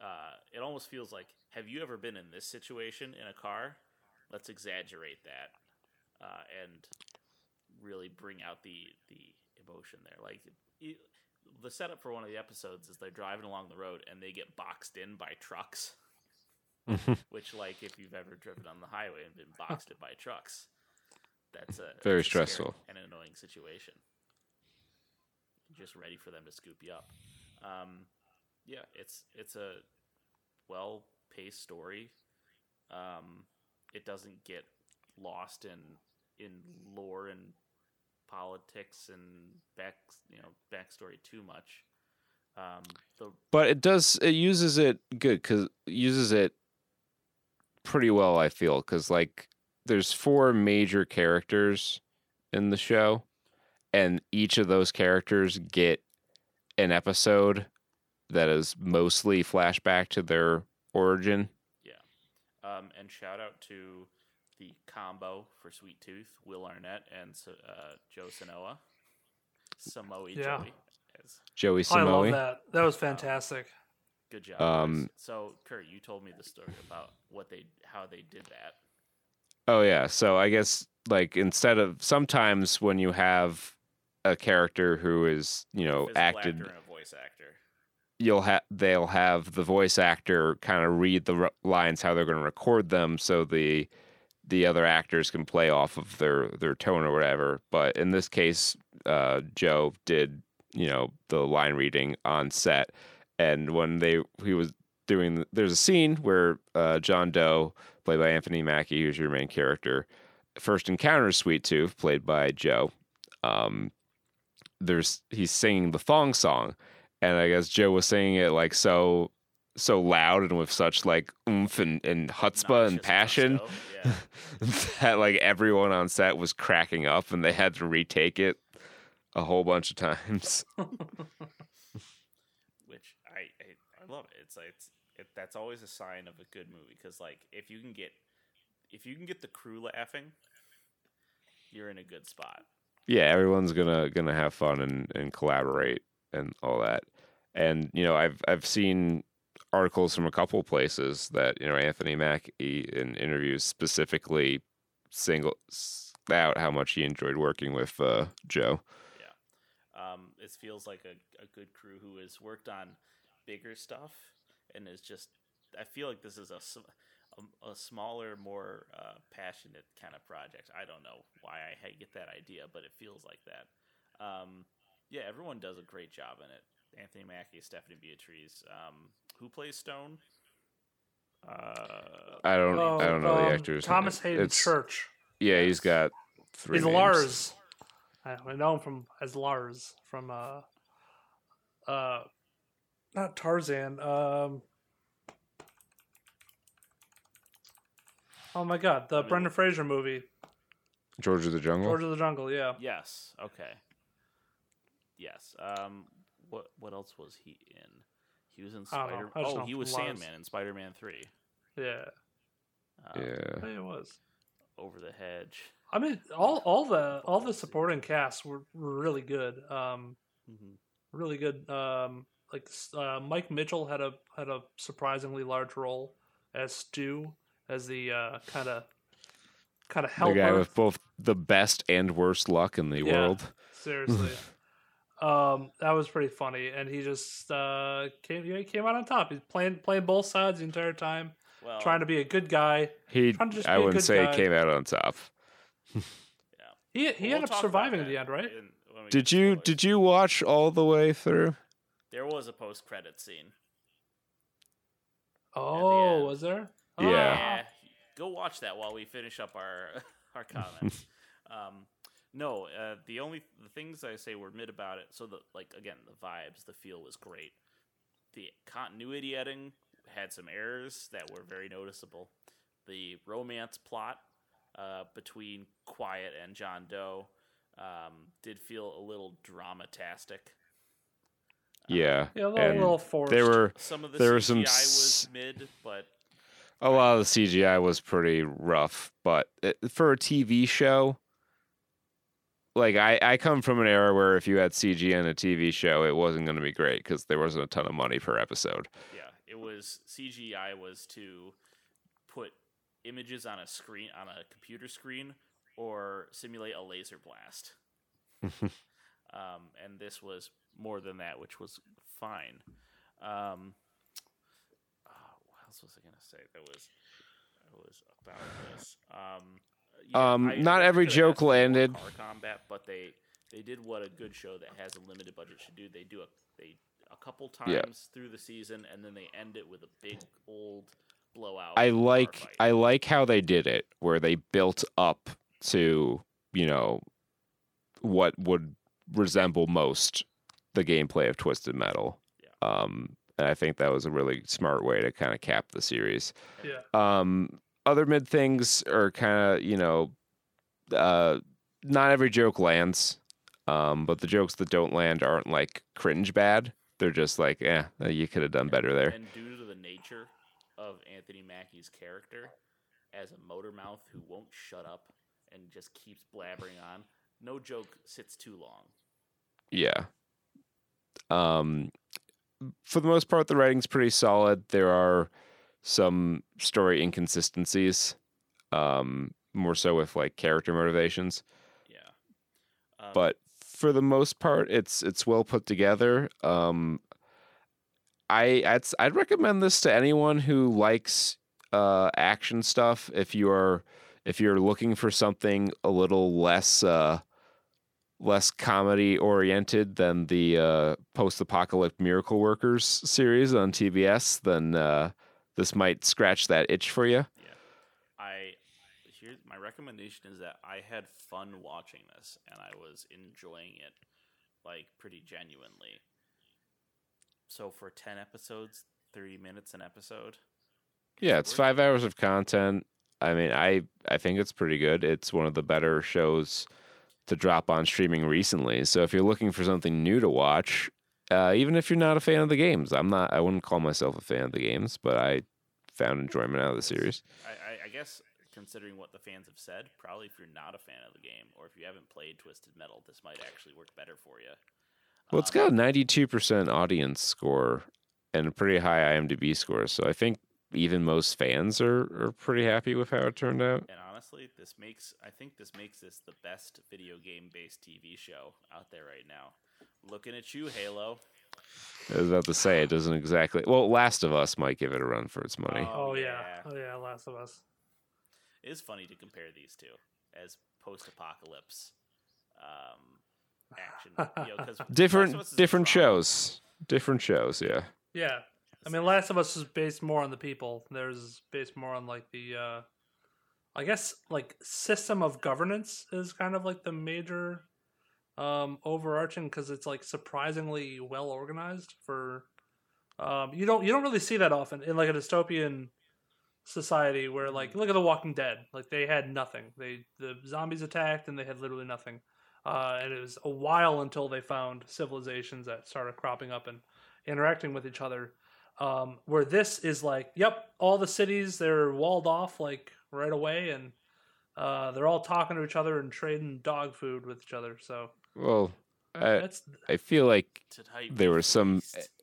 uh, it almost feels like, have you ever been in this situation in a car? Let's exaggerate that, uh, and really bring out the the emotion there. Like it, the setup for one of the episodes is they're driving along the road and they get boxed in by trucks. Which, like, if you've ever driven on the highway and been boxed in by trucks, that's a Very stressful. and an annoying situation. Just ready for them to scoop you up. Um, yeah, it's it's a well paced story. Um, it doesn't get lost in in lore and politics and back you know backstory too much. Um, the But it does it uses it good because uses it pretty well. I feel because like there's four major characters in the show, and each of those characters get an episode that is mostly flashback to their origin. Yeah, um, and shout out to the combo for Sweet Tooth, Will Arnett and uh, Joe Seanoa. Samoa Yeah. Joey. As- Joey I love that. That was fantastic. Good job. Um, so Kurt, you told me the story about what they how they did that. Oh yeah. So I guess like instead of sometimes when you have a character who is you know Physical acted actor and a voice actor. you'll have they'll have the voice actor kind of read the r- lines how they're going to record them so the the other actors can play off of their their tone or whatever but in this case uh joe did you know the line reading on set and when they he was doing there's a scene where uh john doe played by anthony mackie who's your main character first encounters sweet tooth played by joe um there's he's singing the thong song and I guess Joe was singing it like so so loud and with such like oomph and, and chutzpah and passion Yeah. that like everyone on set was cracking up and they had to retake it a whole bunch of times. which I, I I love it. It's like it's it, that's always a sign of a good movie because like if you can get if you can get the crew laughing, you're in a good spot. yeah, everyone's gonna gonna have fun and, and collaborate and all that. And you know, I've I've seen articles from a couple places that you know Anthony Mackie in interviews specifically single out how much he enjoyed working with uh, Joe. Um, it feels like a, a good crew who has worked on bigger stuff and is just. I feel like this is a a smaller, more uh, passionate kind of project. I don't know why I get that idea, but it feels like that. Um, yeah, everyone does a great job in it. Anthony Mackie, Stephanie Beatriz. Um, who plays Stone? Uh, I don't Oh, I don't know um, the actors. Thomas Haden It's- Church. Yeah, he's got three. He's names. Lars. I I know him from as Lars from uh uh not Tarzan. Um Oh my god, the Let me Brendan Fraser movie, George of the Jungle. George of the Jungle. Yeah, Yes. Okay. Yes. Um. What What else was he in? He was in I know. Spider. I Oh, he was Lars. Sandman in Spider Man Three. yeah. Um, yeah. It was. Over the hedge. I mean, all all the all the supporting casts were, were really good. Um, Mhm. really good. Um, like uh, Mike Mitchell had a had a surprisingly large role as Stu, as the uh, kind of kind of The guy with both the best and worst luck in the Yeah. world. Seriously, um, that was pretty funny, and he just uh, came he came out on top. He's playing playing both sides the entire time, Well, trying to be a good guy. He, Trying to just I be a wouldn't good say guy. he came out on top. yeah, He he we'll ended up surviving at the end, right? in- Did you did you watch all the way through? There was a post credit scene. Oh, end. was there? Yeah. Yeah. Go watch that while we finish up our our comments. um, no, uh, the only the things I say were mid about it. So the like again the vibes, the feel was great. The continuity editing had some errors that were very noticeable. The romance plot uh, between Quiet and John Doe um, did feel a little dramatastic. Yeah, Yeah, a little, and little forced. there were Some of the There CGI were some was mid, but a lot of the CGI was pretty rough, but it, for a TV show, like I, I come from an era where if you had CG in a TV show, it wasn't going to be great because there wasn't a ton of money per episode. Yeah, it was CGI was to put images on a screen on a computer screen or simulate a laser blast. um, and this was more than that, which was fine. Um, uh, what else was I gonna say? That was that was about this. Um, Um, I- not I every joke landed. Car combat, but they they did what a good show that has a limited budget should do. They do a they a couple times Yeah. through the season, and then they end it with a big old blowout. I like. I like how they did it, where they built up to you know what would resemble most the gameplay of Twisted Metal. Yeah. Um, and I think that was a really smart way to kind of cap the series. Yeah. Um, other mid things are kind of you know, uh, not every joke lands. Um, but the jokes that don't land aren't like cringe bad. They're just like, eh, you could have done better there. And due to the nature of Anthony Mackie's character as a motor mouth who won't shut up and just keeps blabbering on, no joke sits too long. Yeah. Um, for the most part, the writing's pretty solid. There are some story inconsistencies, um, more so with like character motivations. Yeah. Um, But for the most part, it's it's well put together. Um, I I'd I'd recommend this to anyone who likes uh, action stuff. If you're if you're looking for something a little less uh, less comedy oriented than the uh, post apocalyptic Miracle Workers series on TBS, then uh, this might scratch that itch for you. Yeah, I here my recommendation is that I had fun watching this and I was enjoying it like pretty genuinely. So for 10 episodes, 30 minutes an episode. Yeah, it's five hours of content. I mean, I I think it's pretty good. It's one of the better shows to drop on streaming recently. So if you're looking for something new to watch, uh, even if you're not a fan of the games, I'm not. I wouldn't call myself a fan of the games, but I found enjoyment out of the series. I, I, I guess considering what the fans have said, probably if you're not a fan of the game or if you haven't played Twisted Metal, this might actually work better for you. Well, it's Um, got a 92% audience score and a pretty high IMDb score. So I think even most fans are, are pretty happy with how it turned out. And honestly, this makes I think this makes this the best video game based TV show out there right now. Looking at you, Halo. I was about to say it doesn't exactly. Well, Last of Us might give it a run for its money. Oh, Oh, yeah. yeah. Oh yeah, Last of Us. It is funny to compare these two as post apocalypse um, action. You know, 'cause Last of different different shows different shows yeah Yeah. I mean, Last of Us is based more on the people. There's based more on like the, uh I guess like system of governance is kind of like the major, um, overarching because it's like surprisingly well organized for, um, you don't you don't really see that often in like a dystopian society where like look at The Walking Dead, like they had nothing. They the zombies attacked and they had literally nothing. Uh, and it was a while until they found civilizations that started cropping up and interacting with each other. Um, where this is like, yep, all the cities they're walled off like right away, and uh, they're all talking to each other and trading dog food with each other. So well I, that's I feel like there was some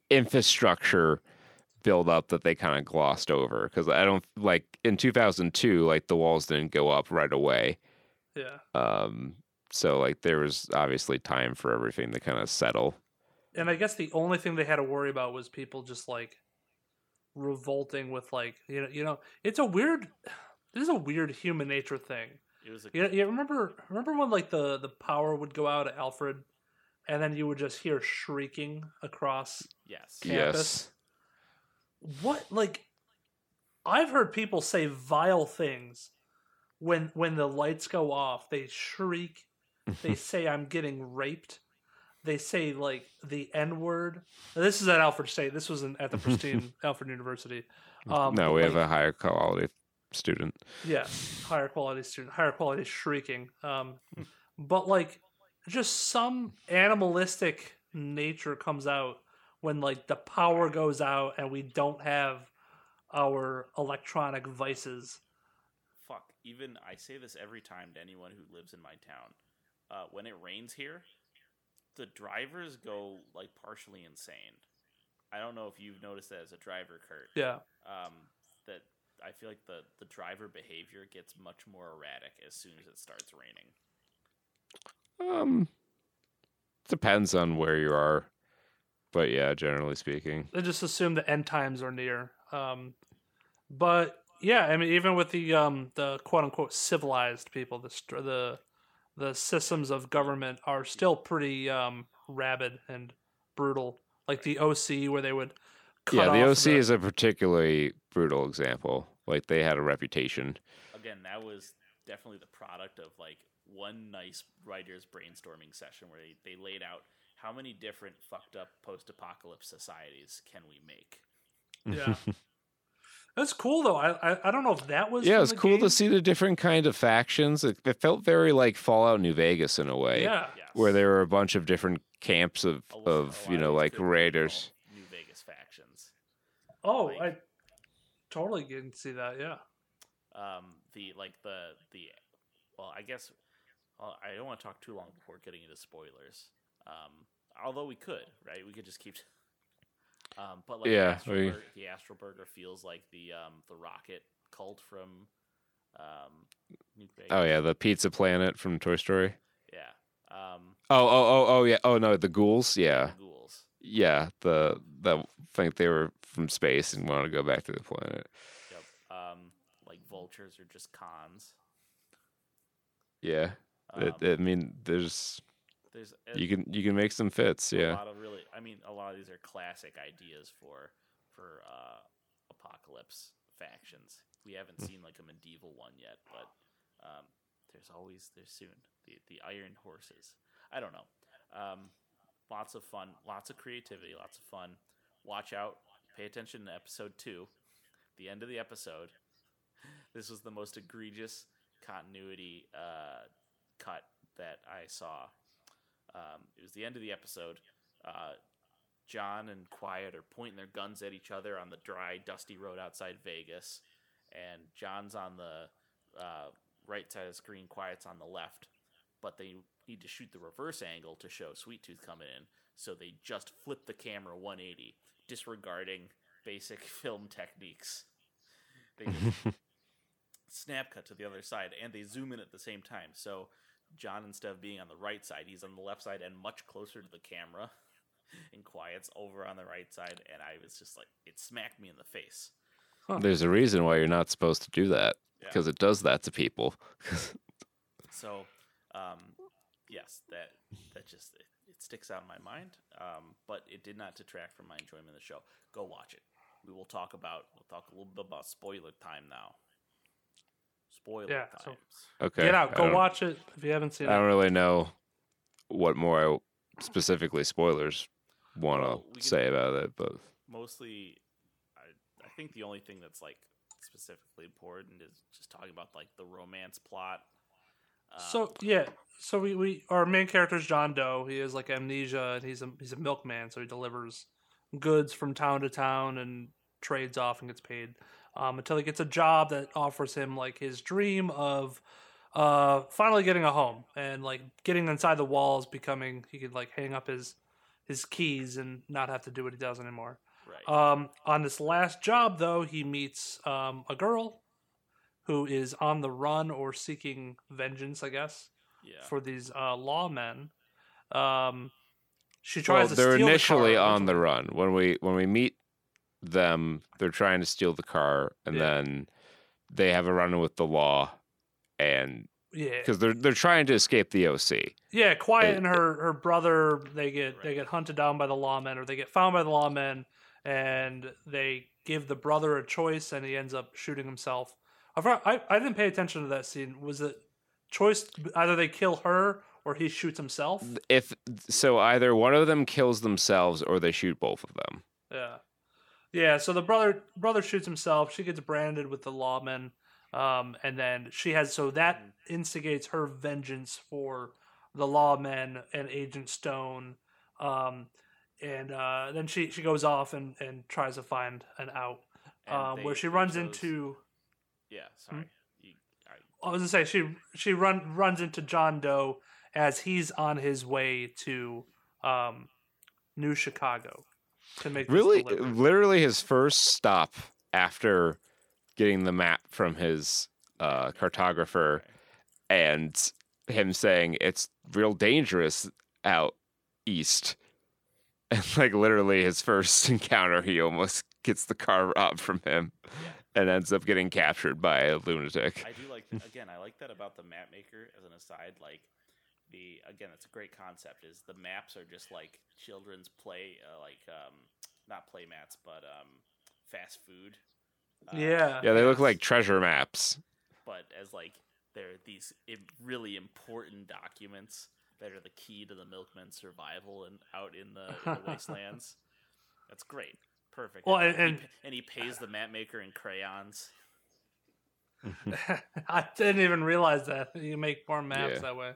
infrastructure build up that they kind of glossed over because i don't like in 2002 like the walls didn't go up right away yeah. um so like there was obviously time for everything to kind of settle And I guess the only thing they had to worry about was people just like revolting with like you know you know it's a weird this is a weird human nature thing. It was a You, you remember remember when like the the power would go out at Alfred, and then you would just hear shrieking across. yes. Campus. yes What like? I've heard people say vile things when when the lights go off. They shriek. They say I'm getting raped. They say like the N word. This is at Alfred State. This was in, at the pristine Alfred University. Um, no but, we have a higher quality student yeah, higher quality student, higher quality shrieking. Um, but like, just some animalistic nature comes out when like the power goes out and we don't have our electronic vices. Fuck. Even I say this every time to anyone who lives in my town. Uh, when it rains here, the drivers go like partially insane. I don't know if you've noticed that as a driver, Kurt. Yeah, Um, that I feel like the the driver behavior gets much more erratic as soon as it starts raining. um depends on where you are but yeah generally speaking they just assume the end times are near. Um, but yeah, I mean, even with the um the quote unquote civilized people, the the the systems of government are still pretty um rabid and brutal. Like the OC, where they would cut yeah the off oc is a particularly brutal example like they had a reputation Again, that was definitely the product of like one nice writers brainstorming session where they, they laid out how many different fucked up post apocalypse societies can we make. Yeah. That's cool though. I, I I don't know if that was yeah, from it's the cool game. to see the different kind of factions. It, it felt very like Fallout New Vegas in a way, Yeah. Yes. where there were a bunch of different camps of A of a you know like raiders. New Vegas factions. Oh, like- I totally didn't see that. Yeah. um, the like the the well, I guess well, I don't want to talk too long before getting into spoilers. Um, although we could, right? We could just keep. Um, but like Yeah, the, we- Astro Burger, the Astro Burger feels like the um, the rocket cult from um. Oh yeah, the Pizza Planet from Toy Story. yeah. Um, Oh oh oh oh yeah. Oh no, the ghouls. Yeah, the ghouls. yeah. The the think they were from space and wanted to go back to the planet. Yep. Um, like vultures are just cons. Yeah. Um, It, I mean, there's there's a, you can you can make some fits. Yeah. A lot of really. I mean, a lot of these are classic ideas for for uh, apocalypse factions. We haven't Hmm. seen like a medieval one yet, but um, there's always there's soon the the Iron Horses. I don't know. Um, lots of fun, lots of creativity, lots of fun. Watch out. Pay attention to episode two, the end of the episode. This was the most egregious continuity uh, cut that I saw. Um, it was the end of the episode. Uh, John and Quiet are pointing their guns at each other on the dry, dusty road outside Vegas, and John's on the uh, right side of the screen. Quiet's on the left, but they need to shoot the reverse angle to show Sweet Tooth coming in, so they just flip the camera 180, disregarding basic film techniques. They snap cut to the other side, and they zoom in at the same time. So John, instead of being on the right side, he's on the left side and much closer to the camera. And Quiet's over on the right side, and I was just like, it smacked me in the face. There's a reason why you're not supposed to do that Yeah. because it does that to people. So, um, yes, that that just it, it sticks out in my mind. Um, but it did not detract from my enjoyment of the show. Go watch it. We will talk about we'll talk a little bit about spoiler time now. Spoiler Yeah, times. so- Okay. Get out, go watch it if you haven't seen it. I don't really know what more I specifically spoilers want to Well, we say about it, but mostly I, I think the only thing that's like specifically important is just talking about like the romance plot Um, So yeah, so we, we our main character is John Doe. He has like amnesia, and he's a he's a milkman, so he delivers goods from town to town and trades off and gets paid um, until he gets a job that offers him like his dream of uh, finally getting a home and like getting inside the walls, becoming he could like hang up his his keys and not have to do what he does anymore. right Um, on this last job, though, he meets um, a girl who is on the run or seeking vengeance, I guess, yeah for these uh, lawmen. Um, she well, tries to they're steal initially the car on the run when we when we meet them. They're trying to steal the car, and Yeah. then they have a run with the law, and Yeah, because they're they're trying to escape the OC. yeah. Quiet it- and her her brother they get they get hunted down by the lawmen or they get found by the lawmen, and they give the brother a choice, and he ends up shooting himself. I I, I didn't pay attention to that scene. Was it choice either they kill her or he shoots himself? If so, either one of them kills themselves or they shoot both of them. Yeah, yeah. So the brother brother shoots himself. She gets branded with the lawmen, um, and then she has so that instigates her vengeance for the lawmen and Agent Stone. Um, and uh, then she she goes off and and tries to find an out, um, they- where she runs chose- into. yeah sorry You- I- I was gonna say she she run runs into John Doe as he's on his way to um, New Chicago to make Really, literally, his first stop after getting the map from his uh, cartographer and him saying it's real dangerous out east. And like literally his first encounter, he almost gets the car robbed from him and ends up getting captured by a lunatic. I do like that. again. I like that about the map maker. As an aside, like the again, it's a great concept. Is the maps are just like children's play, uh, like um, not play mats, but um, fast food. uh, Yeah. Yeah, they look like treasure maps. but as like they're these really important documents that are the key to the milkman's survival and out in the, in the wastelands. That's great. Perfect. Well, and, and- he, and he pays the map maker in crayons. I didn't even realize that you make more maps Yeah. that way.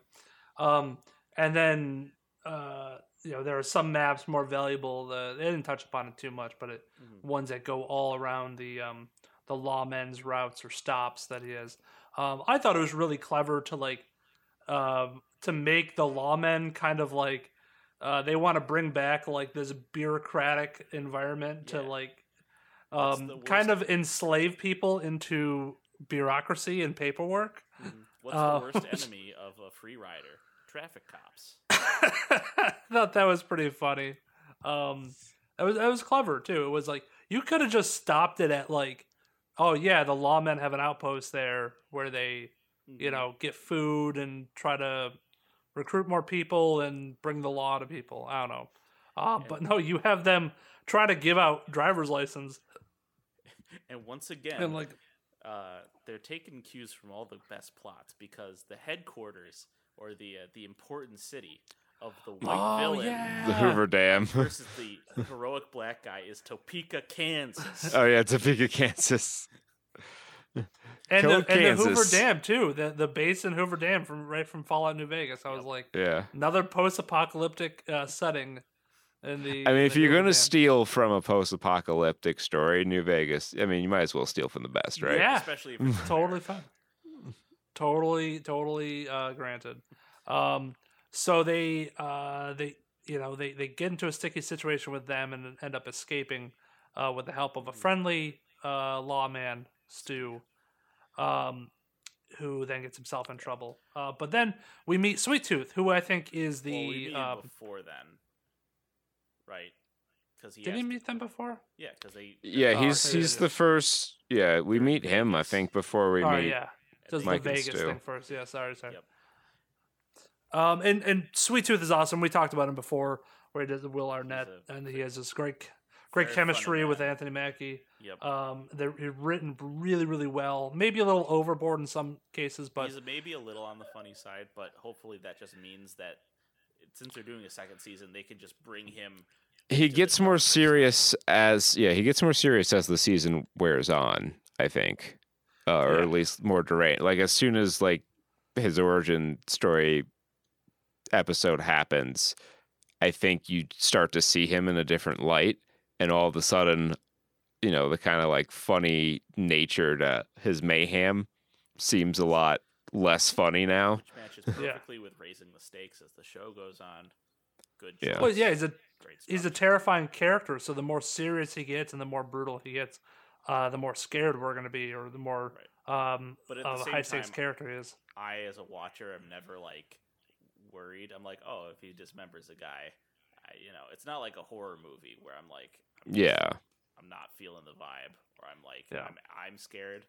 Um, and then uh, you know there are some maps more valuable. The, they didn't touch upon it too much, but it, Mhm. ones that go all around the um, the lawmen's routes or stops that he has. Um, I thought it was really clever to like um, to make the lawmen kind of like Uh, they want to bring back like this bureaucratic environment to like um, kind of enslave people into bureaucracy and paperwork. What's Uh, the worst enemy a free rider? Traffic cops. I thought that was pretty funny. Um, that was that was clever too. It was like you could have just stopped it at like, oh yeah, the lawmen have an outpost there where they, you Mhm. know, get food and try to recruit more people and bring the law to people. I don't know. Uh, but no, you have them try to give out driver's license And once again, and like, uh, they're taking cues from all the best plots because the headquarters or the uh, the important city of the white oh villain yeah, The Hoover Dam. versus the heroic black guy is Topeka, Kansas. oh yeah, Topeka, Kansas. and Kill the, and the Hoover Dam too. The the base in Hoover Dam from right from Fallout New Vegas. I was like. Yeah. another post-apocalyptic uh, setting in the I mean, if the you're going to steal from a post-apocalyptic story, New Vegas, I mean, you might as well steal from the best, right? Yeah. Especially if it's totally fine. Totally totally uh granted. Um so they uh they you know they they get into a sticky situation with them and end up escaping uh with the help of a friendly uh lawman stu um who then gets himself in trouble. Uh but then we meet sweet tooth who i think is the well, we meet him um, before then, right? Because he did has he meet them before Yeah, because they Yeah, Oh, he's yeah, he's the first. Yeah, we meet him. I think before we oh meet. yeah does the Mike and Vegas thing first. Yeah, sorry, sorry. Yep. Um, and and Sweet Tooth is awesome. We talked about him before, where he does the Will Arnett, a and he has this great, great very chemistry with. Anthony Mackie. Yep. Um, they're written really, really well. Maybe a little overboard in some cases, but He's maybe a little on the funny side, but hopefully that just means that since they're doing a second season, they can just bring him. he gets more serious as yeah he gets more serious as the season wears on i think uh, or Yeah. at least more deranged like as soon as like his origin story episode happens i think you start to see him in a different light and all of a sudden you know the kind of like funny nature to his mayhem seems a lot less funny now Which matches Yeah. perfectly with raising the stakes as the show goes on. Good. Yeah. well, yeah, he's a Great he's a terrifying character. So the more serious he gets, and the more brutal he gets, uh, the more scared we're going to be, or the more um, But at the of a same high stakes time- character he is. I, as a watcher, am never like worried. I'm like, oh, if he dismembers a guy, I, you know, it's not like a horror movie where I'm like, I'm just- yeah I'm not feeling the vibe, or I'm like, Yeah. I'm, I'm scared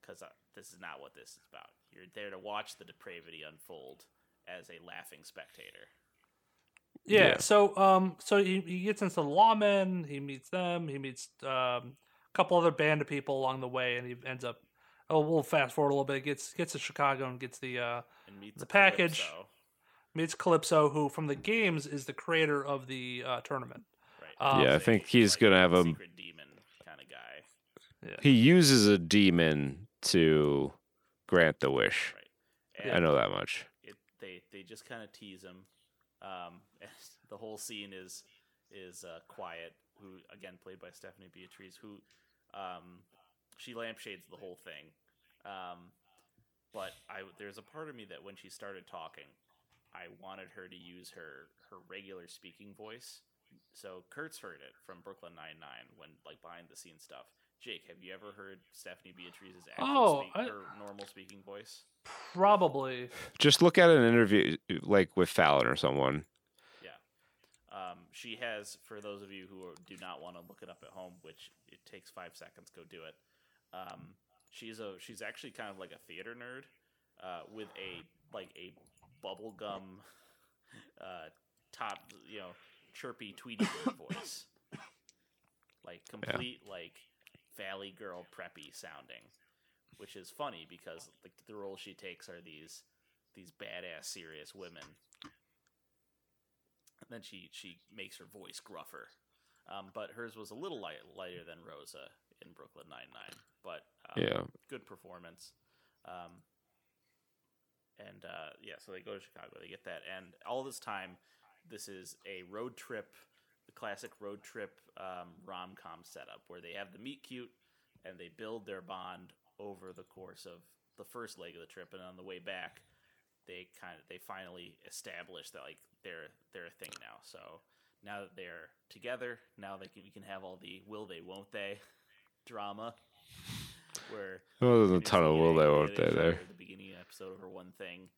because this is not what this is about. You're there to watch the depravity unfold as a laughing spectator. Yeah, Yeah. So um so he, he gets into the lawmen, he meets them, he meets um a couple other band of people along the way and he ends up oh we'll fast forward a little bit, gets gets to Chicago and gets the uh And meets The package. Calypso, meets Calypso who from the games is the creator of the uh tournament. right? Um, Yeah, I think he's like, gonna have a- secret demon kind of guy, he uses a demon to grant the wish right? And i know that much it, they they just kind of tease him. Um, the whole scene is is uh, quiet. Who again played by Stephanie Beatriz, who um, she lampshades the whole thing. Um, but I there's a part of me that when she started talking, I wanted her to use her her regular speaking voice. So Kurt's heard it from Brooklyn Nine Nine when like behind the scenes stuff. Jake, have you ever heard Stephanie Beatriz's actual Oh, speak, I- her normal speaking voice? Probably. just look at an interview like with fallon or someone Yeah. Um, she has, for those of you who are, do not want to look it up at home, which it takes five seconds, go do it. Um, she's a she's actually kind of like a theater nerd uh, with a like a bubblegum uh, top, you know, chirpy Tweety voice, like complete like Valley Girl preppy sounding, which is funny because the, the roles she takes are these these badass serious women and then she she makes her voice gruffer. Um, but hers was a little light, lighter than Rosa in Brooklyn Nine Nine. But um, Yeah. good performance. Um, and uh, yeah, so they go to Chicago. They get that, and all this time, this is a road trip, the classic road trip um, rom com setup where they have the meet cute and they build their bond over the course of the first leg of the trip, and on the way back, they kind of they finally establish that like they're they're a thing now. So now that they're together, now they can we can have all the will they won't they drama where Well, there's a ton of will they won't they there. at the beginning of the episode over one thing,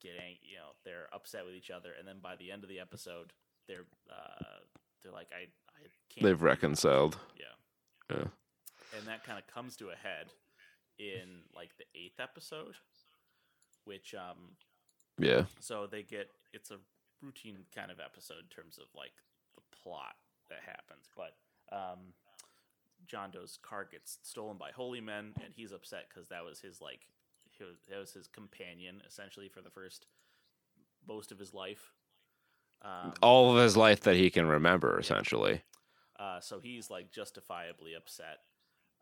getting you know they're upset with each other, and then by the end of the episode, they're uh, they're like I I can't. They've reconciled. Yeah, Yeah. and that kind of comes to a head in like the eighth episode, which um Yeah. so they get it's a routine kind of episode in terms of like the plot that happens, but um, John Doe's car gets stolen by holy men, and he's upset because that was his like he was, that was his companion essentially for the first most of his life. Um, All of his life that he can remember, essentially. uh, so he's like justifiably upset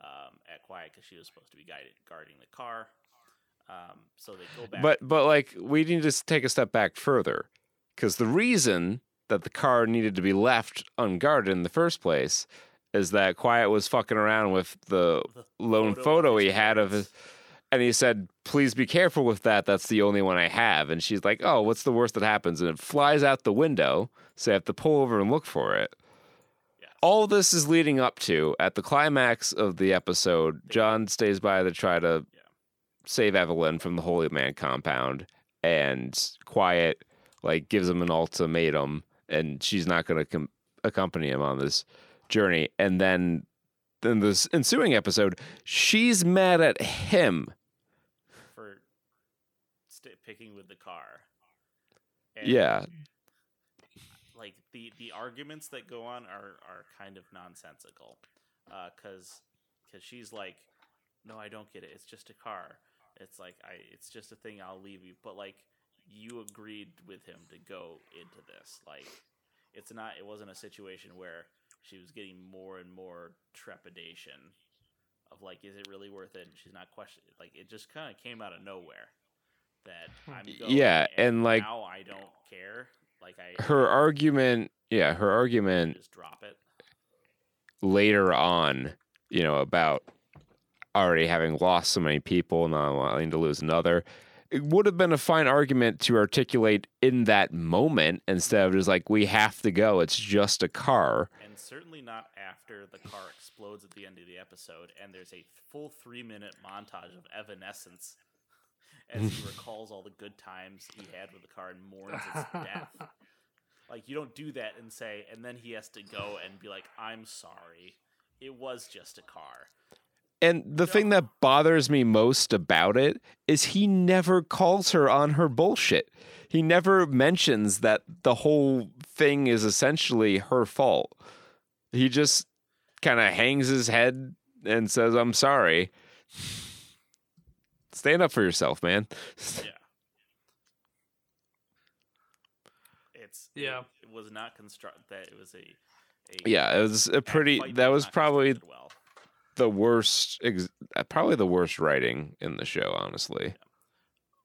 um, at Quiet because she was supposed to be guided, guarding the car. Um, so they go back. But but like we need to take a step back further, because the reason that the car needed to be left unguarded in the first place is that Quiet was fucking around with the The lone photo photo he had of his, and he said, "Please be careful with that. That's the only one I have." And she's like, "Oh, what's the worst that happens?" And it flies out the window, so I have to pull over and look for it. Yes. All this is leading up to at the climax of the episode. John stays by to try to Yeah. save Evelyn from the Holy Man compound, and Quiet like gives him an ultimatum, and she's not going to com- accompany him on this journey. And then, in this ensuing episode, she's mad at him. for st- picking with the car. And, Yeah, like the the arguments that go on are are kind of nonsensical, uh, because because she's like, no, I don't get it. It's just a car. It's like I, it's just a thing. I'll leave you. But like, you agreed with him to go into this. Like, it's not. It wasn't a situation where she was getting more and more trepidation of like, is it really worth it? And she's not questioning. Like, it just kind of came out of nowhere. That hmm. I'm going, Yeah, and, like- now I don't care. Like I her argument. Yeah, her argument just drop it. later on, you know, about already having lost so many people, not wanting to lose another. It would have been a fine argument to articulate in that moment instead of just like, we have to go. It's just a car. and certainly not after the car explodes at the end of the episode and there's a full three minute montage of evanescence as he recalls all the good times he had with the car and mourns its death like you don't do that and say and then he has to go and be like i'm sorry it was just a car And the thing that bothers me most about it is he never calls her on her bullshit. He never mentions that the whole thing is essentially her fault. He just kind of hangs his head and says, I'm sorry. Stand up for yourself, man. yeah it's it- Yeah. it, was not construct that it was a, a Yeah, it was a pretty, that was probably well the worst, ex- uh, probably the worst writing in the show, honestly.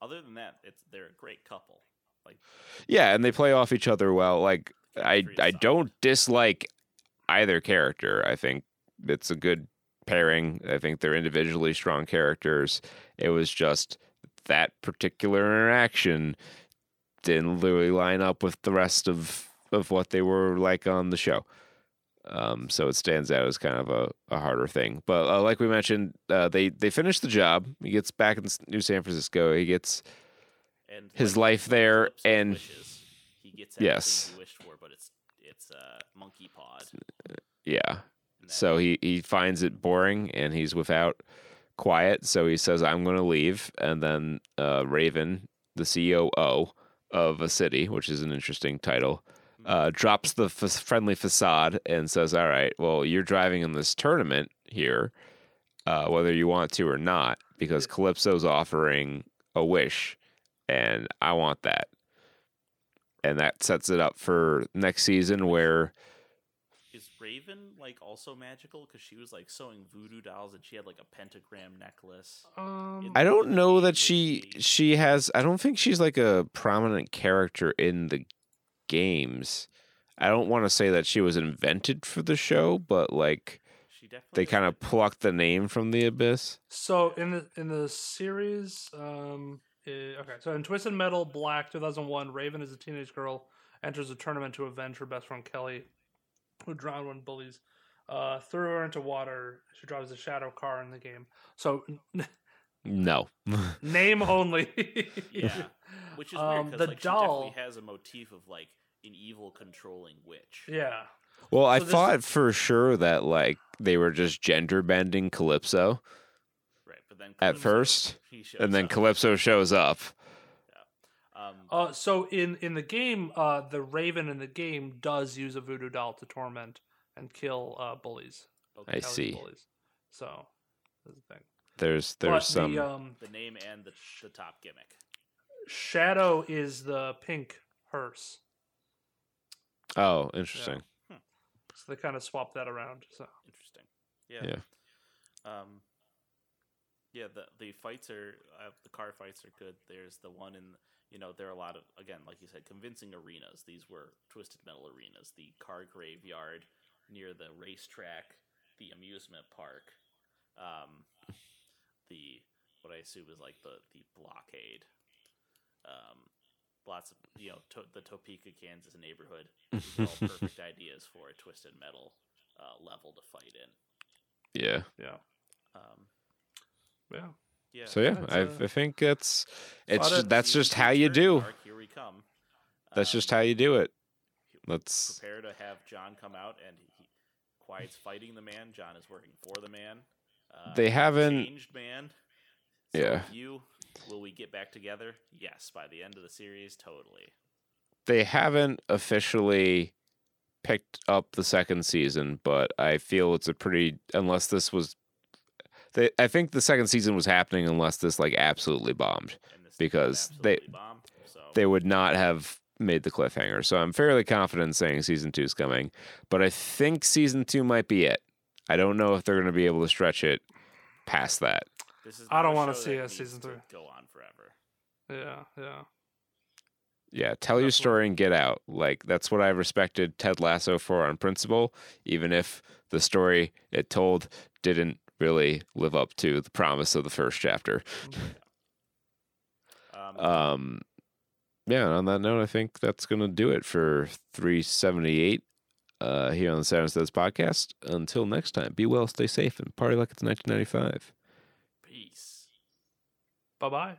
other than that it's they're a great couple like Yeah, and they play off each other well. Like I I don't dislike either character. I think it's a good pairing. I think they're individually strong characters. It was just that particular interaction didn't really line up with the rest of of what they were like on the show. Um, so it stands out as kind of a, a harder thing. But uh, like we mentioned, uh, they they finish the job. He gets back in New San Francisco. He gets and his like life there and- wishes, he gets Yes. he wished for, but it's it's uh, monkey paw. yeah. So he, he finds it boring and he's without quiet. So he says, I'm going to leave. And then uh, Raven, the COO of a city, which is an interesting title, uh, drops the f- friendly facade and says, All right, well, you're driving in this tournament here, uh, whether you want to or not, because Calypso's offering a wish and I want that. And that sets it up for next season where. is Raven like also magical because she was like sewing voodoo dolls and she had like a pentagram necklace. Um, I don't know that she she- she has. I don't think she's like a prominent character in the games. I don't want to say that she was invented for the show, but like She definitely they kind of plucked the name from the abyss. so in the in the series, um, Uh, okay, so in Twisted Metal Black 2001, Raven is a teenage girl enters a tournament to avenge her best friend Kelly, who drowned when bullies uh, threw her into water. She drives a shadow car in the game. So No. name only. Yeah, which is Um, weird the because like, she doll- definitely has a motif of like an evil controlling witch. yeah. well, I So this- thought for sure that like they were just gender bending Calypso Right, but then at first, and then up. Calypso shows up. Yeah. Um, Uh, so in in the game, uh, the Raven in the game does use a voodoo doll to torment and kill uh, bullies. okay. I Kelly's see. Bullies. So that's the thing. There's But there's some. the um, the name and the the top gimmick. shadow is the pink hearse. Oh, interesting. So they kind of swap that around. So Interesting. Yeah. Yeah. Um. Yeah, the the fights are uh, the car fights are good. There's the one in you know there are a lot of again like you said convincing arenas. These were twisted metal arenas. The car graveyard near the racetrack, the amusement park, um, the what I assume is like the the blockade. Um, lots of you know to, the Topeka, Kansas neighborhood. These all perfect ideas for a twisted metal uh, level to fight in. Yeah. yeah, Um, yeah. yeah. So yeah, That's, I, uh, I think that's it's just, that's just how you do. arc, here we come. That's just Um, how you do it. Let's prepare to have John come out and he, Quiet's fighting the man. John is working for the man. Uh, They haven't- changed man. So Yeah. You will we get back together? Yes, by the end of the series, totally. they haven't officially picked up the second season, but I feel it's a pretty unless this was they, I think the second season was happening unless this like absolutely bombed. Because they- absolutely bomb. So They would not have made the cliffhanger. So I'm fairly confident saying season two is coming. But I think season two might be it. I don't know if they're gonna be able to stretch it past that. This is I don't wanna see a season to three. Go on forever. Yeah, yeah. Yeah, tell your Definitely. story and get out. Like that's what I respected Ted Lasso for on principle, even if the story it told didn't really live up to the promise of the first chapter. Um, Um yeah, and on that note, I think that's gonna do it for 378 uh here on the Saturn Studs podcast. Until next time, be well, stay safe, and party like it's 1995. Peace. Bye bye.